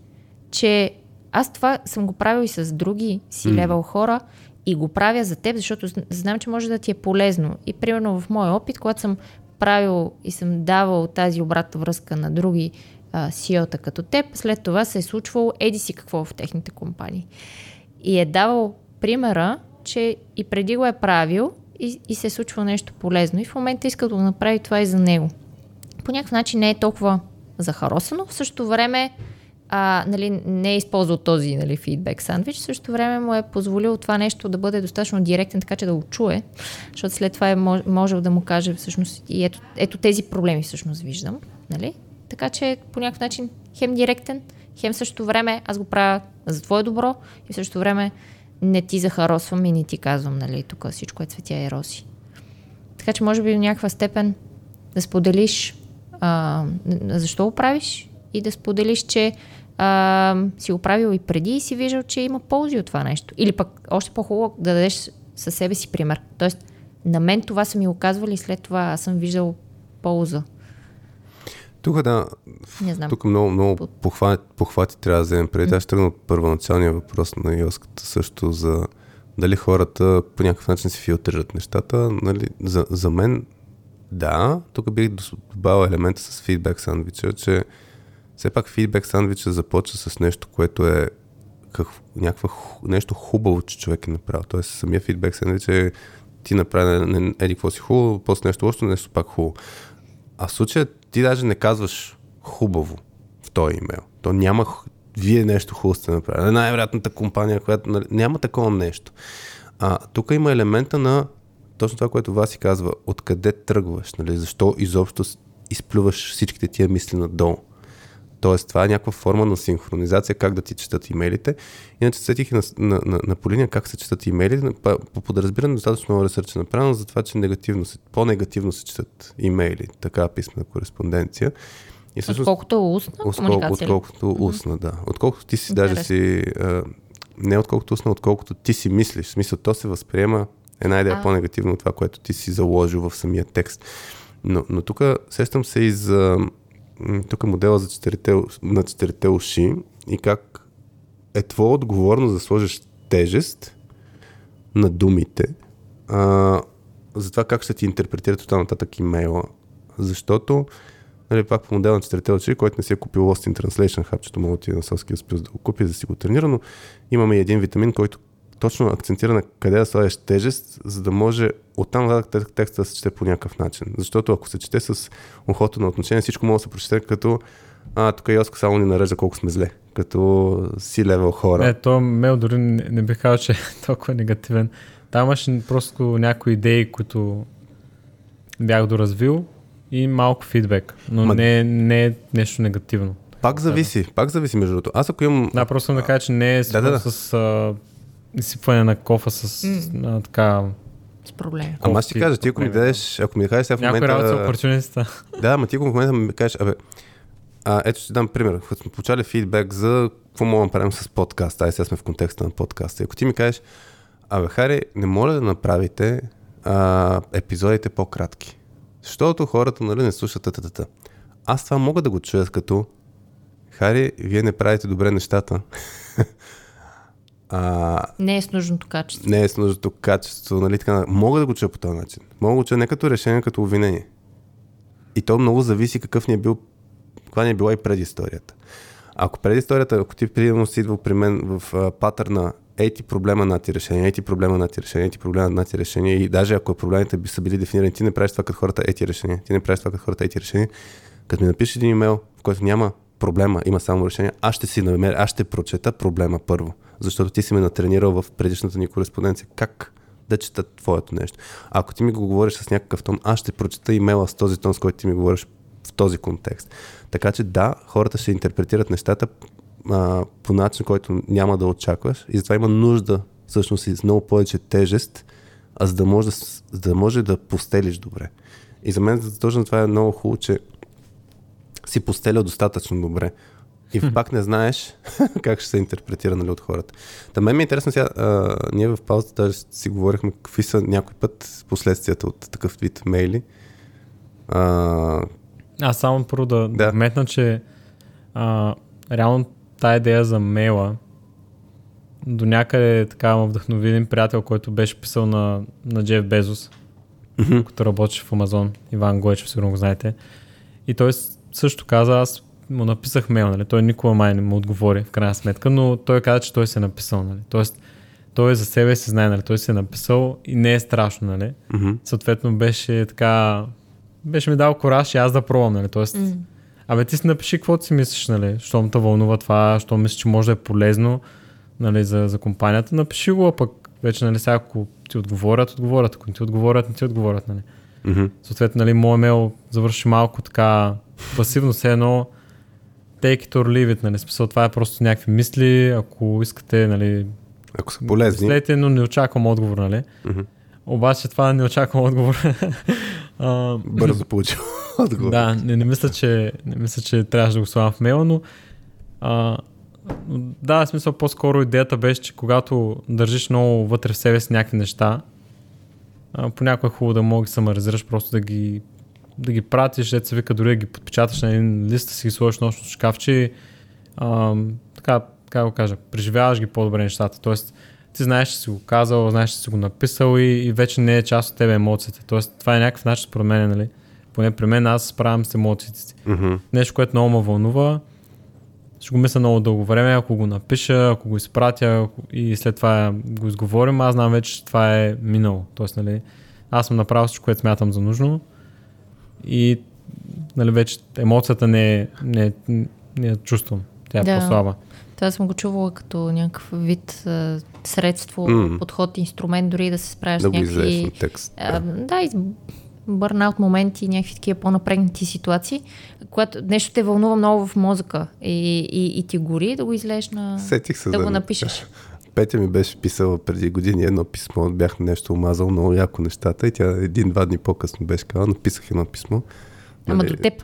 Speaker 2: че аз това съм го правил и с други си левел хора и го правя за теб, защото зн- знам, че може да ти е полезно. И примерно в моя опит, когато съм правил и съм давал тази обратна връзка на други CEO-та като теб, след това се е случвало еди си какво в техните компании. И е давал примера, че и преди го е правил и, и се е случвало нещо полезно. И в момента иска да го направи това и за него. По някакъв начин не е толкова захаросано, в същото време а, нали, не е използвал този нали, фидбек сандвич, в същото време му е позволил това нещо да бъде достатъчно директен, така че да го чуе, защото след това е мож, можел да му каже всъщност и ето, ето тези проблеми всъщност виждам. Нали? Така че по някакъв начин хем директен, хем в същото време аз го правя за твое добро и в същото време не ти захаросвам и не ти казвам, нали, тук всичко е цветя и роси. Така че може би до някаква степен да споделиш а, защо го правиш и да споделиш, че а, си го правил и преди и си виждал, че има ползи от това нещо. Или пък още по-хубаво да дадеш със себе си пример. Тоест, на мен това са ми го казвали и след това аз съм виждал полза.
Speaker 1: Тук да,
Speaker 2: Не знам.
Speaker 1: тук много, много похвати, похвати трябва да вземем преди. Аз ще тръгна от първоначалния въпрос на Йоската също за дали хората по някакъв начин си филтрират нещата. Нали, за, за мен, да, тук бих добавил елемента с фидбек сандвича, че все пак фидбек сандвича започва с нещо, което е как, някаква, нещо хубаво, че човек е направил. Тоест самия фидбек сандвич е ти направи еди какво си хубаво, после нещо лошо, нещо пак хубаво. А в случая ти даже не казваш хубаво в този имейл. То няма вие нещо хубаво сте направили. Най-вероятната компания, която... нали, Няма такова нещо. А, тук има елемента на точно това, което Васи казва. Откъде тръгваш? Нали? Защо изобщо изплюваш всичките тия мисли надолу? Тоест, това е някаква форма на синхронизация, как да ти четат имейлите. Иначе сетих на, на, на, на Полиния как се четат имейли. По, по подразбиране достатъчно много ресърч е направено за това, че негативно се, по-негативно се четат имейли, така писмена кореспонденция. И
Speaker 2: Отколкото е устна
Speaker 1: Откол, отколкото устна, да. Отколкото ти си даже си... А, не отколкото устна, отколкото ти си мислиш. В смисъл, то се възприема една идея
Speaker 2: А.
Speaker 1: по-негативно от това, което ти си заложил в самия текст. Но, но тук сещам се и за тук модела за четирите, на четирите уши и как е твоя отговорност да сложиш тежест на думите а, за това как ще ти интерпретира оттам нататък имейла. Защото нали, пак по модел на четирите очи, който не си е купил Lost in Translation хапчето, да ти на Соски успил да го купи, да си го тренира, но имаме един витамин, който точно акцентира на къде да слагаш тежест, за да може оттам нататък текста да се чете по някакъв начин. Защото ако се чете с ухото на отношение, всичко може да се прочете като а, тук Йоско само ни нарежда колко сме зле, като си левел хора.
Speaker 3: Е, то мейл дори не, не бих казал, че е [LAUGHS] толкова негативен. Там имаше просто някои идеи, които бях доразвил и малко фидбек, но
Speaker 1: Ма-
Speaker 3: не, не е нещо негативно.
Speaker 1: Пак зависи, пак зависи между другото. Аз ако имам...
Speaker 3: Да, просто съм да кажа, че не е
Speaker 1: Да, да, да.
Speaker 3: с а, изсипване на кофа с а, така...
Speaker 2: С проблеми.
Speaker 1: Ама аз ти кажа, ти ако ми дадеш, ако ми кажеш сега в момента...
Speaker 3: работи са опортуниста. [LAUGHS]
Speaker 1: Да, ама ти ако в момента ми кажеш, абе, а, ето ще дам пример. Като сме получали фидбек за какво мога да направим с подкаст, ай сега сме в контекста на подкаста. И ако ти ми кажеш, абе, Хари, не моля да направите а, епизодите по-кратки. Защото хората нали, не слушат тата. Аз това мога да го чуя като Хари, вие не правите добре нещата. [LAUGHS] а,
Speaker 2: Не е с нужното качество.
Speaker 1: не е с нужното качество, нали така. Мога да го чуя по този начин. Мога да го чуя не като решение, като обвинение. И то много зависи какъв ни е бил, каква ни е била и предисторията. Ако преди историята, ако ти примерно си идвал при мен в а, патърна ей ти проблема на ти решение, ей ти проблема на ти решение, ей ти проблема на ти решение и даже ако проблемите би са били дефинирани, ти не правиш това като хората ей ти решение, ти не правиш това като хората ей ти решение, като ми напишеш един имейл, в който няма проблема, има само решение, аз ще си намеря, аз ще прочета проблема първо, защото ти си ме натренирал в предишната ни кореспонденция. Как да чета твоето нещо? Ако ти ми го говориш с някакъв тон, аз ще прочета имейла с този тон, с който ти ми говориш в този контекст. Така че да, хората ще интерпретират нещата а, по начин, който няма да очакваш и затова има нужда всъщност и с много повече тежест, а за да може за да, може да постелиш добре. И за мен точно това е много хубаво, че си постелял достатъчно добре. И пак не знаеш [LAUGHS] как ще се интерпретира нали, от хората. Та мен ми е интересно сега, а, ние в паузата даже си говорихме какви са някой път последствията от такъв вид мейли. А,
Speaker 3: Аз само първо да, да. Вметна, че а, реално тая идея за мейла до някъде така ме вдъхнови един приятел, който беше писал на, на Джеф Безос,
Speaker 1: мгм,
Speaker 3: като работеше в Амазон, Иван Гойчев, сигурно го знаете. И той също каза, аз му написах мейл, нали? той никога май не му отговори в крайна сметка, но той каза, че той се е написал. Нали? Тоест, той за себе си знае, нали? той се е написал и не е страшно. Нали?
Speaker 1: мгм.
Speaker 3: Съответно беше така, беше ми дал кораж и аз да пробвам. Нали? Тоест,
Speaker 2: М.
Speaker 3: Абе, ти си напиши каквото си мислиш, нали? Щом те вълнува това, щом мислиш, че може да е полезно нали, за, за компанията, напиши го, а пък вече, нали, сега, ако ти отговорят, отговорят, ако не ти отговорят, не ти отговорят, нали.
Speaker 1: Мгм.
Speaker 3: Съответно, нали, моят мейл завърши малко така пасивно, все едно take it or leave it, нали, смисъл, това е просто някакви мисли, ако искате, нали,
Speaker 1: Ако са полезни.
Speaker 3: мислете, но не очаквам отговор, нали.
Speaker 1: Мгм.
Speaker 3: Обаче това не очаквам отговор. [LAUGHS] А,
Speaker 1: Бързо получил [LAUGHS] отговор.
Speaker 3: да, не, не, мисля, че, не мисля, че трябваше да го слагам в мейла, но а, да, в смисъл по-скоро идеята беше, че когато държиш много вътре в себе си някакви неща, а, понякога е хубаво да мога да саморазираш, просто да ги, да ги пратиш, дето се вика, дори да ги подпечаташ на един лист, да си ги сложиш нощно шкафче и а, така, как го кажа, преживяваш ги по-добре нещата. Тоест, ти знаеш, че си го казал, знаеш, че си го написал и, и вече не е част от тебе емоцията. Тоест, това е някакъв начин според мен, нали? Поне при мен аз справям с емоциите си.
Speaker 1: Мгм.
Speaker 3: Нещо, което много ме вълнува, ще го мисля много дълго време, ако го напиша, ако го изпратя и след това го изговорим, аз знам вече, че това е минало. Тоест, нали, аз съм направил всичко, което смятам за нужно и нали, вече емоцията не е, не, е- не я чувствам. Тя е
Speaker 2: Да.
Speaker 3: по-слаба.
Speaker 2: Това съм го чувала като някакъв вид а, средство,
Speaker 1: М.
Speaker 2: подход, инструмент, дори да се справиш
Speaker 1: Да
Speaker 2: с някакви...
Speaker 1: текст.
Speaker 2: А,
Speaker 1: Да.
Speaker 2: да, из бърнаут моменти, някакви такива по-напрегнати ситуации, когато нещо те вълнува много в мозъка и, и, и ти гори, да го излезеш на...
Speaker 1: Сетих се
Speaker 2: да
Speaker 1: за
Speaker 2: го напишеш. [LAUGHS]
Speaker 1: Петя ми беше писала преди години едно писмо, бях нещо омазал много яко нещата и тя един-два дни по-късно беше казала, написах едно писмо.
Speaker 2: Ама
Speaker 1: Нали,
Speaker 2: до теб.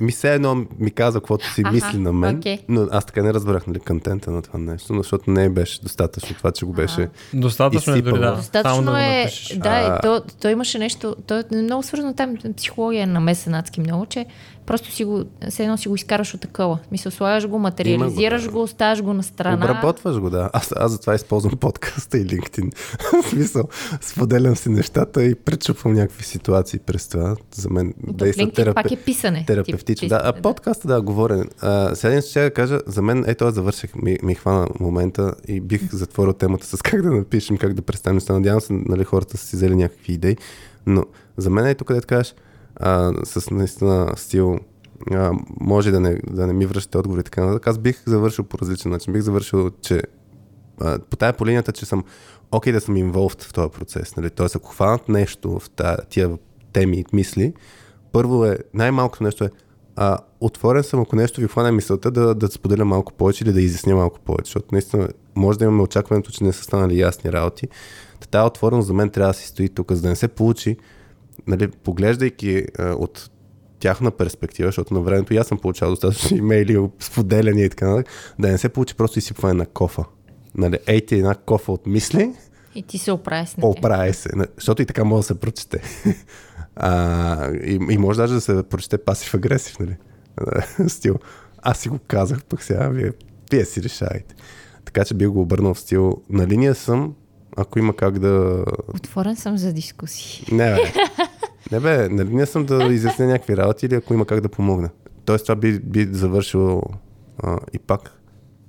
Speaker 1: Ми все едно ми каза каквото си
Speaker 2: Аха,
Speaker 1: мисли на мен,
Speaker 2: окей.
Speaker 1: но аз така не разбрах нали, контента на това нещо, защото не беше достатъчно това, че го беше...
Speaker 3: Достатъчно е дори да.
Speaker 1: Изсипала.
Speaker 3: Само
Speaker 2: Достатъчно
Speaker 3: да го
Speaker 2: е, да,
Speaker 1: А-
Speaker 2: и то, то имаше нещо, то е много свързано там, психология е намесен адски много, че просто си го, все едно си го изкараш от такъва. Мисля, слагаш го, материализираш
Speaker 1: Има
Speaker 2: го,
Speaker 1: го, да.
Speaker 2: оставаш го на страна.
Speaker 1: Обработваш го, да. Аз, аз затова използвам подкаста и LinkedIn. [LAUGHS] В смисъл, споделям си нещата и пречупвам някакви ситуации през това. За мен действа
Speaker 2: LinkedIn
Speaker 1: терапе...
Speaker 2: пак е писане.
Speaker 1: терапевтично.
Speaker 2: Тип
Speaker 1: Да, а подкаста, да, говорене. А, сега нещо ще да кажа, за мен, ето аз завърших, ми, ми хвана момента и бих затворил темата с как да напишем, как да представим неща. Надявам се, нали, хората са си взели някакви идеи, но за мен ето където кажеш, а, с наистина стил, а, може да не, да не ми връщате отговори така нататък. Аз бих завършил по различен начин. Бих завършил, че а, по тая по линията, че съм окей да съм involved в този процес. Нали? Тоест, ако хванат нещо в тая, тия теми и мисли, първо е, най-малкото нещо е, а, отворен съм, ако нещо ви хване мисълта, да, да споделя малко повече или да изясня малко повече, защото наистина може да имаме очакването, че не са станали ясни работи. Та тази отвореност за мен трябва да си стои тук, за да не се получи, нали, поглеждайки а, от тяхна перспектива, защото на времето и аз съм получавал достатъчно имейли, споделяния и така нататък, да не се получи просто изсипване на кофа. Нали, ей ти една кофа от мисли,
Speaker 2: И ти се оправи с нея.
Speaker 1: оправи се, на- защото и така може да се прочете. А, и, и може даже да се прочете пасив агресив, нали? [LAUGHS] стил. Аз си го казах, пък сега вие, вие си решавайте. Така че бих го обърнал в стил. На линия съм, ако има как да...
Speaker 2: Отворен съм за дискусии.
Speaker 1: Не, бе. [LAUGHS] Не, бе, на линия съм да изясня някакви работи или ако има как да помогна. Тоест това би, би завършило А, и пак,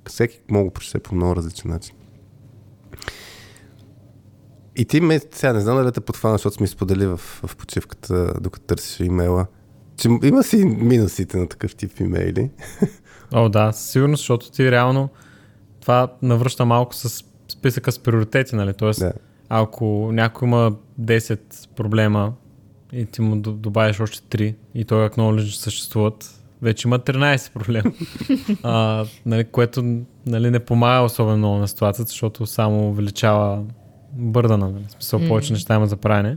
Speaker 1: всеки мога да прочете по много различен начин. И ти ме, сега не знам дали те подхвана, защото сме сподели в, в почивката, докато търсиш имейла, че има си минусите на такъв тип имейли.
Speaker 3: О, да, сигурно, защото ти реално това навръща малко с списъка с приоритети, нали? Тоест,
Speaker 1: Да.
Speaker 3: ако някой има 10 проблема и ти му добавиш още 3 и той acknowledge, че съществуват, вече има 13 проблема. [LAUGHS] а, нали, което нали, не помага особено много на ситуацията, защото само увеличава бърдана. Нали? В смисъл,
Speaker 2: М.
Speaker 3: повече неща има за правене.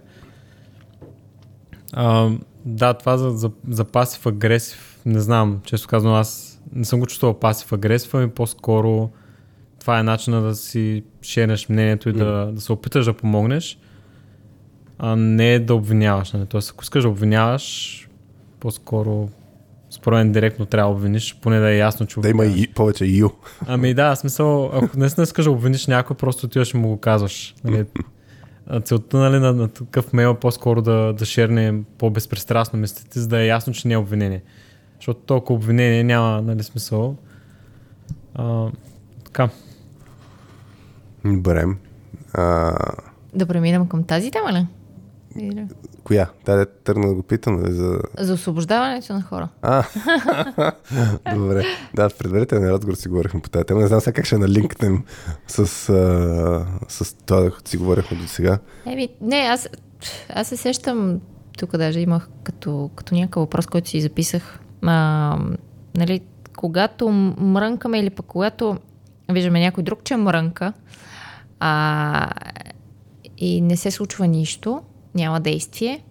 Speaker 3: А, да, това за, за, за пасив агресив, не знам, често казвам, аз не съм го чувствал пасив агресив, ами по-скоро това е начина да си шернеш мнението и да, да се опиташ да помогнеш, а не да обвиняваш. Нали? Тоест, ако искаш да обвиняваш, по-скоро според мен директно трябва да обвиниш, поне да е ясно, че
Speaker 1: Да има и повече ю.
Speaker 3: Ами да, смисъл, ако не искаш да обвиниш някой, просто отиваш и му го казваш. Нали? Целта нали, на, на такъв мейл е по-скоро да, да шерне по-безпристрастно мислите, за да е ясно, че не е обвинение. Защото толкова обвинение няма нали, смисъл. А, така.
Speaker 1: Добре. А,
Speaker 2: Да преминем към тази тема ли? Или-
Speaker 1: коя? Та тръгна да го питам нали, за...
Speaker 2: За освобождаването на хора.
Speaker 1: А, [LAUGHS] добре. Да, в предварителен разговор си говорихме по тази тема. Не знам сега как ще налинкнем с, а, с това, да си говорихме до сега.
Speaker 2: Еми, не, аз, аз се сещам, тук даже имах като, като някакъв въпрос, който си записах. А, нали, когато мрънкаме или пък когато виждаме някой друг, че мрънка а, и не се случва нищо, няма действие,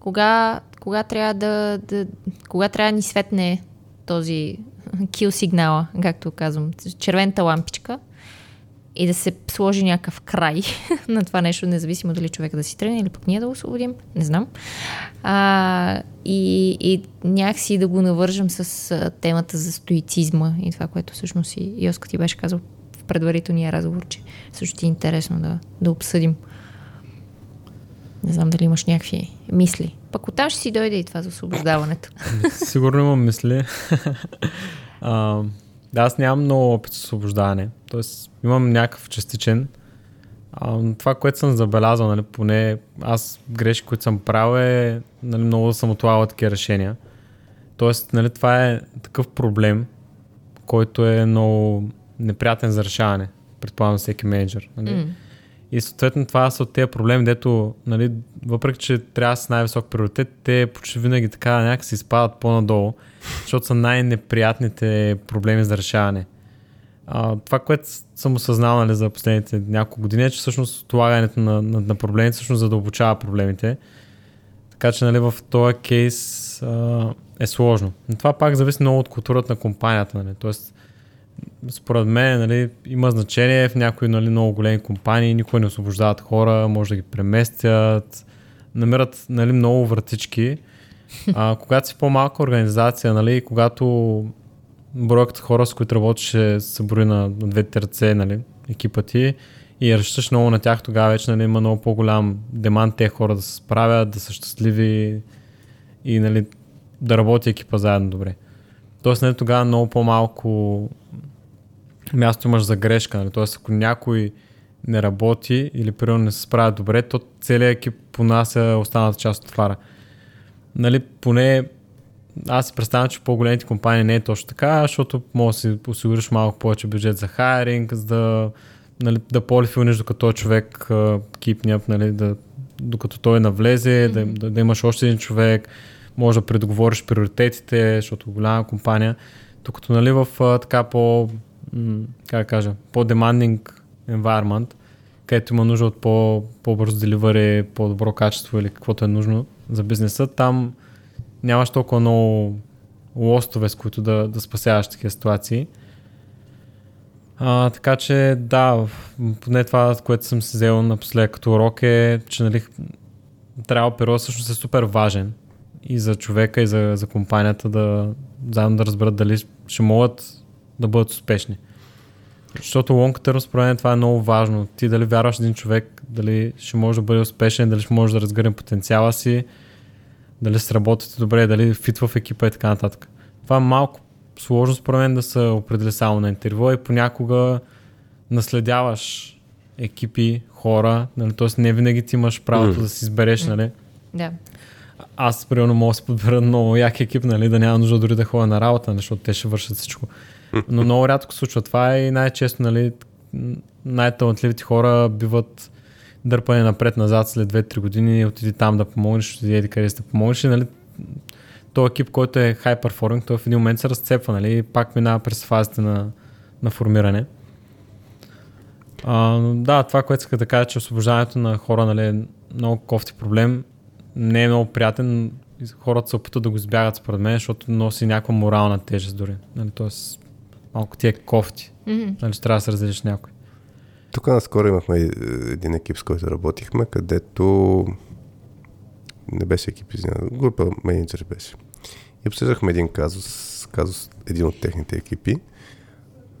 Speaker 2: кога, кога трябва да, да кога трябва да ни светне този кил сигнала, както казвам, червената лампичка и да се сложи някакъв край [LAUGHS] на това нещо, независимо дали човека да си тръгне или пък ние да го освободим, не знам. А, и, и някакси да го навържам с а, темата за стоицизма и това, което всъщност и Йоско ти беше казал в предварителния разговор, че също ти е интересно да, да обсъдим. Не знам дали имаш някакви мисли. Пък оттам ще си дойде и това за освобождаването. [LAUGHS]
Speaker 3: Сигурно имам мисли. [LAUGHS] а, да, аз нямам много опит с освобождаване. Тоест, имам някакъв частичен. А, това, което съм забелязал, нали, поне аз грешки, които съм правил е нали, много съм отлагал такива решения. Тоест, нали, това е такъв проблем, който е много неприятен за решаване. Предполагам всеки менеджер. Нали.
Speaker 2: М.
Speaker 3: И съответно това са от тези проблеми, дето, нали, въпреки че трябва с най-висок приоритет, те почти винаги така някакси изпадат по-надолу, защото са най-неприятните проблеми за решаване. А, това, което съм осъзнал нали, за последните няколко години е, че всъщност отлагането на, на, на проблемите всъщност задълбочава проблемите. Така че нали, в този кейс а, е сложно. Но това пак зависи много от културата на компанията. Нали. Тоест, според мен нали, има значение в някои нали, много големи компании, никой не освобождават хора, може да ги преместят, намират нали, много вратички. А, [LAUGHS] когато си по-малка организация, нали, когато бройката хора, с които работиш, е- се брои на, двете ръце, нали, екипа ти, и разчиташ много на тях, тогава вече нали, има много по-голям демант тези хора да се справят, да са щастливи и нали, да работи екипа заедно добре. Тоест, нали, тогава много по-малко място имаш за грешка. Нали? Тоест, ако някой не работи или примерно не се справя добре, то целият екип понася останалата част от товара. Нали, поне аз си представям, че в по-големите компании не е точно така, защото може да си осигуриш малко повече бюджет за хайринг, за да, нали, да полифилниш докато човек кипняп, нали, да, докато той навлезе, mm-hmm. да, да, да, имаш още един човек, може да предоговориш приоритетите, защото голяма компания, докато нали, в така по, как кажа, по-demanding environment, където има нужда от по, по-бързо delivery, по-добро качество или каквото е нужно за бизнеса, там нямаш толкова много лостове, с които да, да спасяваш такива ситуации. А, така че да, поне това, което съм си взел напоследък като урок е, че нали, трябва период всъщност е супер важен и за човека, и за, за компанията да заедно да разберат дали ще могат да бъдат успешни. Защото long term според мен това е много важно. Ти дали вярваш един човек, дали ще може да бъде успешен, дали ще може да разгърне потенциала си, дали сработите добре, дали фит в екипа и така нататък. Това малко сложно според мен да се определи само на интервю и понякога наследяваш екипи, хора, нали, т.е. не винаги ти имаш правото mm. да си избереш, нали?
Speaker 2: Да.
Speaker 3: Аз, примерно, мога да си подбера много як екип, нали, да няма нужда дори да ходя на работа, нали, защото те ще вършат всичко. Но много рядко случва това и най-често, нали, най-талантливите хора биват дърпане напред-назад след 2-3 години, отиди там да помогнеш, отиди еди къде да помогнеш и, нали, този екип, който е хай перформинг, той в един момент се разцепва, нали, и пак минава през фазите на, на формиране. А, да, това, което иска да кажа, че освобождането на хора нали, е много кофти проблем. Не е много приятен. Хората се опитват да го избягат според мен, защото носи някаква морална тежест дори. Нали, Тоест, малко ти е кофти. Mm-hmm. Нали, трябва да се разделиш някой.
Speaker 1: Тук наскоро имахме един екип, с който работихме, където не беше екип, извиня, група менеджер беше. И обсъждахме един казус, казус един от техните екипи,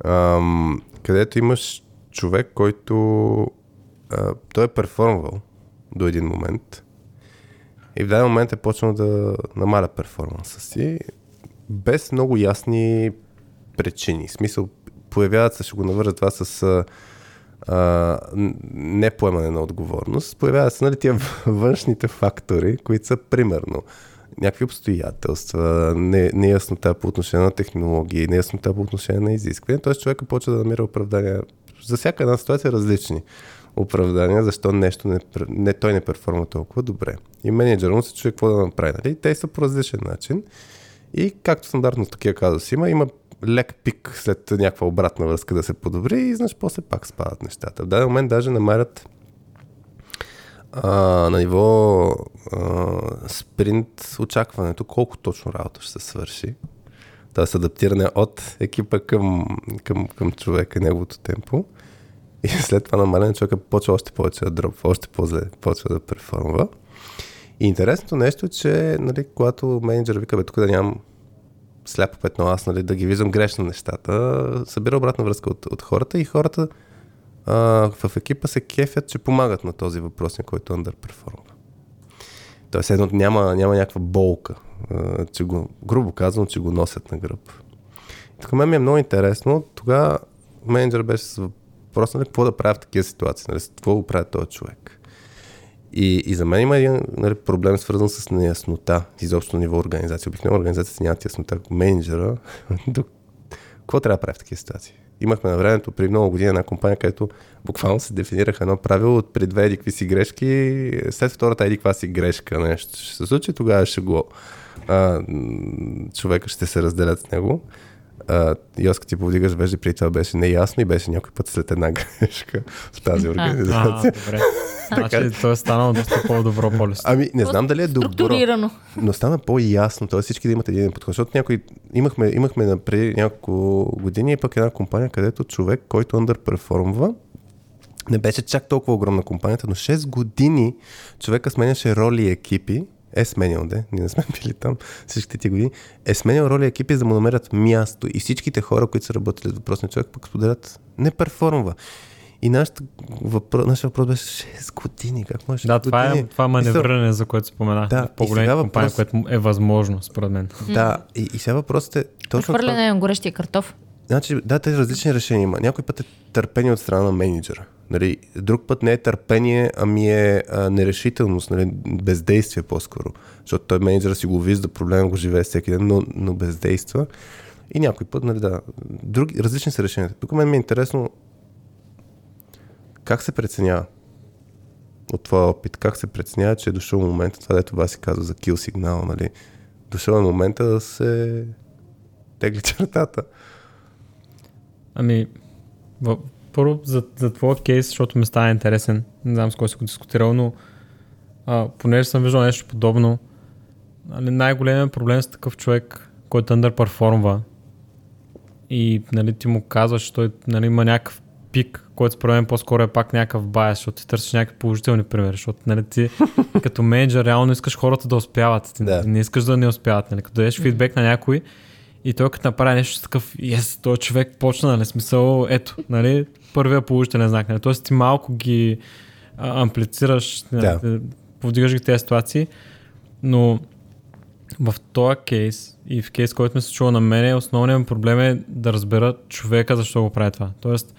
Speaker 1: ам, където имаш човек, който а, той е перформвал до един момент и в даден момент е почнал да намаля перформанса си без много ясни причини. В смисъл, появяват се, ще го навържа това с а, не поемане на отговорност. Появяват се нали, тия [LAUGHS] външните фактори, които са примерно някакви обстоятелства, не, неяснота по отношение на технологии, неяснота по отношение на изисквания. Тоест човека почва да намира оправдания за всяка една ситуация различни оправдания, защо нещо не, не, той не перформа толкова добре. И менеджера му се чуе какво да направи. Нали? Те са по различен начин. И както стандартно такива казуси има, има лек пик след някаква обратна връзка да се подобри и знаеш, после пак спадат нещата. В даден момент даже намерят а, на ниво а, спринт очакването колко точно работа ще се свърши. Тоест адаптиране от екипа към, към, към човека, неговото темпо. И [LAUGHS] след това намалене човека почва още повече да дропва, още по-зле почва да перформва. И интересното нещо е, че нали, когато менеджер вика, бе, тук да нямам сляпо петно аз, нали, да ги виждам грешно нещата, събира обратна връзка от, от хората и хората а, в екипа се кефят, че помагат на този въпрос, на който underperforma. Тоест, едно няма, няма някаква болка, а, че го, грубо казвам, че го носят на гръб. Така мен ми е много интересно. Тогава менеджер беше с въпрос, нали, какво да правя в такива ситуации, нали, какво го прави този човек. И, и за мен има един нали, проблем свързан с неяснота, изобщо ниво организация. Обикновено организацията нямат яснота. Менеджера, [LAUGHS] какво трябва да прави в такива ситуации? Имахме на времето при много години една компания, където буквално се дефинираха едно правило от при две едикви си грешки, след втората едиква си грешка нещо ще се случи, тогава ще го а, човека ще се разделят с него а, Йоска ти повдигаш вежди, преди това беше неясно и беше някой път след една [LAUGHS] грешка в тази организация.
Speaker 3: А, добре. [LAUGHS] Значи то е станало доста по-добро полюс.
Speaker 1: Ами не знам дали е добро, но стана по-ясно, т.е. всички да имат един подход, защото някой, имахме, имахме преди няколко години пък една компания, където човек, който underperformва, не беше чак толкова огромна компанията, но 6 години човека сменяше роли и екипи е сменял, де, ние не сме [LAUGHS] били там всичките ти години, е сменял роли екипи, за да му намерят място. И всичките хора, които са работили с въпросния човек, пък споделят, не перформва. И нашата въпрос, нашия въпрос беше 6 години. Как може
Speaker 3: Да, това е, това е маневриране, за което споменах. Да, по-големи компания, въпрос... което е възможно, според мен.
Speaker 1: Да, и, и сега въпросът е
Speaker 2: точно Хвърляне на горещия картоф.
Speaker 1: Значи, да, тези различни решения има. Някой път е търпение от страна на менеджера. Нали, друг път не е търпение, ами е а, нерешителност, нали, бездействие по-скоро. Защото той менеджера си го вижда, проблема го живее всеки ден, но, но бездейства. И някой път, нали, да, други, различни са решенията. Тук мен ми е интересно как се преценява от твоя опит, как се преценява, че е дошъл момента, това дето си казва за кил сигнал, нали, дошъл е момента да се тегли [LAUGHS] чертата.
Speaker 3: Ами, първо за, за твоя кейс, защото ми става интересен, не знам с кой си го дискутирал, но а, понеже съм виждал нещо подобно, нали, най-големият проблем с такъв човек, който underperformва и нали, ти му казваш, че той нали, има някакъв пик, който според мен по-скоро е пак някакъв байс, защото ти търсиш някакви положителни примери, защото нали, ти [LAUGHS] като менеджер реално искаш хората да успяват, ти да. не искаш да не успяват. Нали, като дадеш фидбек на някой, и той като направи нещо такъв, ес, този човек почна, нали, смисъл, ето, нали, първия положителен знак. Нали, Тоест ти малко ги а, амплицираш, нали, да. повдигаш ги тези ситуации, но в този кейс и в кейс, който ми се чува на мен, основният проблем е да разбера човека защо го прави това. Тоест,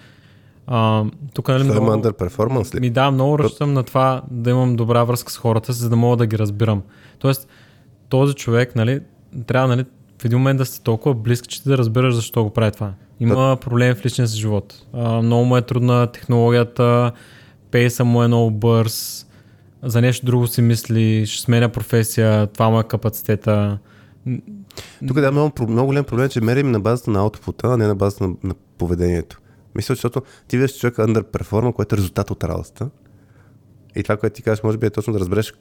Speaker 3: а, тук нали,
Speaker 1: е
Speaker 3: много,
Speaker 1: underperformance ли?
Speaker 3: ми да, много разчитам на това да имам добра връзка с хората за да мога да ги разбирам. Тоест, този човек, нали, трябва нали, в един момент да си толкова близък, че да разбираш защо го прави това. Има проблем в личния си живот. А, много му е трудна технологията, пейса му е много бърз, за нещо друго си мисли, ще сменя професия, това му е капацитета.
Speaker 1: Тук да, много, много голям проблем, е, че мерим на базата на аутпута, а не на базата на, на поведението. Мисля, защото ти виждаш човек underperforma, което е резултат от работата. И това, което ти кажеш, може би е точно да разбереш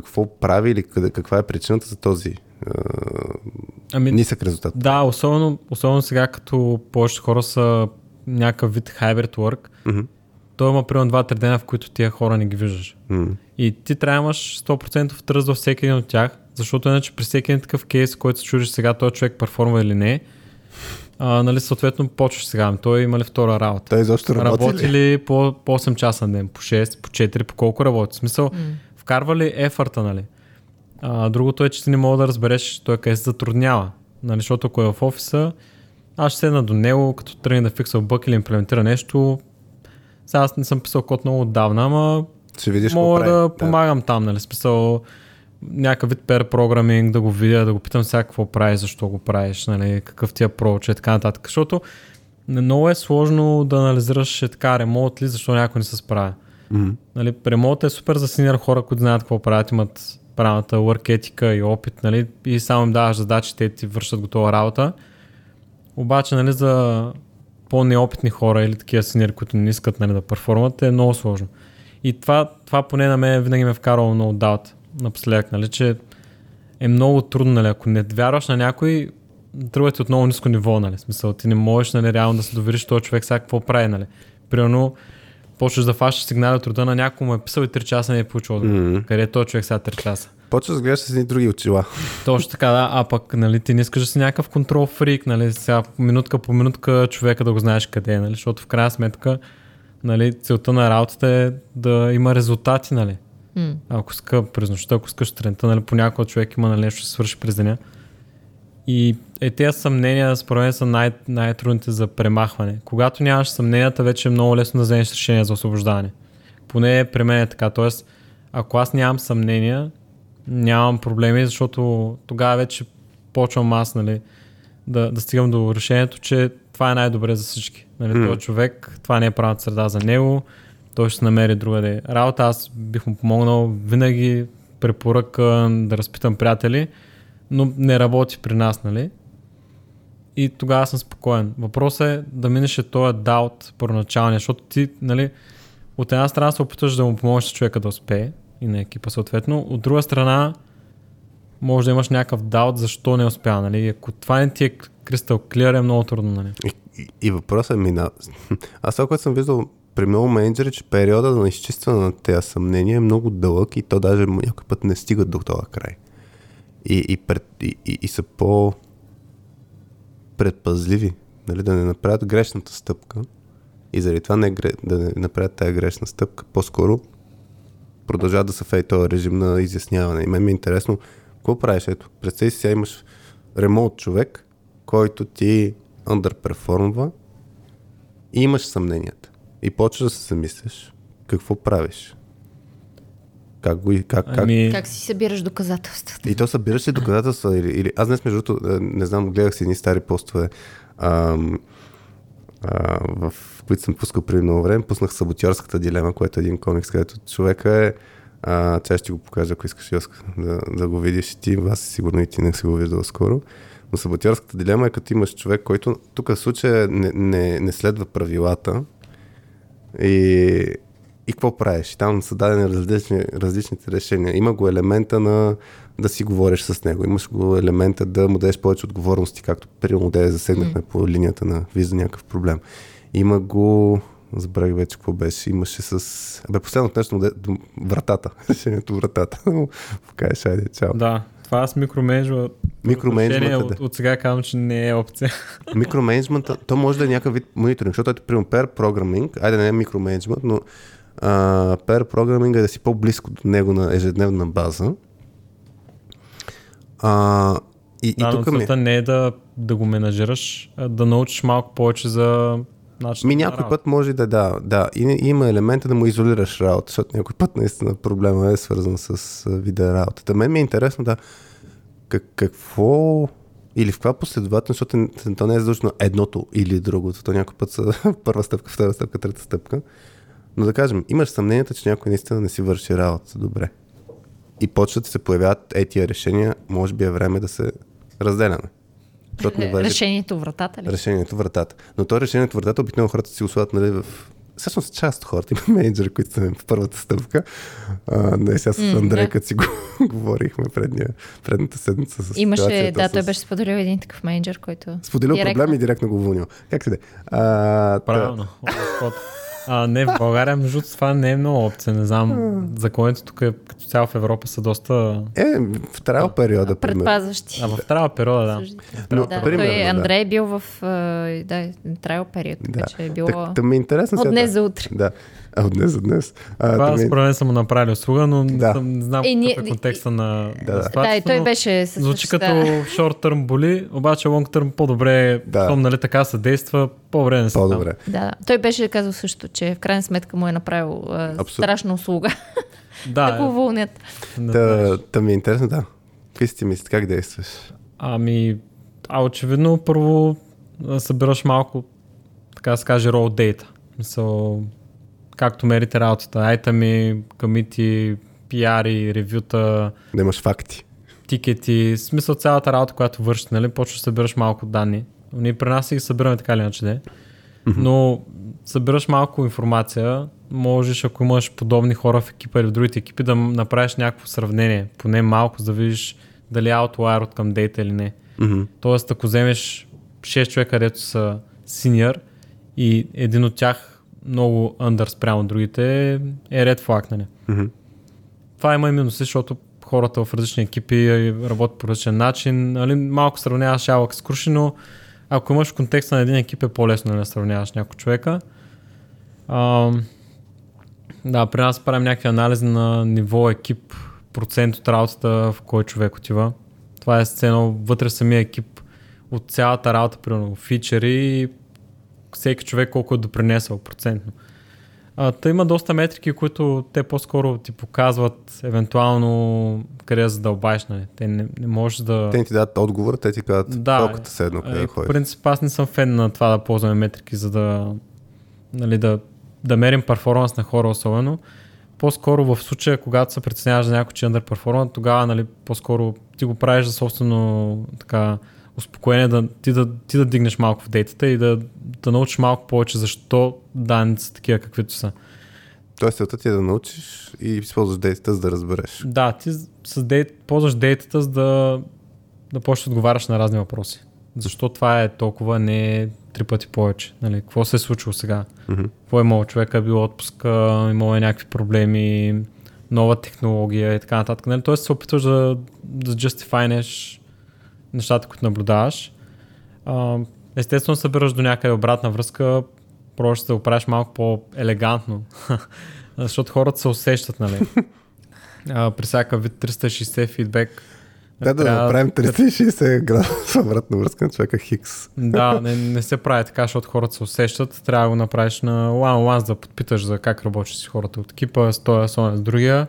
Speaker 1: какво прави или къде, каква е причината за този
Speaker 3: Ами,
Speaker 1: нисък резултат.
Speaker 3: Да, особено, особено сега, като повечето хора са някакъв вид hybrid work,
Speaker 1: Мгм.
Speaker 3: той има примерно 2-3 дена, в които тия хора не ги виждаш.
Speaker 1: М.
Speaker 3: И ти трябва да имаш 100% тръст във всеки един от тях, защото иначе при всеки един такъв кейс, който се чудиш сега, този човек перформа или не, а, нали, съответно почваш сега, ами той има ли втора работа?
Speaker 1: Той изобщо работи,
Speaker 3: Работи
Speaker 1: ли?
Speaker 3: ли по, по 8 часа на ден, по 6, по 4, по колко работи? В смисъл, вкарва ли ефорта, нали? А, другото е, че ти не мога да разбереш той къде се затруднява. Нали, защото ако е в офиса, аз ще седна до него, като тръгне да фиксва бък или имплементира нещо. Сега аз не съм писал код много отдавна, ама
Speaker 1: Ще видиш
Speaker 3: мога
Speaker 1: прави.
Speaker 3: да помагам там, нали? Смисъл, някакъв вид пер програминг, да го видя, да го питам сега какво правиш, защо го правиш, нали? какъв ти е проч и така нататък. Защото много е сложно да анализираш е така ремонт ли, защо някой не се справя.
Speaker 1: Мгм.
Speaker 3: Нали, ремонт е супер за синьор хора, които знаят какво правят, имат правилната work етика и опит, нали, и само им даваш задачи, те ти вършат готова работа. Обаче, нали, за по-неопитни хора или такива синьори, които не искат нали, да перформат, е много сложно. И това, това поне на мен винаги ме е вкарало много даут напоследък, нали, че е много трудно, нали, ако не вярваш на някой, тръгвате от много ниско ниво, нали, смисъл, ти не можеш, нали, реално да се довериш този човек сега какво прави, нали. Примерно, почваш да фащаш сигнали от рода на някой му е писал и 3 часа не е получил отговор.
Speaker 1: Мгм.
Speaker 3: Къде е този човек сега 3 часа?
Speaker 1: Почваш да гледаш с едни други очила.
Speaker 3: Точно така, да. А пък, нали, ти не искаш да си някакъв контрол фрик, нали, сега минутка по минутка човека да го знаеш къде е, нали, защото в крайна сметка, нали, целта на работата е да има резултати, нали.
Speaker 2: М.
Speaker 3: Ако иска през нощта, ако искаш сутринта, нали, понякога човек има нали, нещо, ще свърши през деня. И е, тези съмнения, според мен, са най- най-трудните за премахване. Когато нямаш съмненията, вече е много лесно да вземеш решение за освобождаване. Поне при мен е така. Тоест, ако аз нямам съмнения, нямам проблеми, защото тогава вече почвам аз нали, да, да стигам до решението, че това е най-добре за всички. Нали,
Speaker 1: М.
Speaker 3: Този човек, това не е правилната среда за него, той ще се намери другаде работа. Аз бих му помогнал винаги препоръка да разпитам приятели, но не работи при нас, нали? И тогава съм спокоен. Въпросът е да минеш този даут първоначалния, защото ти, нали, от една страна се опитваш да му помогнеш човека да успее и на екипа съответно, от друга страна може да имаш някакъв даут защо не успя, нали? Ако това не ти е кристал клир, е много трудно, нали?
Speaker 1: И, и, и въпросът е мина. [LAUGHS] Аз това, което съм виждал при много менеджери, че периода на изчистване на тези съмнения е много дълъг и то даже някой път не стигат до този край. И, и, пред, и, и, и са по предпазливи, нали, да не направят грешната стъпка и заради това не, гре- да не направят тази грешна стъпка, по-скоро продължават да са в ей този режим на изясняване. И мен ми е интересно, какво правиш? Ето, представи си сега имаш ремонт човек, който ти underperformва и имаш съмненията. И почваш да се замисляш какво правиш. Как го как, как,
Speaker 3: Ами,
Speaker 2: Как си събираш доказателствата?
Speaker 1: и то събираш ли доказателства или, или... Аз днес, между другото, е, не знам, гледах си едни стари постове, ам, а, в които съм пускал преди много време. Пуснах Саботьорската дилема, което е един комикс, където човека е... А, сега ще ти го покажа, ако искаш Йоск, да, да го видиш и ти. Аз сигурно и ти не си го виждал скоро. Но Саботьорската дилема е като имаш човек, който тук в случая не, не, не следва правилата и, и какво правиш? И Там са дадени различни, различните решения. Има го елемента на да си говориш с него. Имаш го елемента да му дадеш повече отговорности, както да я засегнахме mm. по линията на вижда някакъв проблем. Има го... Забравих вече какво беше. Имаше с... Абе, последното нещо до вратата. [LAUGHS] Решението вратата. [LAUGHS] Покажеш, айде, чао.
Speaker 3: да, това с микроменеджмент.
Speaker 1: Микроменеджмента,
Speaker 3: от, от сега казвам, че не е опция. [LAUGHS]
Speaker 1: Микроменеджмента, то може да е някакъв вид мониторинг, защото ето, примерно, pair програминг, айде не е микроменеджмент, но а, pair програминг е да си по-близко до него на ежедневна база. А, и,
Speaker 3: Да,
Speaker 1: и тук ми...
Speaker 3: не е да, да го менажираш, а да научиш малко повече за начин
Speaker 1: Ми някой път може да, да, да. И, има елемента да му изолираш работа, защото някой път наистина проблема е свързан с вида работата. Мен ми е интересно да как, какво или в каква последователност, защото то не е задължено едното или другото. То някой път са [LAUGHS] първа стъпка, втора стъпка, трета стъпка. Но да кажем, имаш съмнението, че някой наистина не си върши работата добре. И почват да се появяват е тия решения, може би е време да се разделяме. Не върши
Speaker 2: Решението вратата ли?
Speaker 1: решението вратата. Но то решението вратата обикновено хората си условят нали, в... Всъщност част от хората [LAUGHS] има менеджери, които са в първата стъпка. А, не, сега с Андрей,
Speaker 2: да.
Speaker 1: като си го [LAUGHS] говорихме предния, предната седмица с
Speaker 2: Имаше, да,
Speaker 1: с...
Speaker 2: той беше споделил един такъв менеджер, който...
Speaker 1: Споделил
Speaker 2: директно-
Speaker 1: проблем и директно го уволнил. Как ти да? е? А, та-
Speaker 3: Правилно. Господ. А, не, в България, между това не е много опция. Не знам, законите тук е, като цяло в Европа са доста...
Speaker 1: Е, в траял периода, примерно.
Speaker 2: Предпазващи.
Speaker 3: А в трябва периода, да.
Speaker 1: Но,
Speaker 2: да,
Speaker 1: примерно,
Speaker 2: той
Speaker 1: да.
Speaker 2: Андрей е бил в да, трайл период, така
Speaker 1: Да.
Speaker 2: че е било
Speaker 1: Так, та ми е интересно
Speaker 2: от днес за утре.
Speaker 1: Да. А, от днес за днес. А,
Speaker 3: Това
Speaker 1: е-
Speaker 3: според мен са му направили услуга, но не,
Speaker 1: Да.
Speaker 3: съм, не знам
Speaker 2: Е,
Speaker 3: какъв
Speaker 2: ние-
Speaker 3: е контекста на,
Speaker 1: Да, да.
Speaker 2: Да, и той беше с
Speaker 3: Звучи
Speaker 2: да.
Speaker 3: като short term боли, обаче long term по-добре,
Speaker 1: Да.
Speaker 3: щом нали така се действа, по-добре не се
Speaker 1: По-добре.
Speaker 2: Да, да. Той беше казал също, че в крайна сметка му е направил а, страшна услуга [LAUGHS]
Speaker 3: Да,
Speaker 2: да го
Speaker 3: не
Speaker 1: Та,
Speaker 3: знаеш.
Speaker 1: та ми е интересно, да. Какви си ти мисли? Как действаш?
Speaker 3: Ами, а очевидно първо събираш малко, така да се каже, raw data. Мисъл, както мерите работата, айтами, камити, пиари, ревюта,
Speaker 1: Да имаш факти.
Speaker 3: тикети, смисъл цялата работа, която вършиш, нали, почваш да събираш малко данни. Ние при нас ги събираме така или иначе, де. но събираш малко информация, можеш, ако имаш подобни хора в екипа или в другите екипи, да направиш някакво сравнение, поне малко, за да видиш дали е outlier от към дейта или не. Тоест, ако вземеш 6 човека, където са синьор и един от тях много under спрямо другите, е red flag, нали?
Speaker 1: Мгм.
Speaker 3: Това има и минуси, защото хората в различни екипи работят по различен начин. Нали, малко сравняваш ялък с круши, но ако имаш контекста на един екип е по-лесно нали, да сравняваш някой човека. А, да, при нас правим някакви анализи на ниво екип, процент от работата в кой човек отива. Това е сцено вътре самия екип от цялата работа, примерно фичери и всеки човек колко е допринесъл процентно. А, та има доста метрики, които те по-скоро ти показват евентуално къде да задълбаеш. Нали. Те не, не можеш да...
Speaker 1: Те ти дадат отговор, те ти казват
Speaker 3: Да.
Speaker 1: колкото седно
Speaker 3: А,
Speaker 1: къде
Speaker 3: по
Speaker 1: ходиш.
Speaker 3: принцип аз не съм фен на това да ползваме метрики, за да, нали, да, да мерим перформанс на хора особено. По-скоро в случая, когато се преценяваш за някой, че е underperformant, тогава нали, по-скоро ти го правиш за собствено така, успокоение, да, ти, да, ти да дигнеш малко в дейтата и да, да научиш малко повече защо данните са такива каквито са.
Speaker 1: Тоест целта ти е да научиш и използваш действията, за да разбереш.
Speaker 3: Да, ти с дейт, ползваш дейтата, за да, да почнеш да отговаряш на разни въпроси. Защо това е толкова, не е три пъти повече? Нали? Какво се е случило сега?
Speaker 1: Мгм.
Speaker 3: Какво е имало? Човека е бил отпуска, имало е някакви проблеми, нова технология и така нататък. Нали? Тоест се опитваш да, да justifynеш нещата, които наблюдаваш. А, естествено събираш до някъде обратна връзка, просто да го правиш малко по-елегантно. [LAUGHS] Защото хората се усещат, нали? а, при всяка вид 360 фидбек.
Speaker 1: Да, да, направим 360 градуса [LAUGHS] обратна връзка на човека Хикс.
Speaker 3: Да, не, не се прави така, защото хората се усещат. Трябва да го направиш на one-on-one, за да подпиташ за как работиш с хората от екипа, с този, с онзи, с другия.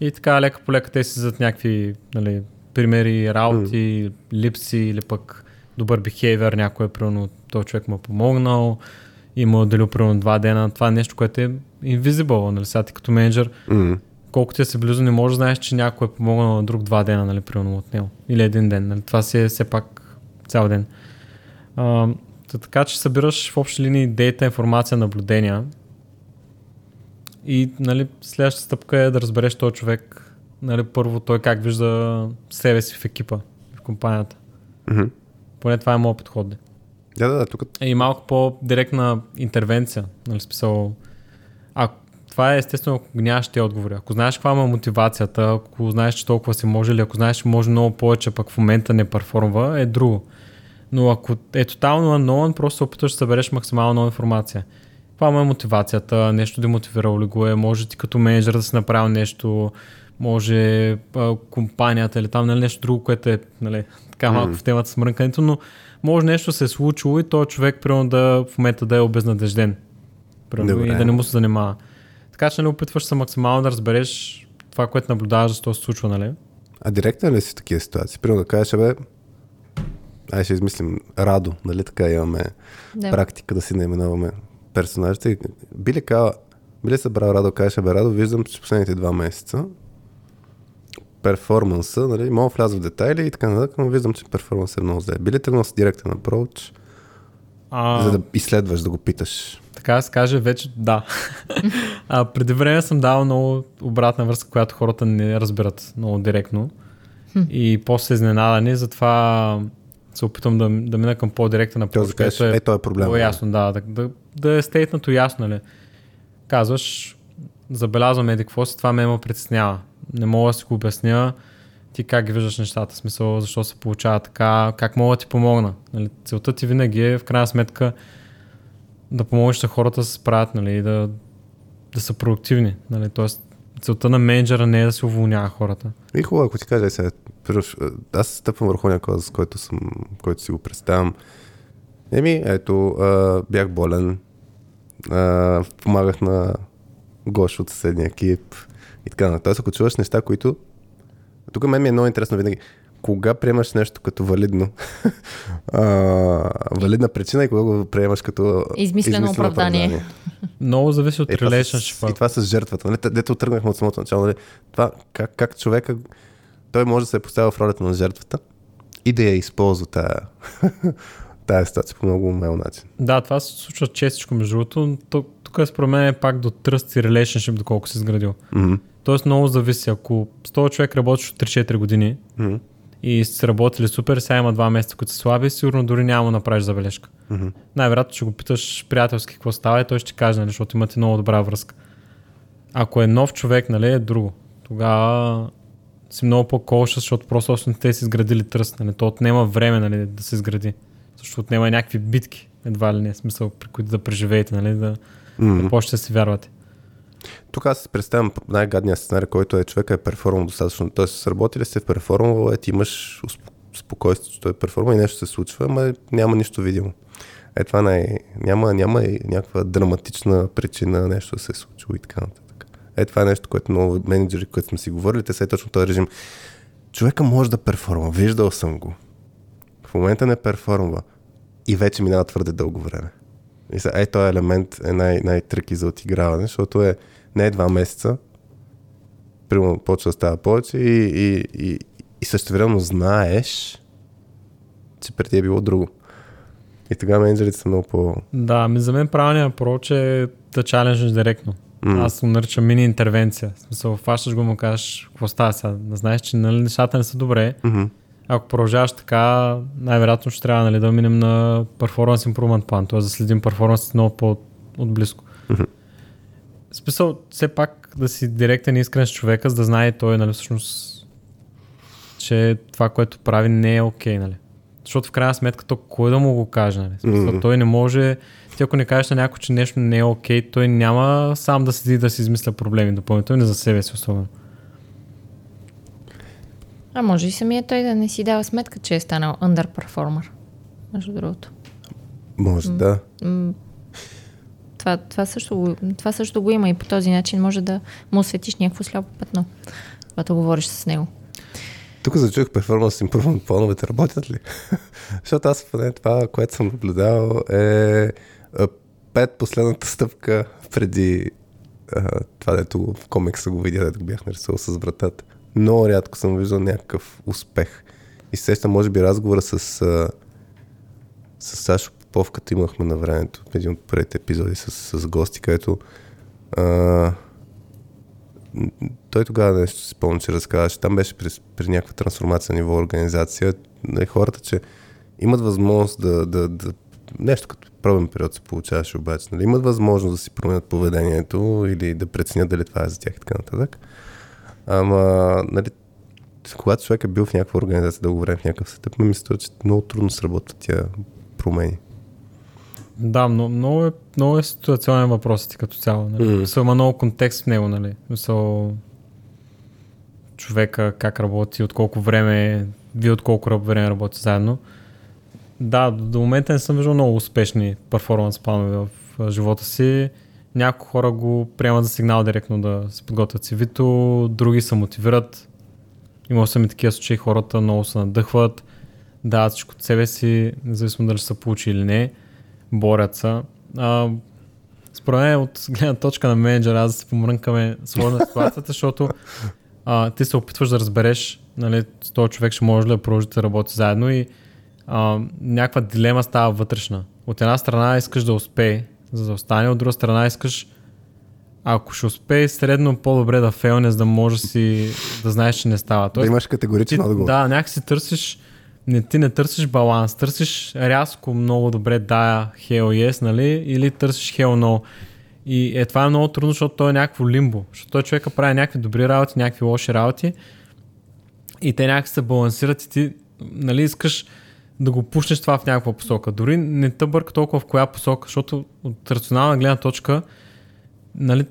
Speaker 3: И така лека по лека те си зад някакви нали, примери, работи, липси или пък добър бихевиор, някой е примерно, този човек му е помогнал и му е отделил примерно два дена. Това е нещо, което е invisible, нали, сега ти като менеджер,
Speaker 1: М.
Speaker 3: колкото ти си близо, не можеш да знаеш, че някой е помогнал на друг два дена, нали, примерно от него. Или един ден. Нали. Това си е все пак цял ден. А, та така, че събираш в общи линии дейта, информация, наблюдения. И нали, следващата стъпка е да разбереш този човек, нали, първо той как вижда себе си в екипа, в компанията.
Speaker 1: Мгм.
Speaker 3: Поне това е моят подход.
Speaker 1: Да, да, да, тук
Speaker 3: И малко по-директна интервенция. Нали, смисъл, а, това е естествено, ако нямаш тези отговори. Ако знаеш каква е мотивацията, ако знаеш, че толкова си може, или ако знаеш, че може много повече, пък в момента не перформва, е друго. Но ако е тотално unknown, просто се опитваш да събереш максимално нова информация. Това му е мотивацията, нещо демотивирало ли го е, може ти като менеджер да си направил нещо, може а, компанията или там нали, нещо друго, което е нали, така малко
Speaker 1: Мгм.
Speaker 3: в темата с мрънкането, но може нещо се е случило и този човек примерно да в момента да е обезнадежден. Примерно,
Speaker 1: Добре.
Speaker 3: и да не му се занимава. Така че нали, опитваш се максимално да разбереш това, което наблюдаваш, защо се случва, нали?
Speaker 1: А директен ли си в такива ситуации? Примерно да кажеш, бе, ай ще измислим Радо, нали така имаме
Speaker 2: Да.
Speaker 1: практика да си наименуваме персонажите. И Би ли, казал, би ли събрал Радо, кажеш, бе, Радо, виждам, че последните два месеца перформанса, нали, мога да вляза в детайли и така нататък, но виждам, че перформанс е много зле. Би ли тръгнал с директен approach,
Speaker 3: А,
Speaker 1: за да изследваш, да го питаш?
Speaker 3: Така да се каже, вече да. [LAUGHS] а, преди време съм давал много обратна връзка, която хората не разбират много директно. И после изненадани, затова се опитвам да, да мина към по-директен approach, където
Speaker 1: е,
Speaker 3: е
Speaker 1: е проблем.
Speaker 3: по-ясно, да, да, да, да е стейтнато ясно, нали. Казваш, забелязвам еди какво си, това ме ме притеснява. Не мога да си го обясня ти как ги виждаш нещата, смисъл защо се получава така, как мога да ти помогна. Нали, целта ти винаги е в крайна сметка да помогнеш на хората да се справят, нали, да, да са продуктивни. Нали, тоест, целта на менеджера не е да се уволнява хората.
Speaker 1: И хубаво, ако ти кажа, сега, аз стъпвам върху някой, с който, съм, който си го представям. Еми, ето, а, бях болен, а, помагах на Гош от съседния екип и така нататък. Тоест, ако чуваш неща, които... Тук мен ми е много интересно винаги. Кога приемаш нещо като валидно, [LAUGHS] а, валидна причина и кога го приемаш като
Speaker 2: Измислено оправдание.
Speaker 3: Много зависи от
Speaker 1: Е, това с,
Speaker 3: relationship.
Speaker 1: и това с жертвата. Нали? Дето тръгнахме от самото начало. Нали? Това, как, как човека, той може да се е поставил в ролята на жертвата и да я използва тая, [LAUGHS] тая ситуация по много умел начин.
Speaker 3: Да, това се случва честичко, между другото. но Тук, тук е според мен е пак до тръст и relationship, доколко си изградил.
Speaker 1: Мгм.
Speaker 3: Тоест много зависи. Ако с този човек работиш от 3-4 години
Speaker 1: Мгм.
Speaker 3: и сте работили супер, сега има два месеца, които са слаби, сигурно дори няма да направиш забележка.
Speaker 1: Мгм.
Speaker 3: Най-вероятно ще го питаш приятелски какво става и той ще каже, нали, защото имате много добра връзка. Ако е нов човек, нали, е друго. Тогава си много по-колша, защото просто не сте си изградили тръст. Нали. То отнема време нали, да се изгради. Защото отнема някакви битки, едва ли не, смисъл, при които да преживеете, нали, да,
Speaker 1: Мгм.
Speaker 3: да почнете да си вярвате.
Speaker 1: Тук аз си представям най-гадния сценарий, който е човека е перформал достатъчно. Тоест, работили сте перформал, е, ти имаш спокойствие, че той е перформал и нещо се случва, ама няма нищо видимо. Е, това най- няма, няма и някаква драматична причина нещо да се е случило и така нататък. Е, това е нещо, което много менеджери, които сме си говорили, те са е точно този режим. Човека може да перформа, виждал съм го. В момента не перформва и вече минава твърде дълго време. И сега, е, този елемент е най- най-трики за отиграване, защото е не е два месеца, примерно почва да става повече и, и, и, и същевременно знаеш, че преди е било друго. И тогава менеджерите са много по...
Speaker 3: Да, ми за мен правилният approach е да чаленджиш директно.
Speaker 1: М.
Speaker 3: Аз го наричам мини интервенция. В смисъл, фащаш го му кажеш, какво става сега? Да знаеш, че нали, нещата не са добре.
Speaker 1: Мгм.
Speaker 3: Ако продължаваш така, най-вероятно ще трябва нали, да минем на performance improvement plan, т.е. да следим перформанс много по-отблизко.
Speaker 1: Мгм.
Speaker 3: Смисъл, все пак да си директен и искрен с човека, за да знае той, нали, всъщност, че това, което прави, не е окей, нали. Защото в крайна сметка, то кой да му го каже, нали? Смисъл,
Speaker 1: Мгм.
Speaker 3: той не може, ти ако не кажеш на някой, че нещо не е окей, той няма сам да седи да си измисля проблеми допълнително и за себе си особено.
Speaker 2: А може и самия той да не си дава сметка, че е станал underperformer. Между другото.
Speaker 1: Може да.
Speaker 2: М, Това, това, също, това също го има и по този начин може да му осветиш някакво сляпо пътно, когато говориш с него.
Speaker 1: Тук зачух перформанс импрувмент плановете работят ли? [LAUGHS] Защото аз поне това, което съм наблюдавал е пет последната стъпка преди а, това, дето в комикса го видя, дето бях нарисувал с вратата. Много рядко съм виждал някакъв успех. И сещам, може би, разговора с, а, с Сашо Попов, като имахме на времето, един от първите епизоди с, с гости, където а, той тогава нещо си спомня, че разказваше. Там беше при, при някаква трансформация на ниво организация. Нали, хората, че имат възможност да, да, да нещо като пробен период се получаваше обаче. Нали, имат възможност да си променят поведението или да преценят дали това е за тях и така нататък. Ама, нали, когато човек е бил в някаква организация дълго време в някакъв сетъп, ми мисля, че много трудно сработват тия промени.
Speaker 3: Да, но, много, е, много е ситуационен въпрос ти като цяло. Нали? Mm. има много контекст в него, нали? Мисъл, човека как работи, от колко време, вие от колко време работи заедно. Да, до, момента не съм виждал много успешни перформанс планове в, живота си. Някои хора го приемат за сигнал директно да се подготвят CV-то, други се мотивират. Имал съм и такива случаи, хората много се надъхват, дават всичко от себе си, независимо дали са получи или не, борят се. А, според мен от гледна точка на менеджера, аз да се помрънкаме сложна ситуацията, защото а, ти се опитваш да разбереш, нали, с този човек ще може ли да продължите да работи заедно и а, някаква дилема става вътрешна. От една страна искаш да успее, за да остане, от друга страна искаш ако ще успее средно по-добре да фейлне, за да може си да знаеш, че не става.
Speaker 1: Тоест, да имаш категоричен отговор.
Speaker 3: Да, някакси търсиш, не, ти не търсиш баланс, търсиш рязко много добре да, hell yes, нали, или търсиш hell no. И е, това е много трудно, защото той е някакво лимбо. Защото той човека прави някакви добри работи, някакви лоши работи и те някак се балансират и ти нали, искаш да го пушнеш това в някаква посока. Дори не те бърка толкова в коя посока, защото от рационална гледна точка нали,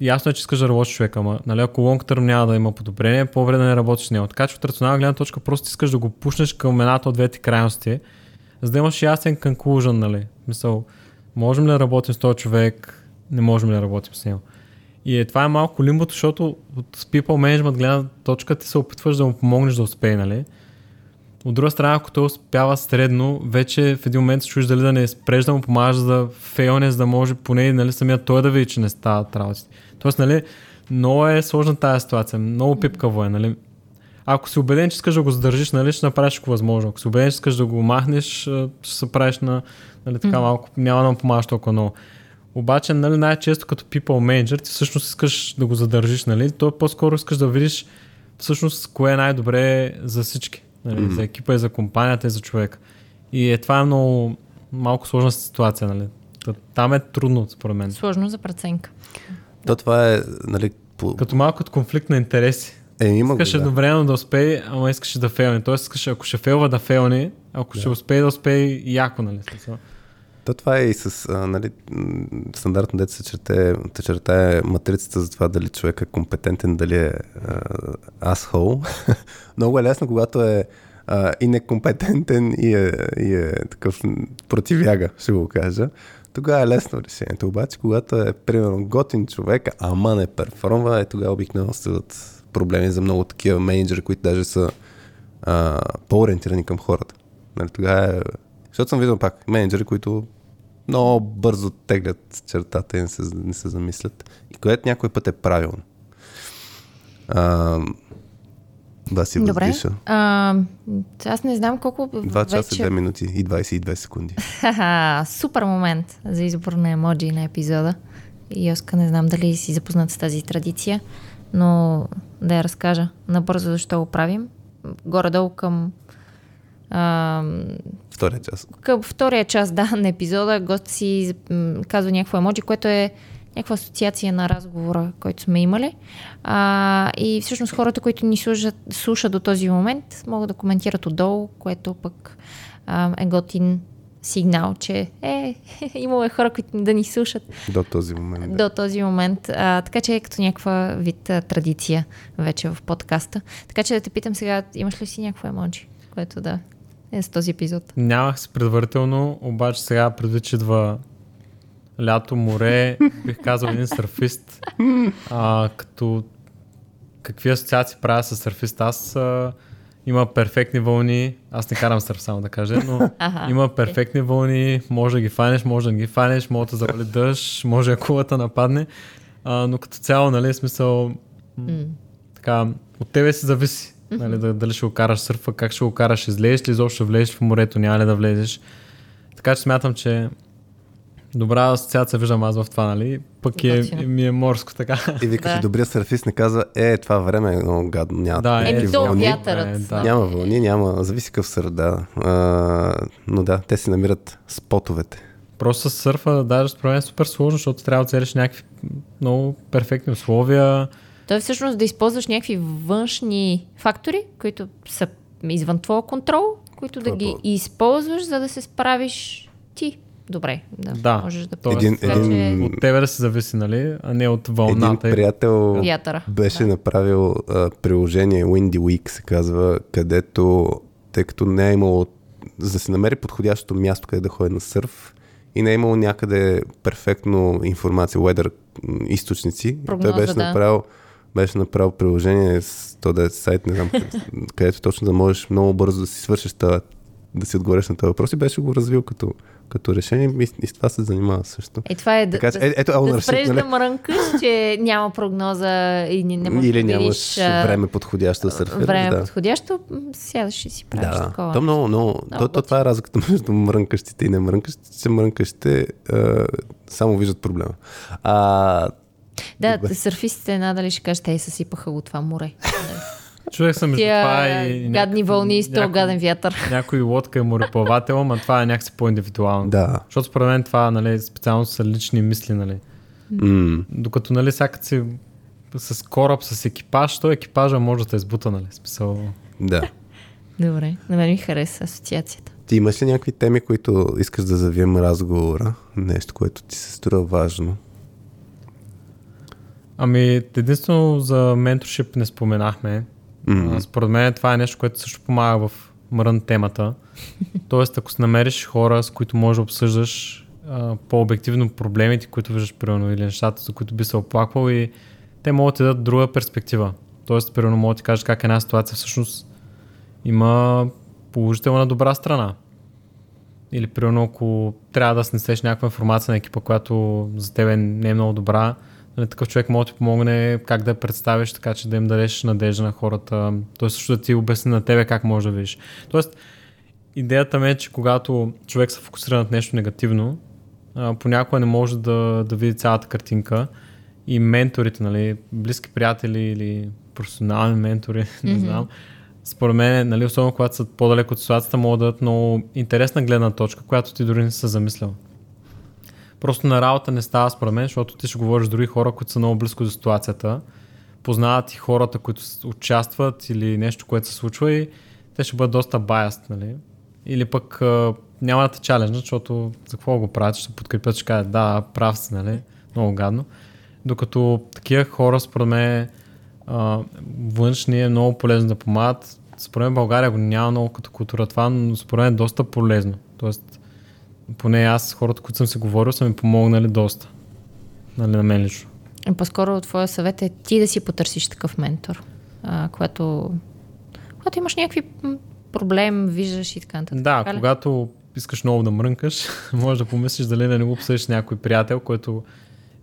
Speaker 3: ясно е, че искаш да работиш човека, ама нали, ако лонг търм няма да има подобрение, по-добре да не работиш с него. Така че от рационална гледна точка просто искаш да го пушнеш към едната от двете крайности, за да имаш ясен conclusion, нали. Мисъл, можем ли да работим с този човек, не можем ли да работим с него. И е, това е малко лимбото, защото от people management гледна точка ти се опитваш да му помогнеш да успее, нали? От друга страна, ако той успява средно, вече в един момент се чуеш дали да не спреш да му помагаш за фейлне, за да може поне нали, самия той да види, че не стават работите. Тоест, нали, много е сложна тази ситуация, много пипкаво е, нали. Ако си убеден, че искаш да го задържиш, нали, ще направиш какво възможно. Ако си убеден, че искаш да го махнеш, ще се правиш на, нали, така малко, няма да му помагаш толкова много. Обаче, нали, най-често като people manager, ти всъщност искаш да го задържиш, нали, то по-скоро искаш да видиш всъщност кое е най-добре за всички. Нали, mm-hmm. За екипа и за компанията и за човека. И е, това е много малко сложна ситуация. Нали. Там е трудно, според мен.
Speaker 2: Сложно за преценка.
Speaker 1: То това е, нали,
Speaker 3: по... Като малко от конфликт на интереси.
Speaker 1: Е, има
Speaker 3: искаше да. едновременно да успее, ама искаше да фейлне. Тоест искаше, ако ще фейлва да фейлне, ако да. ще успее да успее яко, нали?
Speaker 1: То това е и с а, нали, стандартно дете се черте, чертае матрицата за това дали човек е компетентен, дали е асхол. [LAUGHS] Много е лесно, когато е а, и некомпетентен и е, и е такъв противяга, ще го кажа. Тогава е лесно решението. Обаче, когато е, примерно, готин човек, ама не перформва, е тогава обикновено стават проблеми за много такива менеджери, които даже са а, по-ориентирани към хората. Нали, тогава е защото съм виждал пак менеджери, които много бързо теглят чертата и не се, не се замислят. И което някой път е правилно. А, да си
Speaker 2: Добре. А, аз не знам колко...
Speaker 1: 2 часа, вече... 2 минути и 22 секунди. [LAUGHS]
Speaker 2: Супер момент за избор на емоджи на епизода. И Оска не знам дали си запознат с тази традиция, но да я разкажа набързо защо го правим. Горе-долу към
Speaker 1: а, втория час.
Speaker 2: Към втория час, да, на епизода гост си казва някакво емоджи, което е някаква асоциация на разговора, който сме имали. А, и всъщност хората, които ни слушат, слушат до този момент, могат да коментират отдолу, което пък а, е готин сигнал, че е, [LAUGHS] имало е хора, които да ни слушат.
Speaker 1: До този момент.
Speaker 2: Да. До този момент. А, така че е като някаква вид а, традиция вече в подкаста. Така че да те питам сега, имаш ли си някакво емоджи, което да е с този епизод?
Speaker 3: Нямах се предварително, обаче сега предвид, че идва лято, море, бих казал един сърфист. А, като какви асоциации правя с сърфист? Аз а, има перфектни вълни. Аз не карам сърф, само да кажа, но ага, има перфектни вълни. Може да ги фанеш, може да не ги фанеш, може да завали дъжд, може акулата нападне. А, но като цяло, нали, смисъл, mm. така, от тебе си зависи. Нали, да, дали ще го караш сърфа, как ще го караш, излезеш ли, изобщо влезеш в морето, няма ли да влезеш. Така че смятам, че добра асоциация виждам аз в това, нали? Пък е, ми е морско така.
Speaker 1: И викаш, да. добрия сърфист не казва, е, това време е много гадно, няма
Speaker 2: да, е, вълни. Вятърът. Е,
Speaker 1: да. Няма вълни, няма, зависи какъв сърф, да. А, но да, те си намират спотовете.
Speaker 3: Просто с сърфа, даже според мен е супер сложно, защото трябва да целиш някакви много перфектни условия,
Speaker 2: то е всъщност да използваш някакви външни фактори, които са извън твоя контрол, които да ги използваш, за да се справиш ти добре. Да,
Speaker 3: Да.
Speaker 2: можеш да
Speaker 3: Тоест,
Speaker 1: Един-
Speaker 2: така
Speaker 1: един-
Speaker 2: че
Speaker 3: От тебе да се зависи, нали, а не от
Speaker 1: Един
Speaker 3: вълната.
Speaker 1: приятел
Speaker 2: вятъра.
Speaker 1: беше
Speaker 2: Да.
Speaker 1: направил а, приложение Windy Week се казва, където, тъй като не е имало, за да се намери подходящото място, къде да ходи на сърф и не е имало някъде перфектно информация, weather източници,
Speaker 2: Прогноза,
Speaker 1: той беше
Speaker 2: да.
Speaker 1: направил беше направил приложение с то да е сайт, не знам, къде- където точно да можеш много бързо да си свършиш това, да си отговориш на този въпрос и беше го развил като, като решение и, и с това се занимава също.
Speaker 2: Е, това е
Speaker 1: Така
Speaker 2: да,
Speaker 1: е, ето,
Speaker 2: да спреш
Speaker 1: нали?
Speaker 2: да мрънкаш, че няма прогноза и не, не можеш
Speaker 1: Или
Speaker 2: да
Speaker 1: нямаш
Speaker 2: видиш,
Speaker 1: време подходящо да сърфираш.
Speaker 2: време
Speaker 1: да.
Speaker 2: подходящо, сядаш и си правиш
Speaker 1: Да,
Speaker 2: такова.
Speaker 1: то много, много. То, то, това е разликата между мрънкащите и не мрънкащите, мрънкащите а, само виждат проблема. А,
Speaker 2: Да,
Speaker 1: Добре.
Speaker 2: сърфистите надали ще кажат, те съсипаха го това море. [LAUGHS]
Speaker 3: Човек съм между това и...
Speaker 2: гадни вълни и с този
Speaker 3: някой-
Speaker 2: гаден вятър.
Speaker 3: Някой лодка е мореплавател, ама това е някакси по-индивидуално.
Speaker 1: да.
Speaker 3: Защото според мен това нали, специално са лични мисли. Нали.
Speaker 1: М,
Speaker 3: Докато нали, сякаш си с кораб, с екипаж, то екипажа може да те избута, нали? Смисъл...
Speaker 1: да.
Speaker 2: Добре, на мен ми хареса асоциацията.
Speaker 1: Ти имаш ли някакви теми, които искаш да завием разговора? Нещо, което ти се струва важно?
Speaker 3: Ами, единствено за менторшип не споменахме. А, Според мен това е нещо, което също помага в мрън темата. [LAUGHS] Тоест, ако се намериш хора, с които можеш да обсъждаш а, по-обективно проблемите, които виждаш, примерно, или нещата, за които би се оплаквал и те могат да ти дадат друга перспектива. Тоест, примерно, могат да ти кажат как една ситуация всъщност има положителна добра страна. Или, примерно, ако трябва да снесеш някаква информация на екипа, която за тебе не е много добра, нали, такъв човек може да ти помогне как да я представиш, така че да им дадеш надежда на хората. Той също да ти обясни на тебе как може да видиш. Тоест, идеята ми е, че когато човек се фокусира над нещо негативно, а, понякога не може да, да види цялата картинка и менторите, нали, близки приятели или професионални ментори, [LAUGHS] не знам, според мен, нали, особено когато са по-далеко от ситуацията, могат да дадат много интересна гледна точка, която ти дори не си замислял. Просто на работа не става според мен, защото ти ще говориш с други хора, които са много близко до ситуацията, познават и хората, които участват или нещо, което се случва и те ще бъдат доста баяст, нали? Или пък а, няма да те чаленджат, защото за какво го правят, ще подкрепят, ще кажат да, прав си, нали? Много гадно. Докато такива хора, според мен, а, външни е много полезно да помагат. Според мен България го няма много като култура това, но според мен е доста полезно. Тоест, поне аз, хората, които съм си говорил, са ми помогнали доста. Нали, на мен лично.
Speaker 2: Е, По-скоро твоя съвет е ти да си потърсиш такъв ментор, а, когато, когато имаш някакви проблем, виждаш и така нататък.
Speaker 3: Да,
Speaker 2: така
Speaker 3: когато искаш много да мрънкаш, [LAUGHS] може да помислиш дали да не го обсъдиш някой приятел, който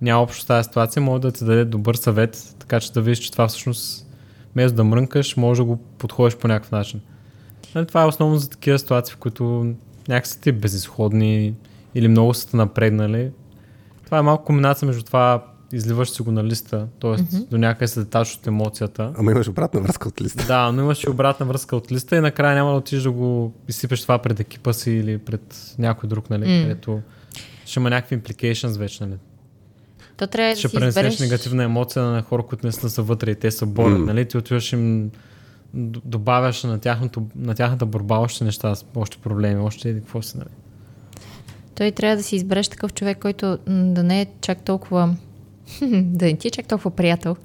Speaker 3: няма общо с тази ситуация, може да ти даде добър съвет, така че да видиш, че това всъщност вместо да мрънкаш, може да го подходиш по някакъв начин. Нали, това е основно за такива ситуации, в които някакси са ти безисходни или много са те напреднали. Това е малко комбинация между това изливаш си го на листа, т.е. Mm-hmm. до някъде се детачаш от емоцията.
Speaker 1: Ама имаш обратна връзка от листа.
Speaker 3: Да, но имаш и обратна връзка от листа и накрая няма да отидеш да го изсипеш това пред екипа си или пред някой друг, нали,
Speaker 2: М.
Speaker 3: където ще има някакви implications вече, нали.
Speaker 2: То трябва да
Speaker 3: Ще
Speaker 2: си
Speaker 3: пренесеш
Speaker 2: избереш...
Speaker 3: негативна емоция на хора, които не са вътре и те са борят,
Speaker 1: М.
Speaker 3: нали, ти отиваш им добавяш на, тяхното, на тяхната борба още неща, още проблеми, още еди какво си, нали.
Speaker 2: Той трябва да си избереш такъв човек, който да не е чак толкова [LAUGHS] да не ти е чак толкова приятел.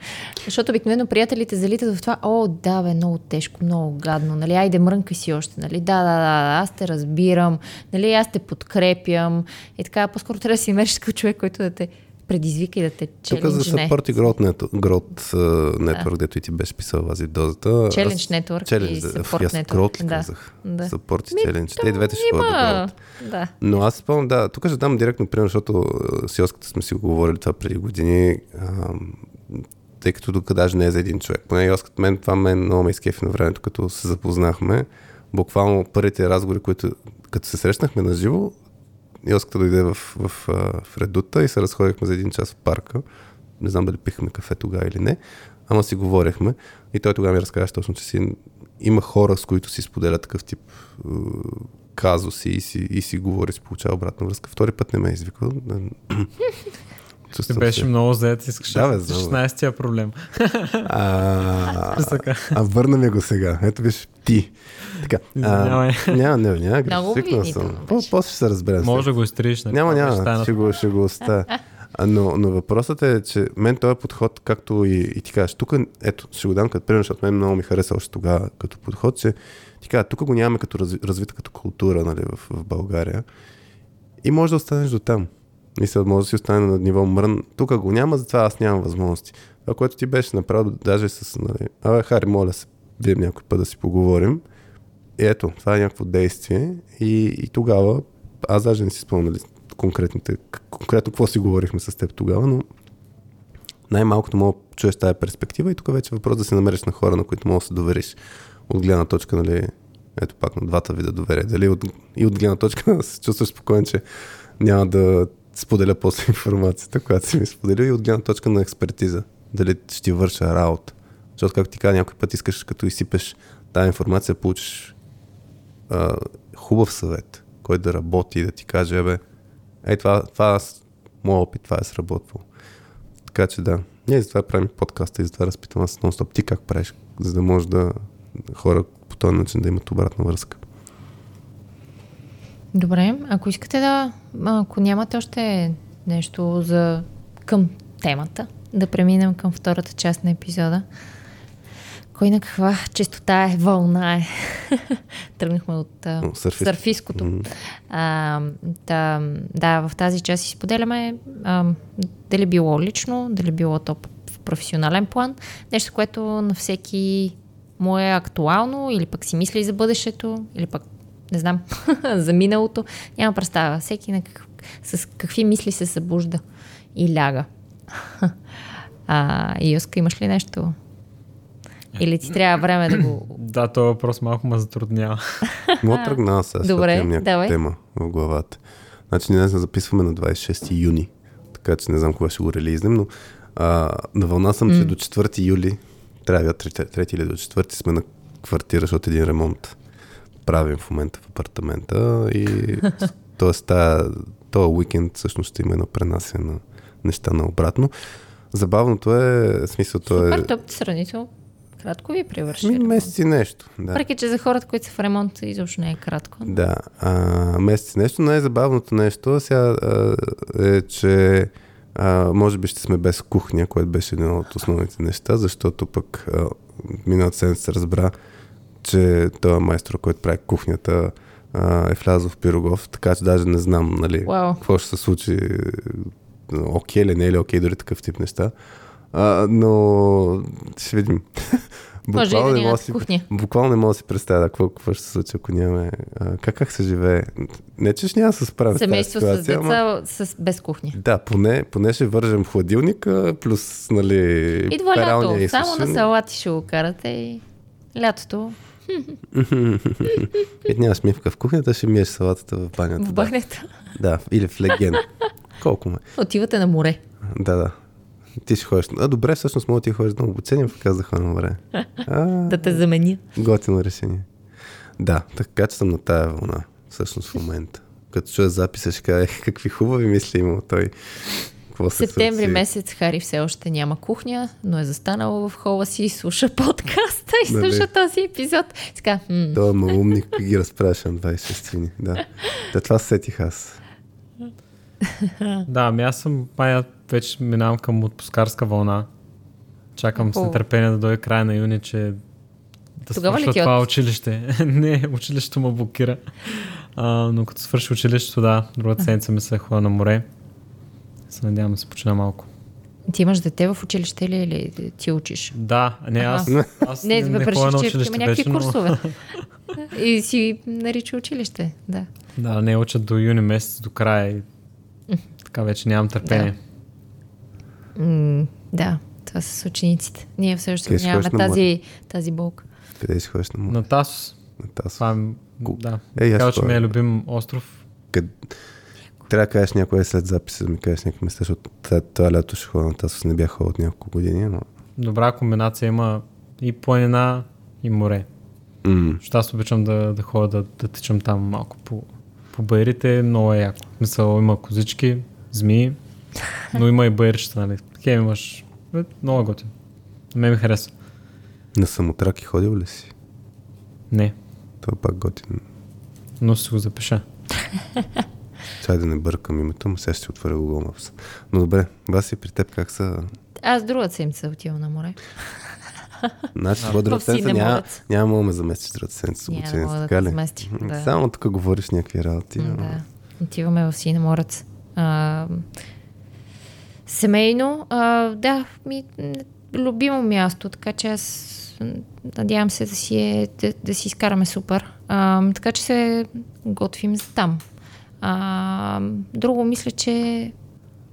Speaker 2: Защото обикновено приятелите залитат в това, о, да, бе, много тежко, много гадно, нали, айде мрънкай си още, нали, да, да, да, аз те разбирам, нали, аз те подкрепям. И така, по-скоро трябва да си намериш такъв човек, който да те предизвика и да те
Speaker 1: Тук за
Speaker 2: челенджне.
Speaker 1: Support и Growth, Net, Growth uh, Network, дето и ти беше писал тази дозата. Аз-
Speaker 2: Network
Speaker 1: Challenge,
Speaker 2: и
Speaker 1: да.
Speaker 2: Support
Speaker 1: Аз
Speaker 2: Network.
Speaker 1: Growth ли
Speaker 2: Да,
Speaker 1: казах?
Speaker 2: да.
Speaker 1: Support и Challenge. Те и двете ще бъдат
Speaker 2: Има, да.
Speaker 1: Но аз спомням, да, тук ще дам директно пример, защото с Йоската сме си го говорили това преди години, а, тъй като тук даже не е за един човек. Поне Йоската, мен това мен много ме изкефи на времето, като се запознахме. Буквално първите разговори, които като се срещнахме на живо, Йоската дойде в, в, в, в редута и се разходихме за един час в парка. Не знам дали пихме кафе тогава или не, ама си говорихме. И той тогава ми разказа точно, че си, има хора, с които си споделя такъв тип казуси и си, и си говори, си получава обратна връзка. Втори път не ме е извикал.
Speaker 3: Ти [LAUGHS]
Speaker 1: Чувствам
Speaker 3: беше
Speaker 1: се.
Speaker 3: много заед, искаш
Speaker 1: Да, бе,
Speaker 3: да
Speaker 1: знам, бе.
Speaker 3: 16-тия проблем.
Speaker 1: А, [LAUGHS] а върна ми го сега. Ето виж ти. Така, а, няма, не, няма,
Speaker 2: Много
Speaker 1: свикнал
Speaker 2: обвинително
Speaker 1: съм. После ще се разберем.
Speaker 3: Може да го изтриеш. нали?
Speaker 1: Няма, няма, ще го, ще го оставя. [LAUGHS] Но, но въпросът е, че мен този подход, както и, и ти кажеш, тук, ето, ще го дам като пример, защото мен много ми хареса още тогава като подход, че ти кажа, тук го нямаме като разви, развита като култура нали, в, в България и може да останеш до там. Мисля, може да си остане на ниво мрън. Тук го няма, затова аз нямам възможности. Това, което ти беше направил, даже с, нали, абе, Хари, моля се, видим някой път да си поговорим. Ето, това е някакво действие и, и тогава, аз даже не си спомня нали, конкретните, конкретно какво си говорихме с теб тогава, но най-малкото мога да чуеш тази перспектива и тук вече е въпрос да се намериш на хора, на които мога да се довериш от гледна точка, нали, ето пак на двата вида доверие. Дали от, и от гледна точка [LAUGHS] да се чувстваш спокоен, че няма да споделя после информацията, която си ми споделил и от гледна точка на експертиза. Дали ще ти върша работа. Защото, както ти каза, някой път искаш, като изсипеш тази информация, получиш а, хубав съвет, който да работи и да ти каже, бе, ей, това, това аз, моят опит, това е сработвало. Така че да. Ние затова правим подкаста и затова разпитам аз нон-стоп. Ти как правиш, за да може да хора по този начин да имат обратна връзка.
Speaker 2: Добре, ако искате да, ако нямате още нещо за към темата, да преминем към втората част на епизода. Кой на каква честота е, вълна е. [LAUGHS] Тръгнахме от а,
Speaker 1: сърфист.
Speaker 2: сърфиското.
Speaker 1: М.
Speaker 2: А, да, да, в тази част си споделяме а, дали било лично, дали било то в професионален план. Нещо, което на всеки му е актуално или пък си мисли за бъдещето, или пък не знам, [LAUGHS] за миналото. Няма представа. Всеки на как, с какви мисли се събужда и ляга. [LAUGHS] а, Йоска, имаш ли нещо? Или ти трябва време да го... [LAUGHS]
Speaker 3: Да, този въпрос малко ме затруднява.
Speaker 1: Мога тръгна сега,
Speaker 2: Добре,
Speaker 1: имам някаква
Speaker 2: давай.
Speaker 1: тема в главата. Значи ние днес записваме на 26 юни, така че не знам кога ще го релизнем, но а, на вълна съм, че до 4 юли, трябва да 3 или до 4 сме на квартира, защото един ремонт правим в момента в апартамента и [LAUGHS] т.е. този уикенд всъщност ще има едно пренасене на неща наобратно. Забавното е, в смисъл, то е
Speaker 2: Супер, топ сравнително кратко ви привърши.
Speaker 1: ми, месец и нещо. Да.
Speaker 2: Въпреки, че за хората, които са в ремонт, изобщо не е кратко.
Speaker 1: Да, а, месец нещо. Най-забавното нещо сега а, е, че а, може би ще сме без кухня, което беше едно от основните неща, защото пък а, миналата седмица се разбра, че този майстор, който прави кухнята, а, е влязъл в Пирогов, така че даже не знам, нали,
Speaker 2: Вау.
Speaker 1: какво ще се случи, окей ли, не е ли окей, дори такъв тип неща. А, но ще видим. [LAUGHS]
Speaker 2: И да
Speaker 1: Буквално не мога си-. Буквално не мога да си представя какво, какво ще се случи, ако нямаме... А, как, как се живее? Не, че ще няма да се справим
Speaker 2: Семейство
Speaker 1: с тази
Speaker 2: с
Speaker 1: ситуация, ама...
Speaker 2: деца с, без кухня.
Speaker 1: Да, поне, поне ще вържем хладилника, плюс, нали,
Speaker 2: Идва лято.
Speaker 1: и
Speaker 2: Само на салати ще го карате и лятото [LAUGHS]
Speaker 1: И нямаш мивка в кухнята, ще миеш салатата в банята.
Speaker 2: в бъхнета.
Speaker 1: Да. да, или в леген. [LAUGHS] Колко ме?
Speaker 2: Отивате на море.
Speaker 1: Да, да. Ти ще ходиш. А, добре, всъщност мога да ти ходиш на обучение, да ходя на време. А, [LAUGHS]
Speaker 2: Да те заменя.
Speaker 1: готино решение. Да, така че съм на тая вълна, всъщност в момента. Като чуя записа, ще кажа, «Ех, какви хубави мисли има той. Какво се
Speaker 2: Септември
Speaker 1: случи?»
Speaker 2: месец Хари все още няма кухня, но е застанал в хола си, слуша подкаста и
Speaker 1: Нали?
Speaker 2: слуша този епизод. Така, м-
Speaker 1: Той е малумник, ги разпраща на 26 ни. Да. Та това се сетих аз.
Speaker 3: Да, ами аз съм май вече минавам към отпускарска вълна. Чакам с
Speaker 2: О.
Speaker 3: нетърпение да дойде края на юни, че да
Speaker 2: Тогава ти е
Speaker 3: това
Speaker 2: отпуск?
Speaker 3: училище. [LAUGHS] Не, училището ме блокира. А, но като свърши училището, да, другата седмица ми се ходя на море. Се надявам да се почина малко.
Speaker 2: ти имаш дете в училище ли или ти учиш?
Speaker 3: Да, не, аз,
Speaker 2: Аха.
Speaker 3: аз
Speaker 2: Не,
Speaker 3: не, не ходя на училище
Speaker 2: има някакви
Speaker 3: вече, но...
Speaker 2: курсове. [LAUGHS] И си нарича училище, да.
Speaker 3: Да, не учат до юни месец, до края. И... Така вече нямам търпение.
Speaker 2: М, да, това са с учениците. Ние
Speaker 1: ще
Speaker 2: нямаме тази, тази болка.
Speaker 1: Къде ще ходиш на море?
Speaker 3: На Тасос.
Speaker 1: На Тасос.
Speaker 3: Това е,
Speaker 1: Ку-
Speaker 3: да.
Speaker 1: Е,
Speaker 3: Казва, че ми
Speaker 1: е.
Speaker 3: любим остров.
Speaker 1: Къд... Трябва да кажеш някое след записа, да ми кажеш някакви места, защото това- това лято ще ходя на Тасос. Не бях ходил от няколко години, но...
Speaker 3: Добра комбинация има и планина, и море.
Speaker 1: М,
Speaker 3: Защото аз обичам да, да ходя да, да тичам там малко по, по байрите. Много е яко. Мисъл, има козички, змии, но има и байрчета, нали? Хем имаш... Е, Много е готин. На мен ми хареса.
Speaker 1: На самотраки ходил ли си?
Speaker 3: Не.
Speaker 1: Това е пак готин.
Speaker 3: Но си го запиша. [LAUGHS]
Speaker 1: Чай да не бъркам името му, сега ще отворя Google Maps. Но добре, Васи, при теб как са?
Speaker 2: Аз другата седмица отивам на море. [LAUGHS]
Speaker 1: Значи, [LAUGHS] това другата седмица няма, няма да ме заместиш другата седмица
Speaker 2: Няма мога да
Speaker 1: така
Speaker 2: замести, да.
Speaker 1: Само тук говориш някакви работи.
Speaker 2: Да. Отиваме в Синеморец. Семейно, а, да, ми, любимо място, така че аз надявам се да си, е, да, да си изкараме супер. А, така че се готвим за там. А, друго мисля, че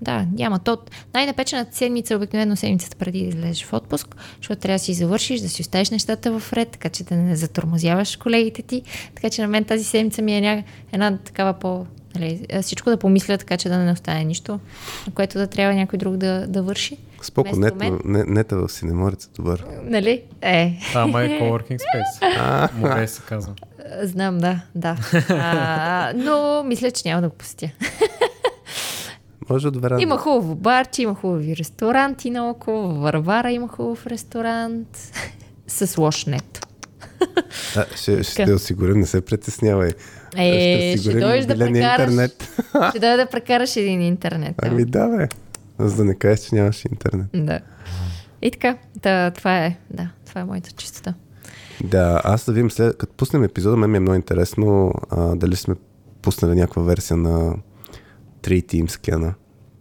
Speaker 2: да, няма. То, най-напечената седмица, обикновено седмицата преди да излезеш в отпуск, защото трябва да си завършиш, да си оставиш нещата в ред, така че да не затормозяваш колегите ти. Така че на мен тази седмица ми е ня... една такава по... Нали, всичко да помисля, така че да не остане нищо, на което да трябва някой друг да, да върши.
Speaker 1: Споко, нет, не, нета в Синеморец е добър.
Speaker 2: Нали? Е,
Speaker 3: Там е coworking space. [LAUGHS] Море се казва.
Speaker 2: знам, да, да. А, но мисля, че няма да го посетя.
Speaker 1: Може от веранда.
Speaker 2: Има хубаво барче, има хубави ресторанти наоколо, Варвара има хубав ресторант [LAUGHS] с лош нет. [LAUGHS]
Speaker 1: А, ще, ще те осигурим, не се притеснявай.
Speaker 2: Е, ще
Speaker 1: осигурим
Speaker 2: дойдеш да прекараш.
Speaker 1: интернет. [LAUGHS]
Speaker 2: Ще дойда да прекараш един интернет.
Speaker 1: Ами да, бе. За да не кажеш, че нямаш интернет.
Speaker 2: Да. И така, да, това е, да, това е моята чистота.
Speaker 1: Да, аз да видим след, като пуснем епизода, мен ми е много интересно а, дали сме пуснали някаква версия на 3 Team скена.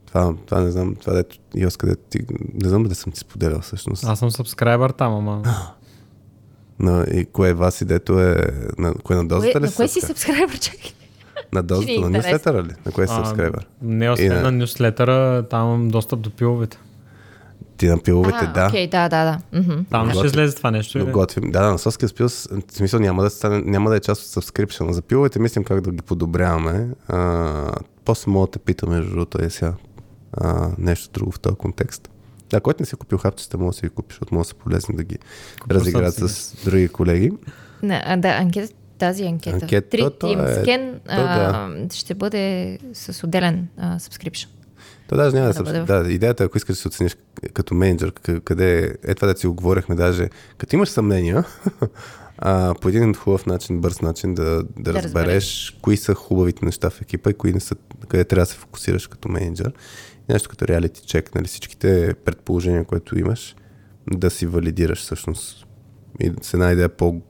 Speaker 1: Това, това не знам, това дето и аз къде ти, не знам да съм ти споделял всъщност.
Speaker 3: Аз съм сабскрайбър там, ама... [GASPS] [LAUGHS]
Speaker 1: На, и кое е Васи, дето е, на, кое на дозата
Speaker 2: Кое,
Speaker 1: ли
Speaker 2: на кое си
Speaker 1: сабскра-
Speaker 2: сабскрайбър, чакай?
Speaker 1: На дозата, на нюслетъра ли? На кое си сабскрайбър?
Speaker 3: Не, освен
Speaker 1: И на-
Speaker 3: на нюслетъра, там имам достъп до пиловете.
Speaker 1: Ти на пиловете,
Speaker 2: А,
Speaker 1: да.
Speaker 2: Окей, да, да, да. Мгм.
Speaker 3: Там ще излезе това нещо.
Speaker 1: Но
Speaker 3: или?
Speaker 1: готвим. Да, да, на спил, с- в смисъл няма да, стане, няма да е част от subscription. За пиловете мислим как да ги подобряваме. А, после мога да те питам, между другото, е сега а, нещо друго в този контекст. Да, който не си купил хапчета, може да си ги купиш, защото може да са полезни да ги
Speaker 3: Купил
Speaker 1: разиграят
Speaker 3: съм
Speaker 1: с други колеги.
Speaker 2: Не, а, да, анкета, тази анкета.
Speaker 1: Анкета,
Speaker 2: Три
Speaker 1: то
Speaker 2: Team
Speaker 1: е- то
Speaker 2: а, ще бъде с отделен а, subscription.
Speaker 1: То даже няма да,
Speaker 2: Да
Speaker 1: да,
Speaker 2: бъде в-
Speaker 1: да, идеята е, ако искаш да се оцениш като менеджер, къ- къде е, е това да си го говорихме даже, като имаш съмнения, [LAUGHS] а, по един хубав начин, бърз начин да, да, да разбереш,
Speaker 2: разбереш.
Speaker 1: кои са хубавите неща в екипа и кои не са, къде трябва да се фокусираш като менеджер. Нещо като реалити чек, нали, всичките предположения, които имаш, да си валидираш всъщност. И с една идея по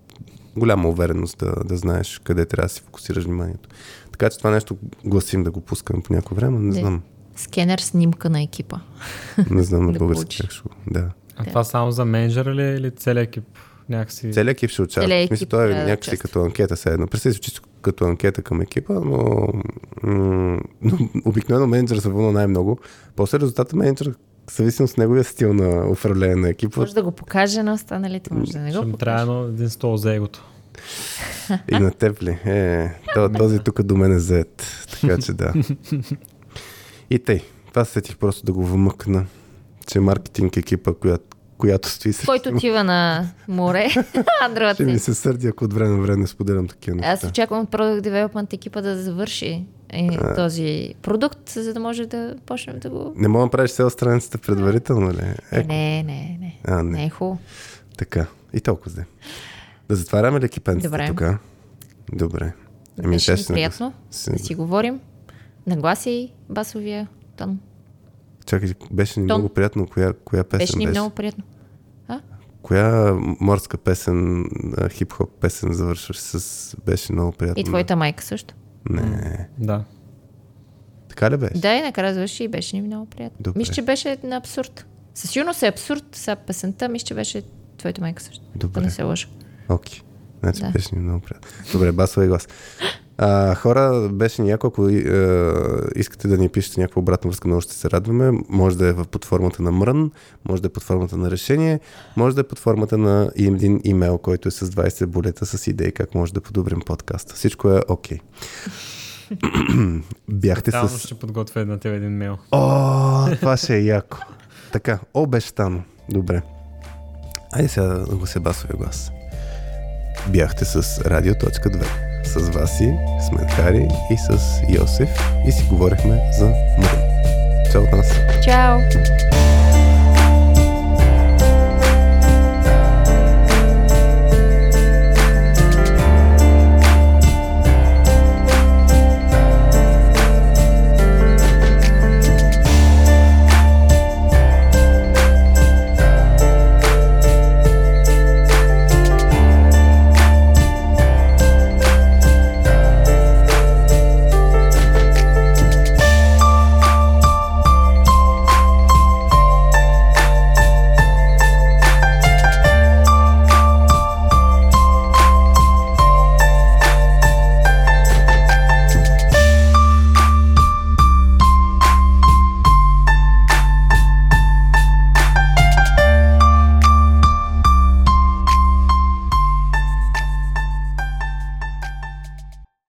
Speaker 1: голяма увереност да, да знаеш къде трябва да си фокусираш вниманието. Така че това нещо гласим да го пускаме по някое време, не
Speaker 2: Да.
Speaker 1: знам.
Speaker 2: Скенер снимка на екипа.
Speaker 1: Не знам на [LAUGHS] български как ще. Да.
Speaker 3: А това само за менеджера ли е или целият екип? Някакси...
Speaker 1: Целият екип ще участва.
Speaker 2: Целият екип
Speaker 1: той е
Speaker 2: да
Speaker 1: някакси
Speaker 2: участва.
Speaker 1: като анкета все едно. Представи си чисто като анкета към екипа, но, м- но обикновено менеджер се вълнува най-много. После резултата менеджер, в зависимост от неговия стил на управление на екипа
Speaker 2: Може да го покаже на останалите, може да не
Speaker 3: Ще
Speaker 2: го
Speaker 3: ми
Speaker 2: покаже.
Speaker 3: трябва едно, един стол за егото.
Speaker 1: и на теб ли. Е, то, този тук до мен е зает. Така че да. [LAUGHS] И тъй. Това се сетих просто да го вмъкна, че маркетинг екипа, която, която стои срещу
Speaker 2: Който отива на море, [LAUGHS] [LAUGHS] а другата
Speaker 1: Ще ми се сърди, ако от време на време не споделям такива неща.
Speaker 2: Аз очаквам Product Development екипа да завърши е, този продукт, за да може да почнем да го...
Speaker 1: Не мога да правиш цяла страницата предварително ли?
Speaker 2: Е,
Speaker 1: Е,
Speaker 2: не, не, не.
Speaker 1: А, не.
Speaker 2: Не е хубаво.
Speaker 1: така. И толкова зде. Да затваряме ли кипенцата
Speaker 2: Добре.
Speaker 1: тук? Добре.
Speaker 2: Беше
Speaker 1: сега
Speaker 2: ми приятно да си говорим. Нагласи басовия тон.
Speaker 1: Чакай, беше ни
Speaker 2: Тон.
Speaker 1: много приятно. Коя, коя песен
Speaker 2: Беше
Speaker 1: беше?
Speaker 2: ни много приятно. А?
Speaker 1: Коя морска песен, хип-хоп песен завършваш с... Беше много приятно.
Speaker 2: И твоята майка също.
Speaker 1: Не.
Speaker 3: Да.
Speaker 1: Така ли беше?
Speaker 2: Да, и накрая завърши и беше ни много приятно.
Speaker 1: Добре.
Speaker 2: Мисля, че беше на абсурд. Със сигурност е абсурд. Сега песента, мисля, че беше твоята майка също.
Speaker 1: Добре.
Speaker 2: Да не се лъжа.
Speaker 1: Окей. Значи
Speaker 2: Да.
Speaker 1: беше ни много приятно. Добре, басова и глас. А, хора, беше ни яко, ако е, искате да ни пишете някаква обратна връзка, много ще се радваме. Може да е под формата на мрън, може да е под формата на решение, може да е под формата на един имейл, който е с 20 булета с идеи как може да подобрим подкаста. Всичко е окей. [CLEARS THROAT] Бяхте
Speaker 3: Реално
Speaker 1: с...
Speaker 3: ще подготвя на тебе един мейл.
Speaker 1: О, това ще е яко. Така, обещано. Добре. Айде сега да го се басовия глас. Бяхте с Радио.2. С Васи, с мен Хари и с Йосиф и си говорихме за мрън. Чао от нас.
Speaker 2: Чао!